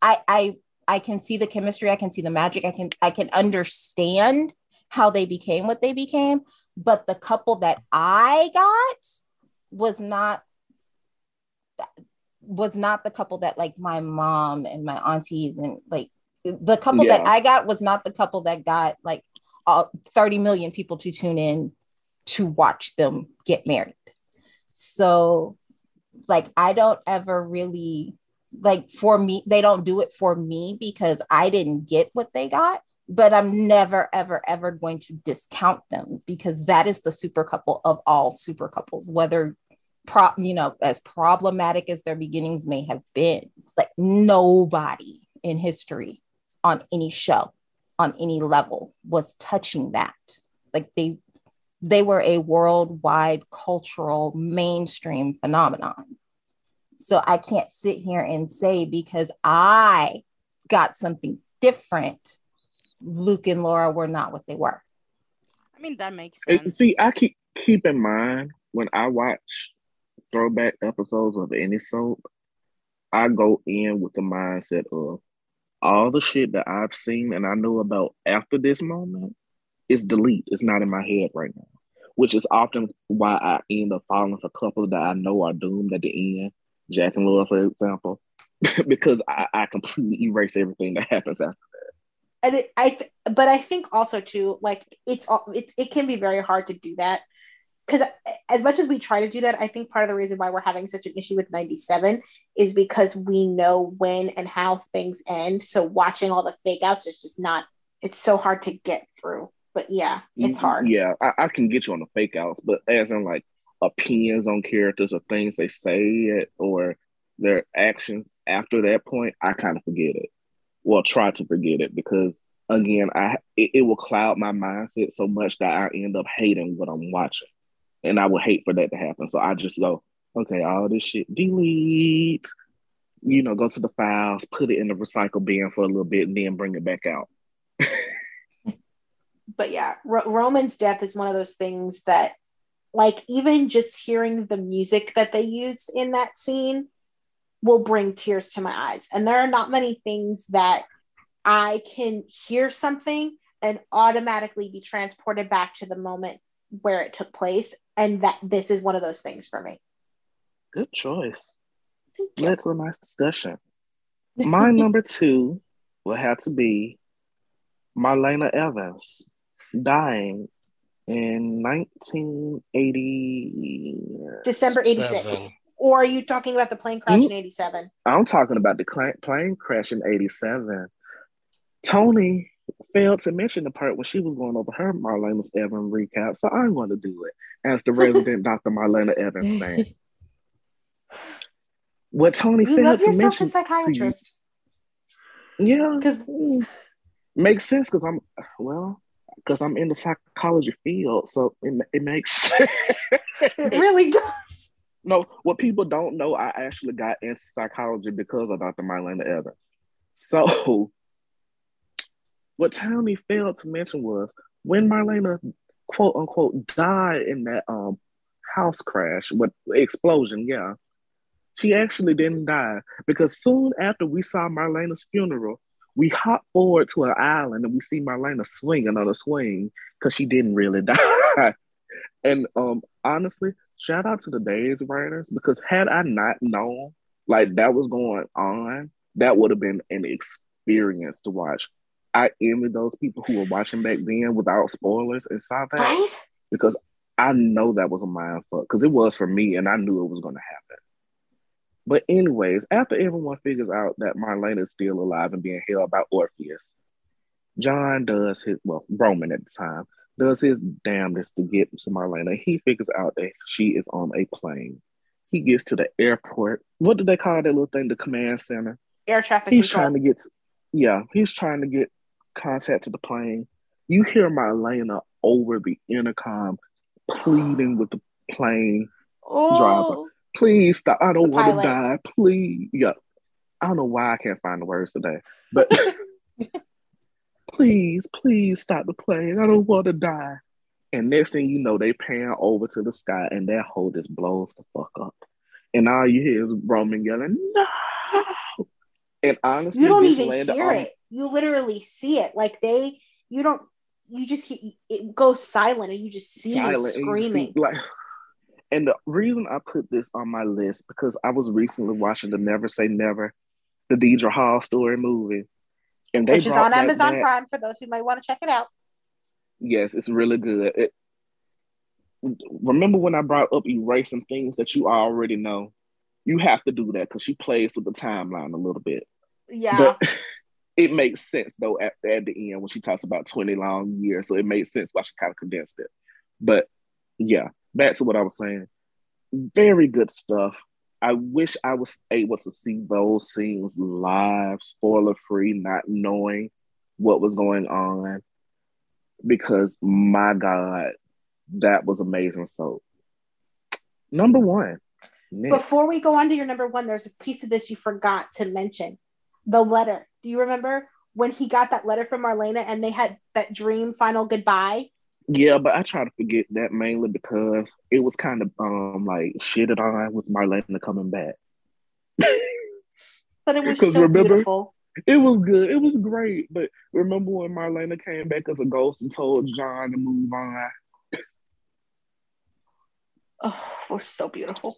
i i i can see the chemistry i can see the magic i can i can understand how they became what they became but the couple that i got was not was not the couple that like my mom and my aunties and like the couple that i got was not the couple that got like uh, 30 million people to tune in to watch them get married. So like I don't ever really like for me, they don't do it for me because I didn't get what they got, but I'm never, ever, ever going to discount them because that is the super couple of all super couples, whether pro you know, as problematic as their beginnings may have been, like nobody in history on any show, on any level was touching that. Like they they were a worldwide cultural mainstream phenomenon. So I can't sit here and say because I got something different, Luke and Laura were not what they were. I mean, that makes sense. see, I keep keep in mind when I watch throwback episodes of any soap, I go in with the mindset of all the shit that I've seen and I know about after this moment is delete. It's not in my head right now, which is often why I end up falling for couples that I know are doomed at the end. Jack and Laura, for example, because I, I completely erase everything that happens after. That. And it, I, th- but I think also too, like it's all it's it can be very hard to do that because as much as we try to do that, I think part of the reason why we're having such an issue with '97 is because we know when and how things end. So watching all the fake outs is just not. It's so hard to get through. But yeah, mm, it's hard. Yeah, I, I can get you on the fake outs, but as in like opinions on characters or things they say it or their actions after that point, I kind of forget it. Well, try to forget it because again, I it, it will cloud my mindset so much that I end up hating what I'm watching, and I would hate for that to happen. So I just go, okay, all this shit delete. You know, go to the files, put it in the recycle bin for a little bit, and then bring it back out. but yeah, Ro- Roman's death is one of those things that, like, even just hearing the music that they used in that scene will bring tears to my eyes. And there are not many things that I can hear something and automatically be transported back to the moment where it took place. And that this is one of those things for me. Good choice. Thank. Led to a nice discussion. My number two will have to be Marlena Evans dying in 1980. December 86. Seven. Or are you talking about the plane crash Hmm? in 87? I'm talking about the cla- plane crash in 87. Tony failed to mention the part when she was going over her Marlena Evans recap, so I'm going to do it as the resident Dr. Marlena Evans fan. What Tony You failed love to yourself a mention, psychiatrist. yeah, Because mm. makes sense because I'm well because I'm in the psychology field, so it, it makes it really does. no, what people don't know, I actually got into psychology because of Dr. Marlena Evans. So, what Tony failed to mention was when Marlena quote unquote died in that um house crash, what explosion, yeah. She actually didn't die because soon after we saw Marlena's funeral, we hop forward to an island and we see Marlena swinging on a swing because she didn't really die. and um, honestly, shout out to the Days writers because had I not known like that was going on, that would have been an experience to watch. I envy those people who were watching back then without spoilers and saw that Right? because I know that was a mind fuck because it was for me and I knew it was going to happen. But anyways, after everyone figures out that Marlena is still alive and being held by Orpheus, John does his well, Roman at the time does his damnedest to get to Marlena. He figures out that she is on a plane. He gets to the airport. What do they call that little thing? The command center. Air traffic He's control. trying to get, yeah, he's trying to get contact to the plane. You hear my Marlena over the intercom pleading with the plane oh, please stop. I don't want to die. Please. Yeah. I don't know why I can't find the words today. But please, please stop the plane. I don't want to die. And next thing you know, they pan over to the sky and that hole just blows the fuck up. And all you hear is Roman yelling, no. And honestly, You don't even hear on- it. You literally see it. Like they, you don't. You just it goes silent, and you just see him silent and you see, screaming. like and the reason I put this on my list because I was recently watching the Never Say Never, the Deidre Hall story movie. And they which is on Amazon back. Prime for those who might want to check it out. Yes, it's really good. It, remember when I brought up erasing things that you already know? You have to do that because she plays with the timeline a little bit. Yeah, But it makes sense though at, at the end when she talks about 20 long years. So it made sense why she kind of condensed it. But yeah, back to what I was saying. Very good stuff. I wish I was able to see those scenes live, spoiler free, not knowing what was going on. Because my God, that was amazing. So, number one. Before we go on to your number one, there's a piece of this you forgot to mention. The letter. Do you remember when he got that letter from Marlena and they had that dream final goodbye? Yeah, but I try to forget that mainly because it was kind of um like shitted on with Marlena coming back. But it was Because so remember- beautiful. It was good. It was great. But remember when Marlena came back as a ghost and told John to move on? Oh, we're so beautiful.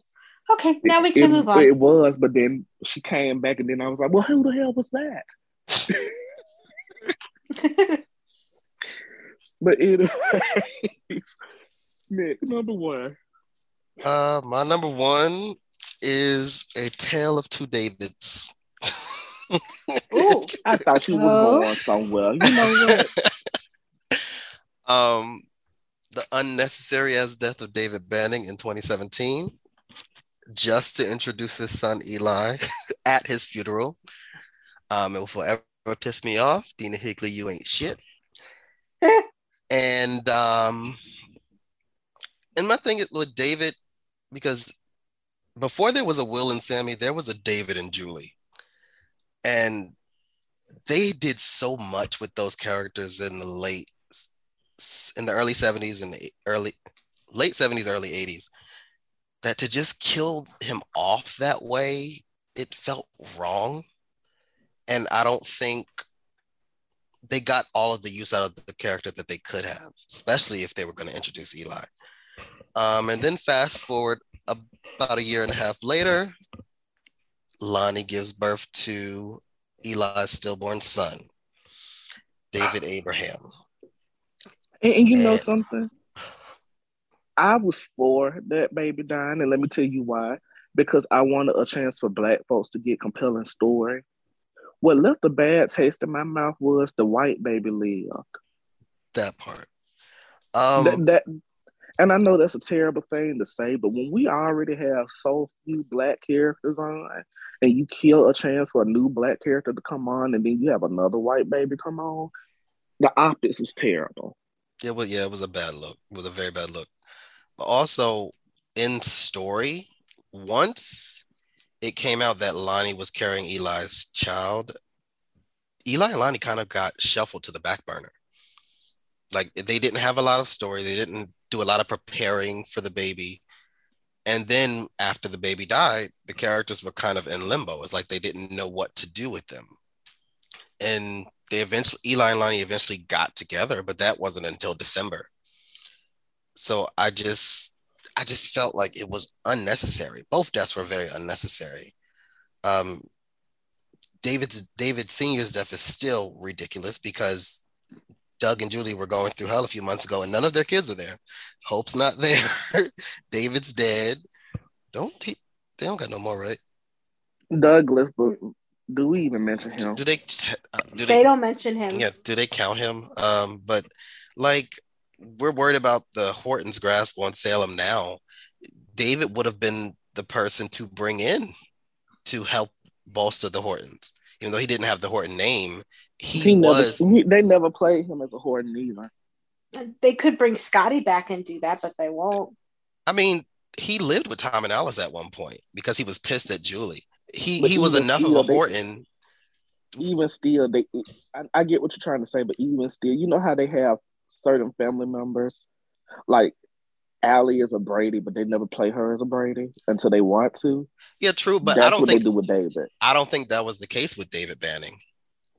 Okay, now we can it, move on. It was, but then she came back and then I was like, well, who the hell was that? But anyways, Nick, number one. Uh, my number one is a tale of two Davids. Ooh, I thought you was Oh. going somewhere. You know what? um, the unnecessary as death of David Banning in 2017, just to introduce his son Eli at his funeral. Um, it will forever piss me off. Dena Higley, you ain't shit. and um, and my thing is with David, because before there was a Will and Sammy, there was a David and Julie, and they did so much with those characters in the late in the early 70s and the early late 70s early 80s that to just kill him off that way it felt wrong. And i don't think they got all of the use out of the character that they could have especially if they were going to introduce eli. Um, and then fast forward about a year and a half later lani gives birth to eli's stillborn son david abraham. And, and you know And- something? I was for that baby dying, and let me tell you why. Because I wanted a chance for black folks to get compelling story. What left a bad taste in my mouth was the white baby lived. that part um that, that, and I know that's a terrible thing to say, but when we already have so few black characters on, and you kill a chance for a new black character to come on, and then you have another white baby come on, the optics was terrible. Yeah, well, yeah, it was a bad look. It was a very bad look. Also in story, once it came out that Lani was carrying Eli's child, Eli and Lani kind of got shuffled to the back burner. Like they didn't have a lot of story. They didn't do a lot of preparing for the baby. And then after the baby died, the characters were kind of in limbo. It's like they didn't know what to do with them. And they eventually Eli and Lani eventually got together, but that wasn't until December. So I just I just felt like it was unnecessary. Both deaths were very unnecessary. Um David's David Senior's death is still ridiculous because Doug and Julie were going through hell a few months ago and none of their kids are there. Hope's not there. David's dead. Don't he, they don't got no more, right? Douglas, but do we even mention him? Do they uh, do they don't mention him. yeah do they count him um but like we're worried about the hortons grass on salem now david would have been the person to bring in to help bolster the hortons even though he didn't have the horton name he, He never, was he, they never played him as a Horton either. They could bring Scotty back and do that, but they won't. i mean he lived with tom and alice at one point because he was pissed at julie he But he was enough of a they- horton even still, they I, I get what you're trying to say, but even still, you know how they have certain family members, like Allie is a Brady, but they never play her as a Brady until they want to. Yeah, true, but That's I don't think they do with David. I don't think that was the case with David Banning.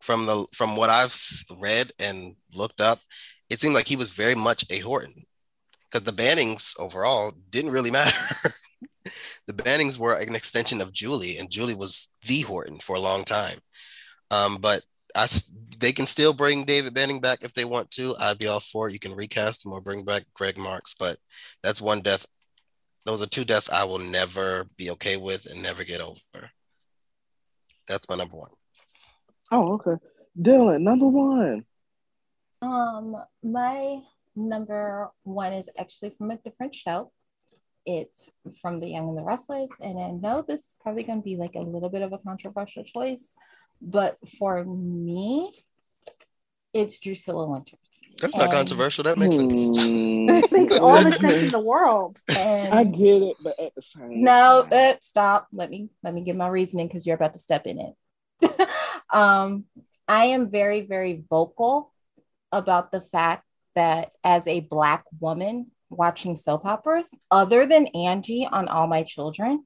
From the from what I've read and looked up, it seemed like he was very much a Horton because the Bannings overall didn't really matter. the Bannings were an extension of Julie, and Julie was the Horton for a long time. Um, but I they can still bring David Banning back if they want to. I'd be all for it. You can recast him or bring back Greg Marks, but that's one death. Those are two deaths I will never be okay with and never get over. That's my number one. Oh, okay. Dylan, number one. Um, my number one is actually from a different show. It's from The Young and the Restless, and I know this is probably going to be like a little bit of a controversial choice, but for me, it's Drucilla Winter. That's not controversial. That makes sense. Hmm. It makes all the sense in the world. And I get it, but at the same no, time, uh, stop. Let me let me give my reasoning because you're about to step in it. um, I am very very vocal about the fact that as a black woman watching soap operas, other than Angie on All My Children,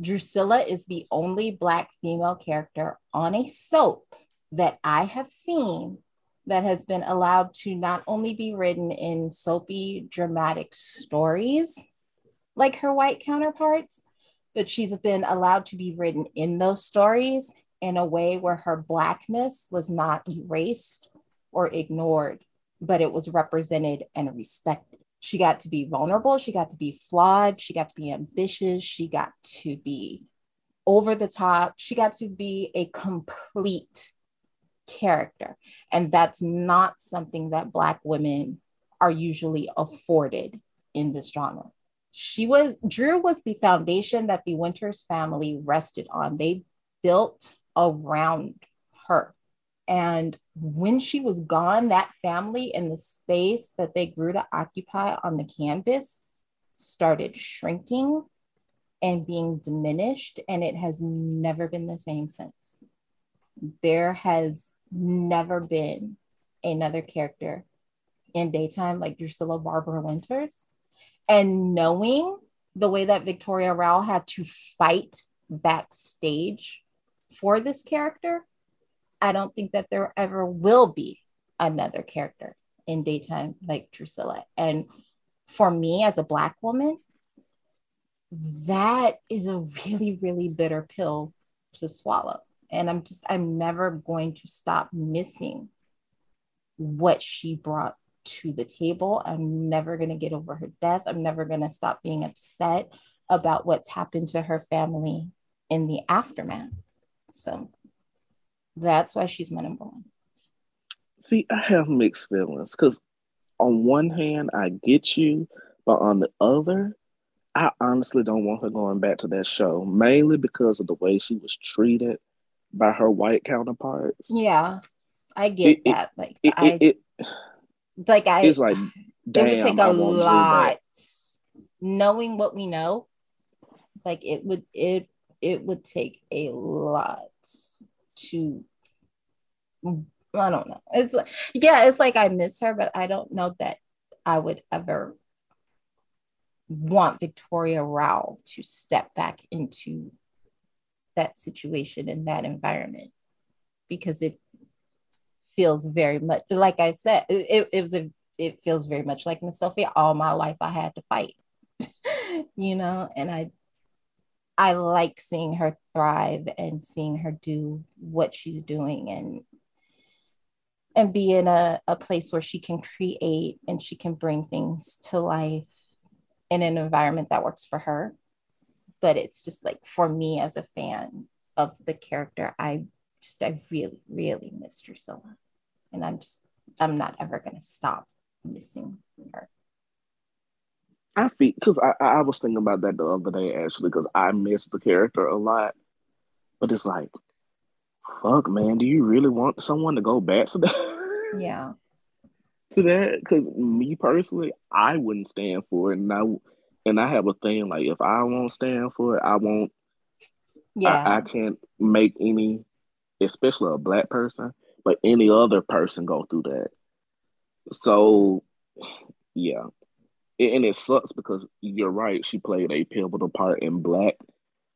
Drucilla is the only black female character on a soap that I have seen that has been allowed to not only be written in soapy dramatic stories like her white counterparts, but she's been allowed to be written in those stories in a way where her blackness was not erased or ignored, but it was represented and respected. She got to be vulnerable, she got to be flawed, she got to be ambitious, she got to be over the top, she got to be a complete character. And that's not something that Black women are usually afforded in this genre she was Dru was the foundation that the Winters family rested on. They built around her. And when she was gone, that family and the space that they grew to occupy on the canvas started shrinking and being diminished. And it has never been the same since. There has never been another character in daytime like Drucilla Barber Winters and knowing the way that Victoria Rowell had to fight backstage for this character, I don't think that there ever will be another character in daytime like Drucilla. And for me as a Black woman, that is a really, really bitter pill to swallow. And I'm just, I'm never going to stop missing what she brought to the table. I'm never going to get over her death. I'm never going to stop being upset about what's happened to her family in the aftermath. So that's why she's my number one. See, I have mixed feelings because on one hand, I get you, but on the other, I honestly don't want her going back to that show, mainly because of the way she was treated by her white counterparts. Yeah, I get It- that. like It, I it, like I it's like, it would take a lot knowing what we know like it would it it would take a lot to i don't know it's like yeah it's like i miss her but i don't know that i would ever want victoria rowell to step back into that situation in that environment because it feels very much like I said, it, it was a it feels very much like Miss Sophia. All my life I had to fight. you know, and I I like seeing her thrive and seeing her do what she's doing and and be in a, a place where she can create and she can bring things to life in an environment that works for her. But it's just like for me as a fan of the character, I just I really, really miss Drucilla. And I'm just I'm not ever gonna stop missing her. I feel because I, I was thinking about that the other day actually because I miss the character a lot, but it's like, fuck, man, do you really want someone to go back to that? Yeah. to that? Because me personally, I wouldn't stand for it, and I and I have a thing like if I won't stand for it, I won't. Yeah. I, I can't make any especially a black person, but any other person go through that. So, yeah, and it sucks because you're right. She played a pivotal part in black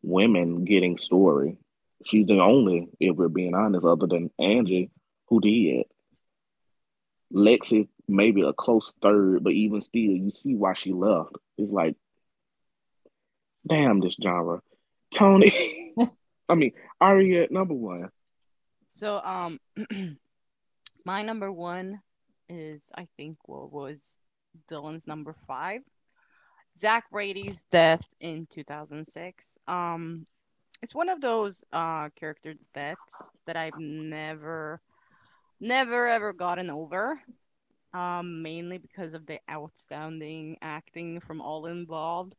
women getting story. She's the only, if we're being honest, other than Angie, who did. Lexi, maybe a close third, but even still, you see why she left. It's like, damn, this genre. Tony, I mean, Aria, number one. So, um, my number one is, I think, what was Dylan's number five. Zach Brady's death in 2006. Um, it's one of those uh character deaths that I've never, never ever gotten over. Um, mainly because of the outstanding acting from all involved,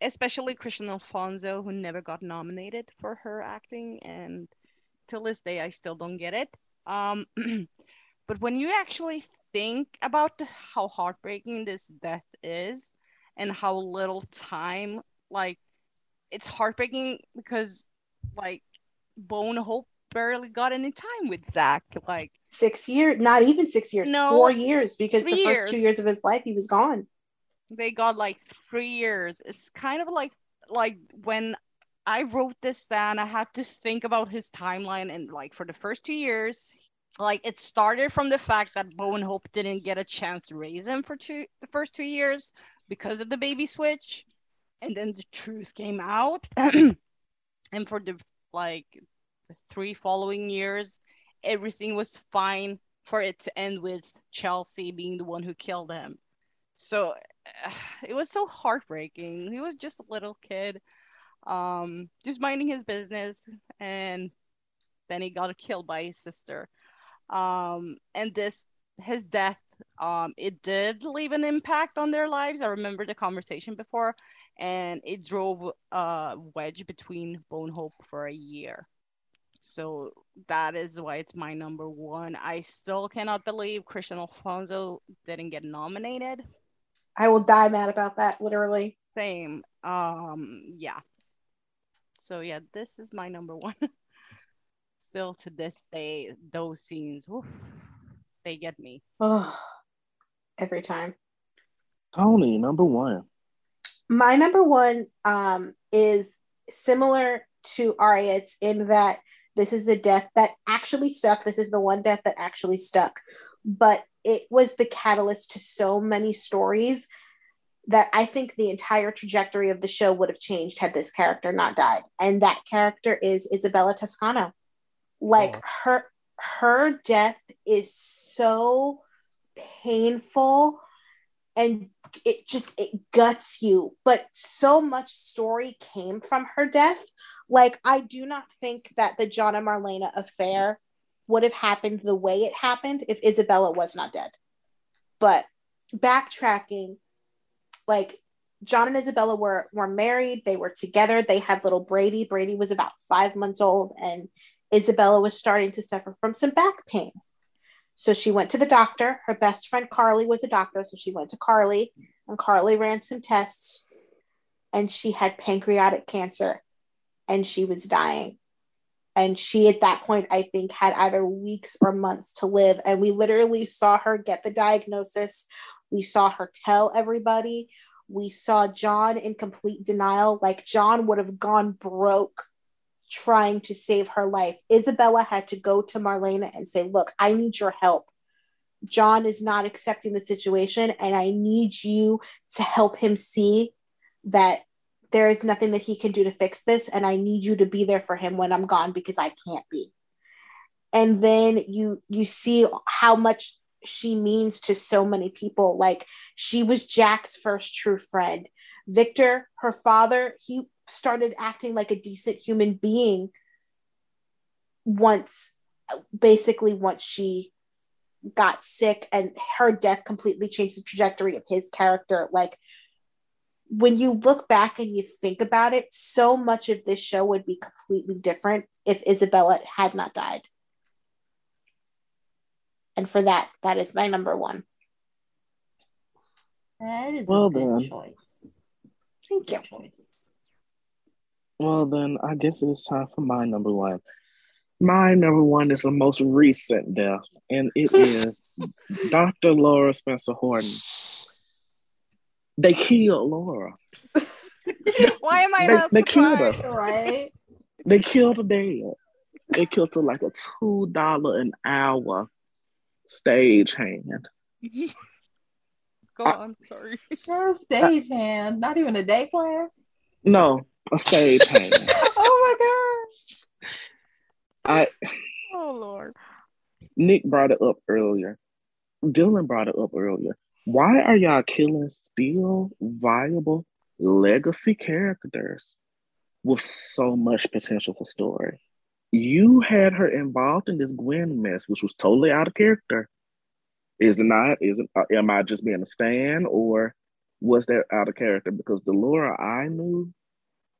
especially Kristian Alfonso, who never got nominated for her acting, and till this day I still don't get it. Um, but when you actually think about how heartbreaking this death is and how little time like it's heartbreaking because like Bone Hope barely got any time with Zach. Like six years, not even six years, no, four years because the years. first two years of his life he was gone. They got like three years. It's kind of like like when I wrote this down, I had to think about his timeline and like for the first two years, like it started from the fact that Bowen Hope didn't get a chance to raise him for two the first two years because of the baby switch, and then the truth came out, and for the like three following years, everything was fine for it to end with Chelsea being the one who killed him. So it was so heartbreaking. He was just a little kid, um, just minding his business, and then he got killed by his sister um, and this his death um, it did leave an impact on their lives. I remember the conversation before, and it drove a wedge between Bone Hope for a year. So that is why it's my number one. I still cannot believe Kristian Alfonso didn't get nominated. I will die mad about that, literally. Same. Um, yeah. So yeah, this is my number one. still to this day, those scenes, oof, they get me. Oh, every time. Tony, number one. My number one um, is similar to Ariet's in that this is the death that actually stuck. This is the one death that actually stuck. But it was the catalyst to so many stories that I think the entire trajectory of the show would have changed had this character not died. And that character is Isabella Toscano. Like oh. her her death is so painful and it just it guts you. But so much story came from her death. Like i do not think that the john and marlena affair would have happened the way it happened if isabella was not dead. But backtracking like john and isabella were were married. They were together. They had little brady. Brady was about five months old and Isabella was starting to suffer from some back pain. So she went to the doctor. Her best friend Carly was a doctor. So she went to Carly, and Carly ran some tests, and she had pancreatic cancer and she was dying. And she, at that point, I think, had either weeks or months to live. And we literally saw her get the diagnosis. We saw her tell everybody. We saw John in complete denial. Like, John would have gone broke trying to save her life. Isabella had to go to Marlena and say, Look, I need your help. John is not accepting the situation, and I need you to help him see that there is nothing that he can do to fix this. And I need you to be there for him when I'm gone because I can't be. And then you you see how much she means to so many people. Like she was Jack's first true friend. Victor, her father, he started acting like a decent human being once basically once she got sick and her death completely changed the trajectory of his character. Like when you look back and you think about it so much of this show would be completely different if isabella had not died. And for that that is my number one. That is well a good then. choice. Thank you. choice. Well, then I guess it is time for my number one. My number one is the most recent death, and it is Dr. Laura Spencer Horton. They killed Laura. Why am I They- not they killed surprised? her. right? They killed her dead. They killed her like a two dollar an hour stage hand. Go I- on, sorry. You're a stagehand, not even a day player. No, a hand. Oh my god! I Oh Lord. Nick brought it up earlier. Dylan brought it up earlier. Why are y'all killing still viable legacy characters with so much potential for story? You had her involved in this Gwen mess, which was totally out of character. Is it not? Is it? uh, Am I just being a stan, or was that out of character? Because the Laura I knew,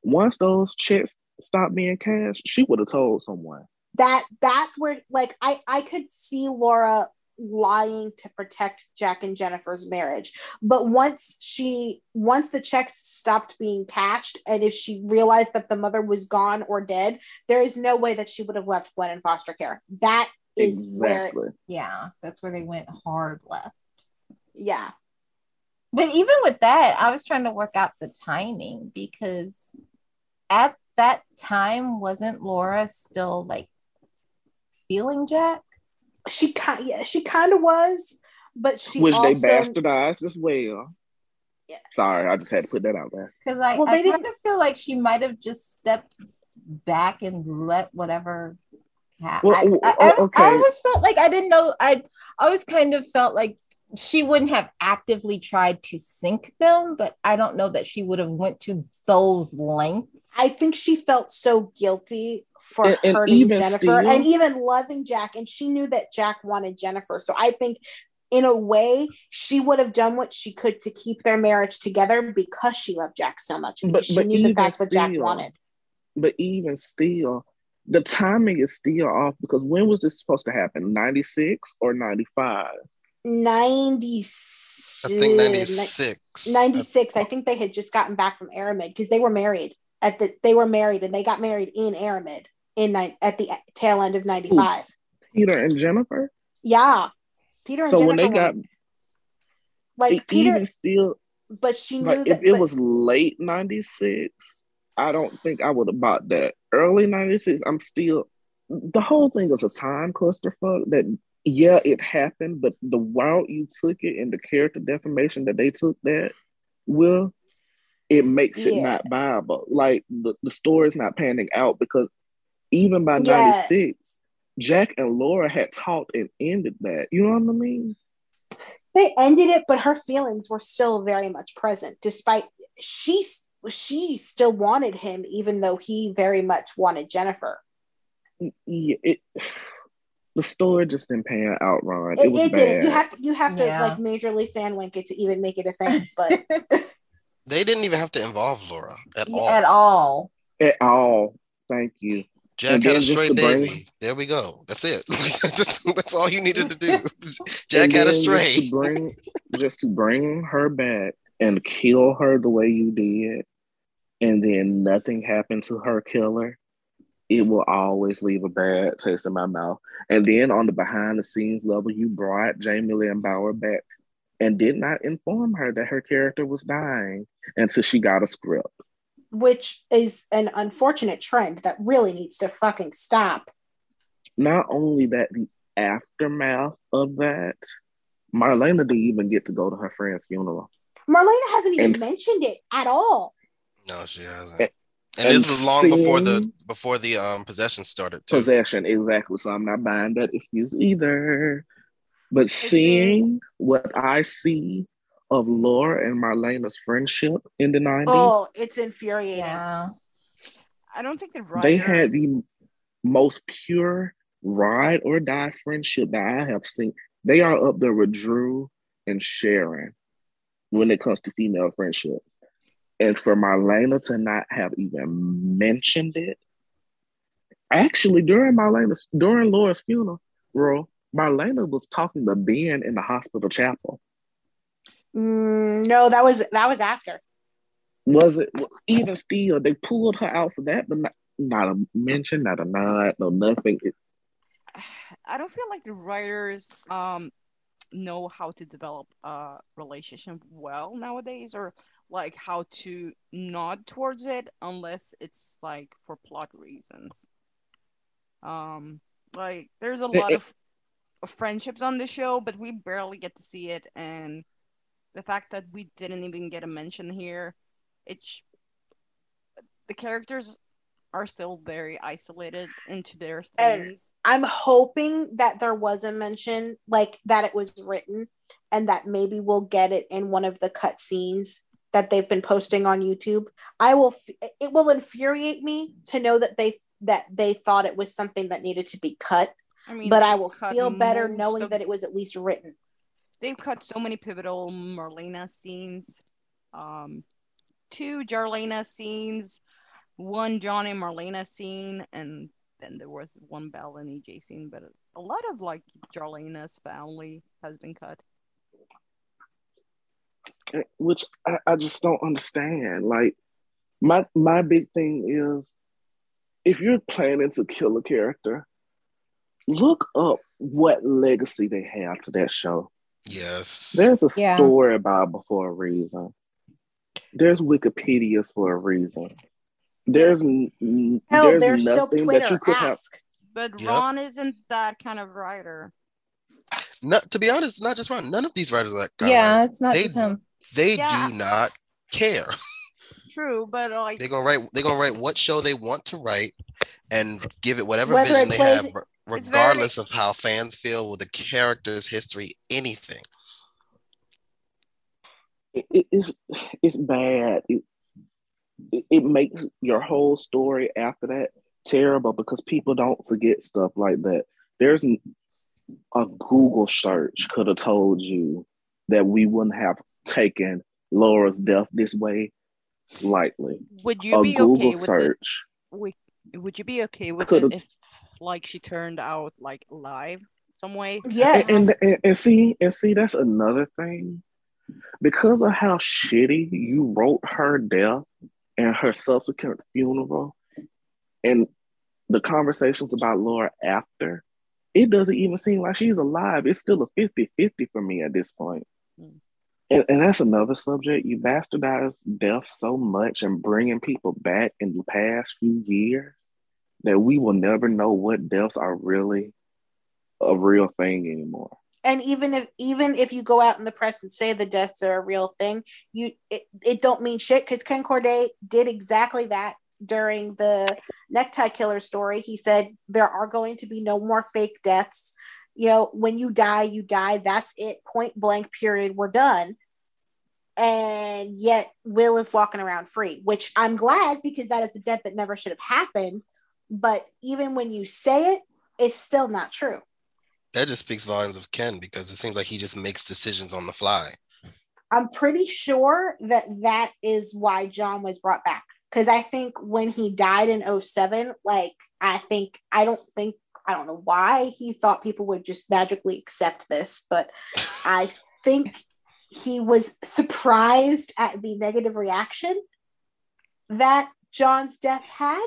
once those checks stopped being cashed, she would have told someone. that that's where like I I could see Laura lying to protect Jack and Jennifer's marriage. But once she once the checks stopped being cashed and if she realized that the mother was gone or dead, there is no way that she would have left Gwen in foster care. That is where Exactly. Yeah, that's where they went hard left. yeah. But even with that, I was trying to work out the timing because at that time, wasn't Laura still like feeling Jack? She kind yeah, she kind of was, but she which also they bastardized as well. Yeah. Sorry, I just had to put that out there. Because I, Well, I kind didn't- of feel like she might have just stepped back and let whatever happen. Well, I, I, oh, oh I- okay. I always felt like I didn't know. I always kind of felt like she wouldn't have actively tried to sink them, but I don't know that she would have went to those lengths. I think she felt so guilty for And- and hurting even Jennifer still- and even loving Jack. And she knew that Jack wanted Jennifer. So I think, in a way, she would have done what she could to keep their marriage together because she loved Jack so much. But- she but knew that even that's what Jack wanted. But even still, the timing is still off because when was this supposed to happen? 96 or 95? 96. I think 96. 96. I think they had just gotten back from Aremid because they were married at the they were married and they got married in Aremid in ni- at the tail end of 95. Peter and Jennifer? Yeah. Peter and So Jennifer when they got like e- Peter even still, but she knew like that if it but- was late 96, I don't think I would have bought that. Early 96, I'm still the whole thing is a time clusterfuck that yeah, it happened, but the route you took it and the character defamation that they took that will it makes it Yeah. not viable. Like the, the story's not panning out because even by Yeah. 96, Jack and Laura had talked and ended that. You know what I mean? they ended it but her feelings were still very much present despite she she still wanted him even though he very much wanted Jennifer. Yeah, it the story just didn't pan out, Ron. It, It, was it bad. didn't. You have to you have to Yeah. like majorly fan wink it to even make it a thing. But They didn't even have to involve Laura at all. At all. At all. Thank you. Jack And had a straight stray to bring- baby. There we go. That's it. that's, that's all you needed to do. Jack And had a then stray. Just to, bring, just to bring her back and kill her the way you did, and then nothing happened to her killer, it will always leave a bad taste in my mouth. And then on the behind the scenes level, you brought Jaime Lyn Bauer back and did not inform her that her character was dying until she got a script. which is an unfortunate trend that really needs to fucking stop. Not only that, the aftermath of that, Marlena didn't even get to go to her friend's funeral. Marlena hasn't even And- mentioned it at all. No, she hasn't. And- And this was long before the before the um possession started too. Possession, exactly. So I'm not buying that excuse either. But seeing what I see of Laura and Marlena's friendship in the 90s, Oh, it's infuriating. Yeah. I don't think the writers. they had the most pure ride or die friendship that I have seen. They are up there with Drew and Sharon when it comes to female friendships. And for Marlena to not have even mentioned it, actually during Marlena's during Laura's funeral, Marlena was talking to Ben in the hospital chapel. Mm, no, that was that was after. Was it even still? They pulled her out for that, but not, not a mention, not a nod, no nothing. It, I don't feel like the writers um know how to develop a relationship well nowadays or like how to nod towards it unless it's like for plot reasons. Um like there's a lot it- of, of friendships on the show, but we barely get to see it and the fact that we didn't even get a mention here, it's the characters are still very isolated into their things. I'm hoping that there was a mention, like that it was written, and that maybe we'll get it in one of the cut scenes that they've been posting on YouTube. I will. It will infuriate me to know that they that they thought it was something that needed to be cut, I mean, but I will feel better knowing of- that it was at least written. they've cut so many pivotal Marlena scenes, um, two Jarlena scenes, one John and Marlena scene, and then there was one Belle and EJ scene. But a lot of like Jarlena's family has been cut. Which I, I just don't understand. Like my my big thing is if you're planning to kill a character, look up what legacy they have to that show. Yes. There's a Yeah. story about before a reason. There's Wikipedia's for a reason. There's n- n- Hell, there's there's nothing that you Twitter. could have. Ask. But Yep. Ron isn't that kind of writer. Not, to be honest, not just Ron. None of these writers are that kind yeah, writer. it's not They- just him. They Yeah. do not care. True, but like They're gonna write. They're gonna write what show they want to write, and give it whatever Whether vision it they plays- have, re- It's very- regardless of how fans feel with the character's history, anything. It, it- it's it's bad. It, it it makes your whole story after that terrible because people don't forget stuff like that. There's n- a Google search could have told you that we wouldn't have taken Laura's death this way lightly. would you A be Google okay with it? search. Wi- Would you be okay with it if like she turned out like live some way? Yes. And, and and see and see that's another thing because of how shitty you wrote her death and her subsequent funeral and the conversations about Laura after it doesn't even seem like she's alive. It's still a 50-50 for me at this point. Mm. and, and that's another subject. You bastardize death so much and bringing people back in the past few years that we will never know what deaths are really a real thing anymore. And even if even if you go out in the press and say the deaths are a real thing, you it, it don't mean shit because Ken Corday did exactly that during the necktie killer story. He said there are going to be no more fake deaths. You know, when you die, you die. That's it. Point blank. Period. We're done. And yet Will is walking around free, which I'm glad because that is a death that never should have happened. But even when you say it, it's still not true. That just speaks volumes of Ken because it seems like he just makes decisions on the fly. I'm pretty sure that that is why John was brought back. Because I think when he died in 07, like, I think, I don't think, I don't know why he thought people would just magically accept this, but I think he was surprised at the negative reaction that John's death had.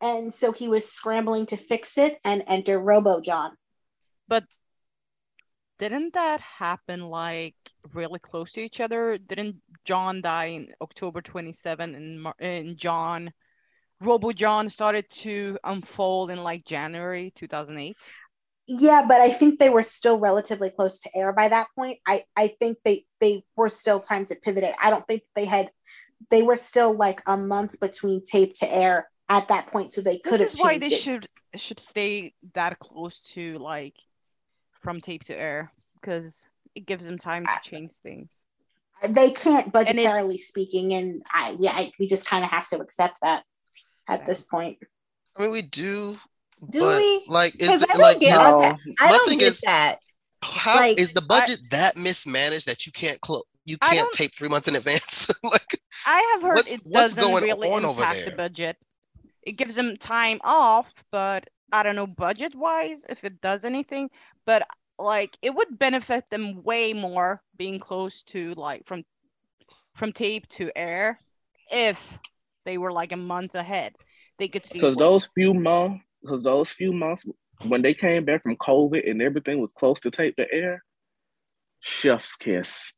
And so he was scrambling to fix it and enter Robo John. Didn't that happen like really close to each other? Didn't John die in October 27 and, Mar- and John, Robo John started to unfold in like January 2008? Yeah, but I think they were still relatively close to air by that point. I I think they they were still time to pivot it. I don't think they had they were still like a month between tape to air at that point, so they could have This is why they it. should should stay that close to like from tape to air because it gives them time to change things. They can't And it- budgetarily speaking, and I yeah, I, we just kind of have to accept that at Yeah. this point. I mean, we do, Do but we? like, is 'Cause it I don't like get- is- No, I don't thing get is- that. how like, is the budget that mismanaged that you can't close? You can't tape three months in advance. like, I have heard What's- it what's doesn't going really on over impact the there? budget. It gives them time off, but I don't know budget wise if it does anything. But like it would benefit them way more being close to like from from tape to air if they were like a month ahead. they could see. Because those few months, because those few months when they came back from COVID and everything was close to tape to air, chef's kiss.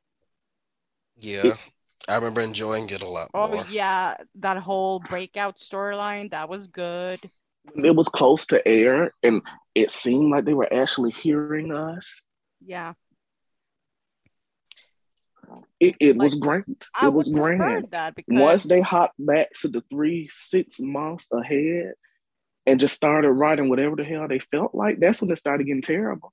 Yeah. I remember enjoying it a lot Oh more. yeah, that whole breakout storyline that was good. It was close to air, and it seemed like they were actually hearing us. Yeah, It, it was Like, great. I It was prefer that because Once they hopped back to the three, six months ahead and just started writing whatever the hell they felt like, that's when it started getting terrible.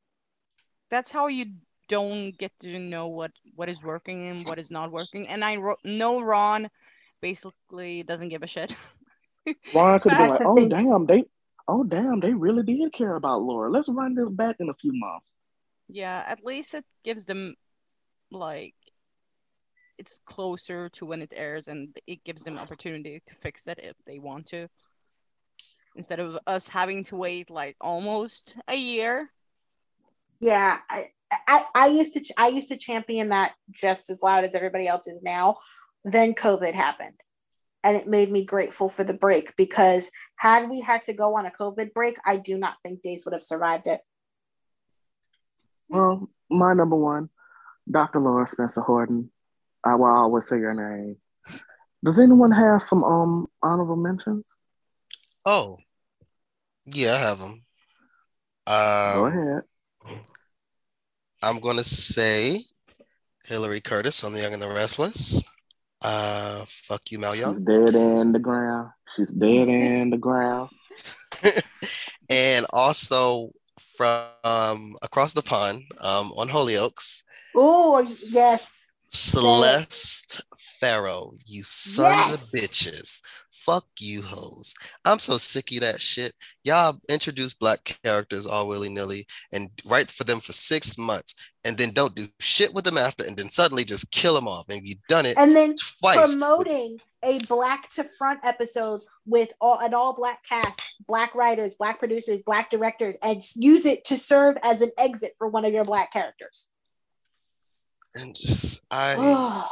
that's how you don't get to know what what is working and what is not working. And I know Ron basically doesn't give a shit. Ron could have been like, oh, thing. damn, they, oh, damn, they really did care about Laura. Let's run this back in a few months. Yeah, at least it gives them like it's closer to when it airs and it gives them opportunity to fix it if they want to. Instead of us having to wait like almost a year. Yeah, I, I I used to ch- I used to champion that just as loud as everybody else is now. Then COVID happened, and it made me grateful for the break because had we had to go on a COVID break, I do not think Days would have survived it. Well, my number one, Dr. Laura Spencer Horton. I will always say your name. Does anyone have some um honorable mentions? Oh. Yeah, I have them. Go Um, ahead. I'm gonna say Hillary Curtis on The Young and the Restless. Uh, fuck you, Mal She's Young. dead in the ground. She's dead in the ground. and also from across the pond, um, on Hollyoaks, Oh yes, Celeste Faroe. You sons Yes. of bitches. Fuck you hoes. I'm so sick of that shit. Y'all introduce black characters all willy-nilly and write for them for six months and then don't do shit with them after and then suddenly just kill them off. And you've done it and then twice. with- promoting a black to front episode with all an all black cast, black writers, black producers, black directors, and use it to serve as an exit for one of your black characters. and just I Oh,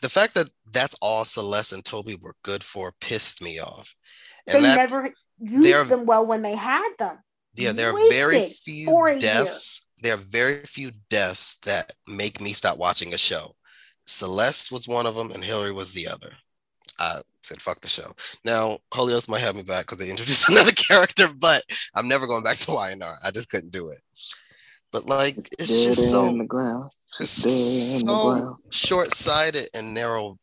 the fact that that's all Celeste and Toby were good for pissed me off. they And that never used them well when they had them. Yeah, there are very few a year. deaths. There are very few deaths that make me stop watching a show. Celeste was one of them, and Hillary was the other. I said, "Fuck the show." Now, Holios might have me back because they introduced another character, but I'm never going back to Y&R. I just couldn't do it. But like, it's dead just so in the ground. it's Dead in the so short-sighted and narrow.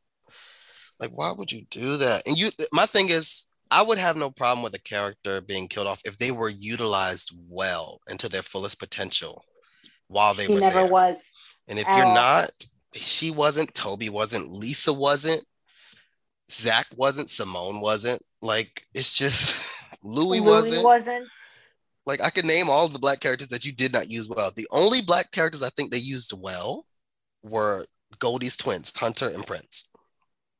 Like, why would you do that? And you, my thing is, I would have no problem with a character being killed off if they were utilized well into their fullest potential while they He were never there. was. And if at you're all. not, she wasn't, Toby wasn't, Lisa wasn't, Zach wasn't, Simone wasn't. Like, it's just Louis, Louis wasn't. wasn't. Like, I could name all of the black characters that you did not use well. The only black characters I think they used well were Goldie's twins, Hunter and Prince.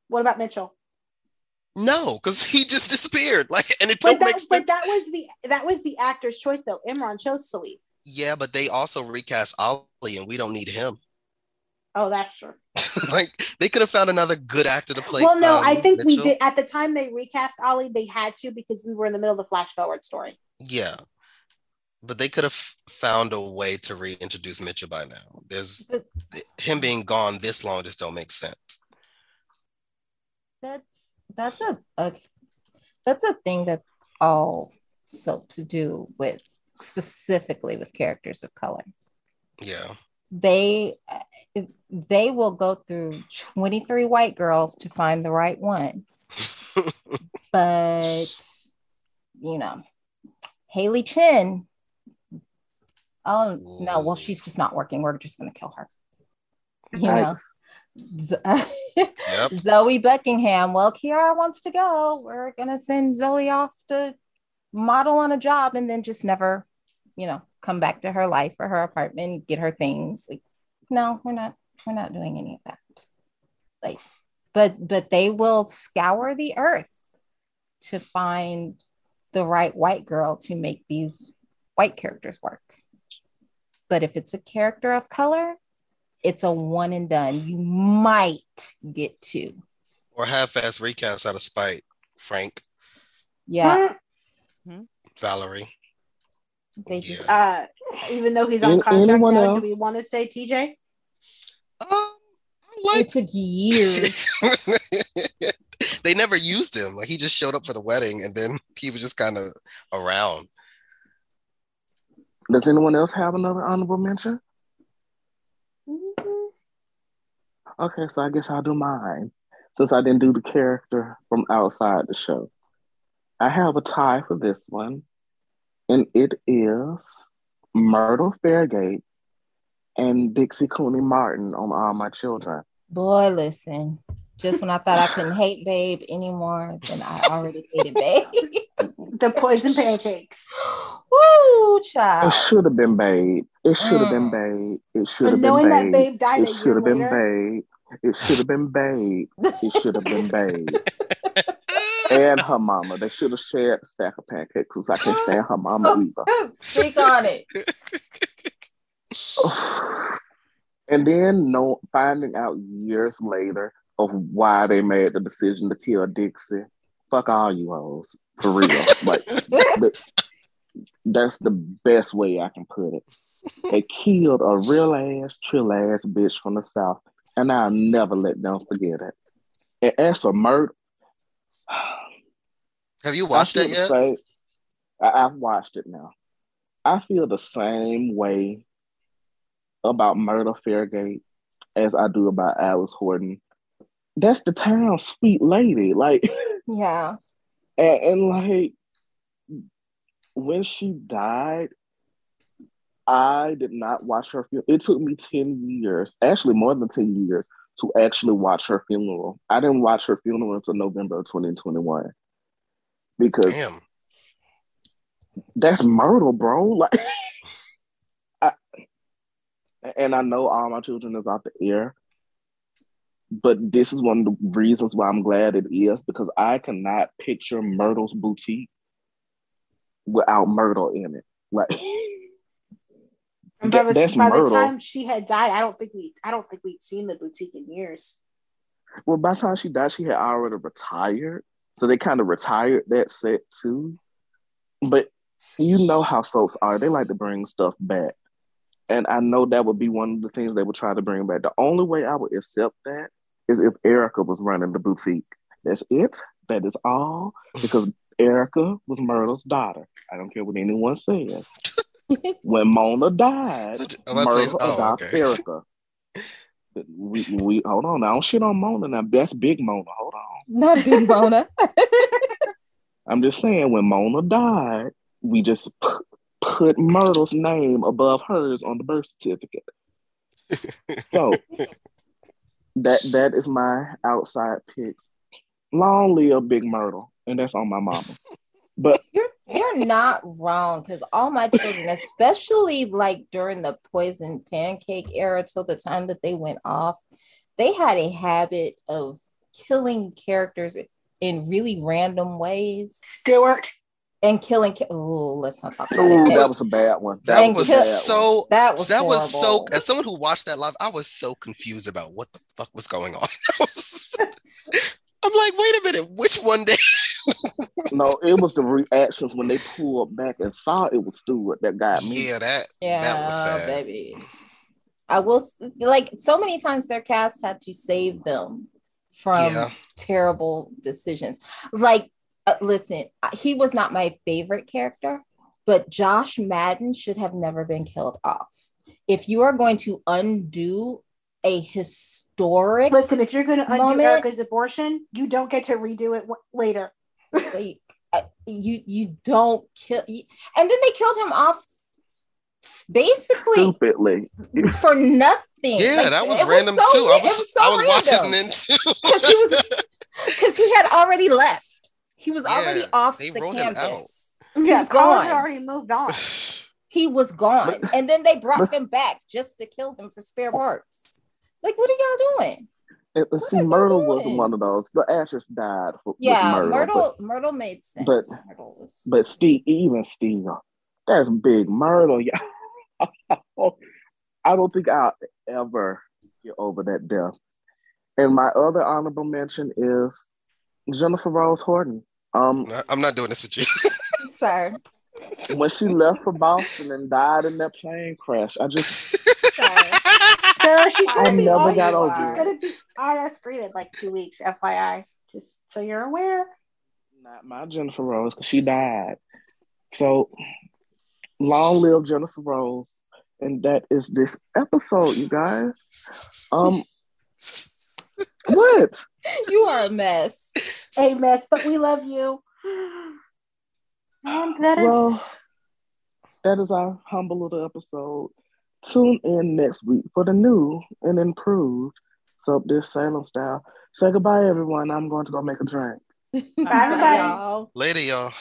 What about Mitchell? No, because he just disappeared. Like, and it But don't that, make but that was the that was the actor's choice though. Imran chose to leave. yeah, but they also recast Ollie, and we don't need him. Oh, that's true. like, they could have found another good actor to play. well, no, um, I think we did at the time they recast Ollie. They had to because we were in the middle of the flash forward story. Yeah. But they could have found a way to reintroduce Mitchell by now. There's But- him being gone this long just don't make sense. That's that's a, a that's a thing that all soaps do with specifically with characters of color. Yeah. They uh, they will go through 23 white girls to find the right one. But you know, Haley Chen. Oh no, well, she's just not working. We're just gonna kill her. You know. Z- Yep. Zoe Buckingham. Well, Kiara wants to go. We're gonna send Zoe off to model on a job and then just never, you know, come back to her life or her apartment, get her things. Like, no, we're not. We're not doing any of that. Like, but but they will scour the earth to find the right white girl to make these white characters work. But if it's a character of color, it's a one and done. You might get two. Or half-ass recast out of spite, Frank. Yeah, Valerie. they just Yeah. Uh, even though he's on Any- contract anyone now, else? do we want to say TJ? Um, I it took years. they never used him. Like he just showed up for the wedding, and then he was just kind of around. Does anyone else have another honorable mention? Mm-hmm. Okay, so I guess I'll do mine since I didn't do the character from outside the show. I have a tie for this one, and it is Myrtle Fargate and Dixie Cooney Martin on All My Children. Boy, listen. Just when I thought I couldn't hate Babe anymore, than I already hated Babe. The poison pancakes. Woo, child. It should have been Babe. It should have been Mm. Babe. It should But have knowing been that Babe. Babe died It should have been Babe. It should have been Babe. It should have been Babe. and her mama. They should have shared the stack of pancakes because I can't stand her mama either. Speak on it. and then no finding out years later of why they made the decision to kill Dixie. Fuck all you hoes. For real. like but that's the best way I can put it. They killed a real ass, trill ass bitch from the South, and I'll never let them forget it. And as for murder, Have you watched it yet? same- I, I've watched it now. I feel the same way about Myrtle Fargate as I do about Alice Horton. That's the town, sweet lady. Like, Yeah. and, and like when she died, I did not watch her funeral. It took me 10 years, actually more than 10 years, to actually watch her funeral. I didn't watch her funeral until November of 2021. Because Damn. that's murder, bro. Like, I, and I know all my children is out the air, but this is one of the reasons why I'm glad it is because I cannot picture Myrtle's boutique without Myrtle in it. Like, by, that- the, that's by the time she had died, I don't think we, I don't think we'd seen the boutique in years. Well, by the time she died, she had already retired, so they kind of retired that set too. But you know how soaps are; they like to bring stuff back, and I know that would be one of the things they would try to bring back. The only way I would accept that is if Erica was running the boutique. That's it. That is all. Because Erica was Myrtle's daughter. I don't care what anyone says. When Mona died, So, I'm about to say- Myrtle oh, adopted okay. Erica. We, we hold on. I don't shit on Mona now. That's big Mona. Hold on. Not big Mona. I'm just saying when Mona died, we just put, put Myrtle's name above hers on the birth certificate. So that that is my outside picks. Long live Big Myrtle, and that's on my mama. But You're you're not wrong because all my children, especially like during the poison pancake era till the time that they went off, they had a habit of killing characters in really random ways Stuart. And killing. Ca- oh, let's not talk about ooh, it. that was a bad one. That Thank was you. so. that was that was so. As someone who watched that live, I was so confused about what the fuck was going on. I was- I'm like, wait a minute, which one day? No, it was the reactions when they pulled back and saw it was Stuart that got me. Yeah, that Yeah, that was sad. baby. I will like so many times their cast had to save them from Yeah. terrible decisions. Like, uh, listen, he was not my favorite character, but Josh Madden should have never been killed off. If you are going to undo a historic, Listen, if you're going to undo Moment. Erica's abortion, you don't get to redo it w- later. like, uh, you you don't kill, you, and then they killed him off basically Stupidly. for nothing. Yeah, Like, that was it random so too. I it was, so I was watching random. then too. because he was because he had already left. He was already off they the rolled him campus. Yeah, was Colin had gone. already moved on. He was gone, and then they brought him back just to kill him for spare parts. Like, what are y'all doing? And, and What see, are you Myrtle was doing? one of those. The actress died for Yeah, Myrtle, Myrtle. but- Myrtle made sense. but- Myrtle But Steve, even Steve, that's big Myrtle. Yeah. I don't think I'll ever get over that death. And my other honorable mention is Jennifer Rose Horton. Um, I- I'm not doing this with you. Sir, when she left for Boston and died in that plane crash, I just. Sarah, she's I gonna be never on, got she's over it. gonna be on our screen in like two weeks, FYI. Just so you're aware. not my Jennifer Rose because she died. So long live Jennifer Rose, and that is this episode, you guys. Um, what? You are a mess. A mess, but we love you. Um, and that is Well, that is our humble little episode. Tune in next week for the new and improved Soap Dish Salem style. Say goodbye, everyone. I'm going to go make a drink. Bye, everybody. y'all. Later, y'all.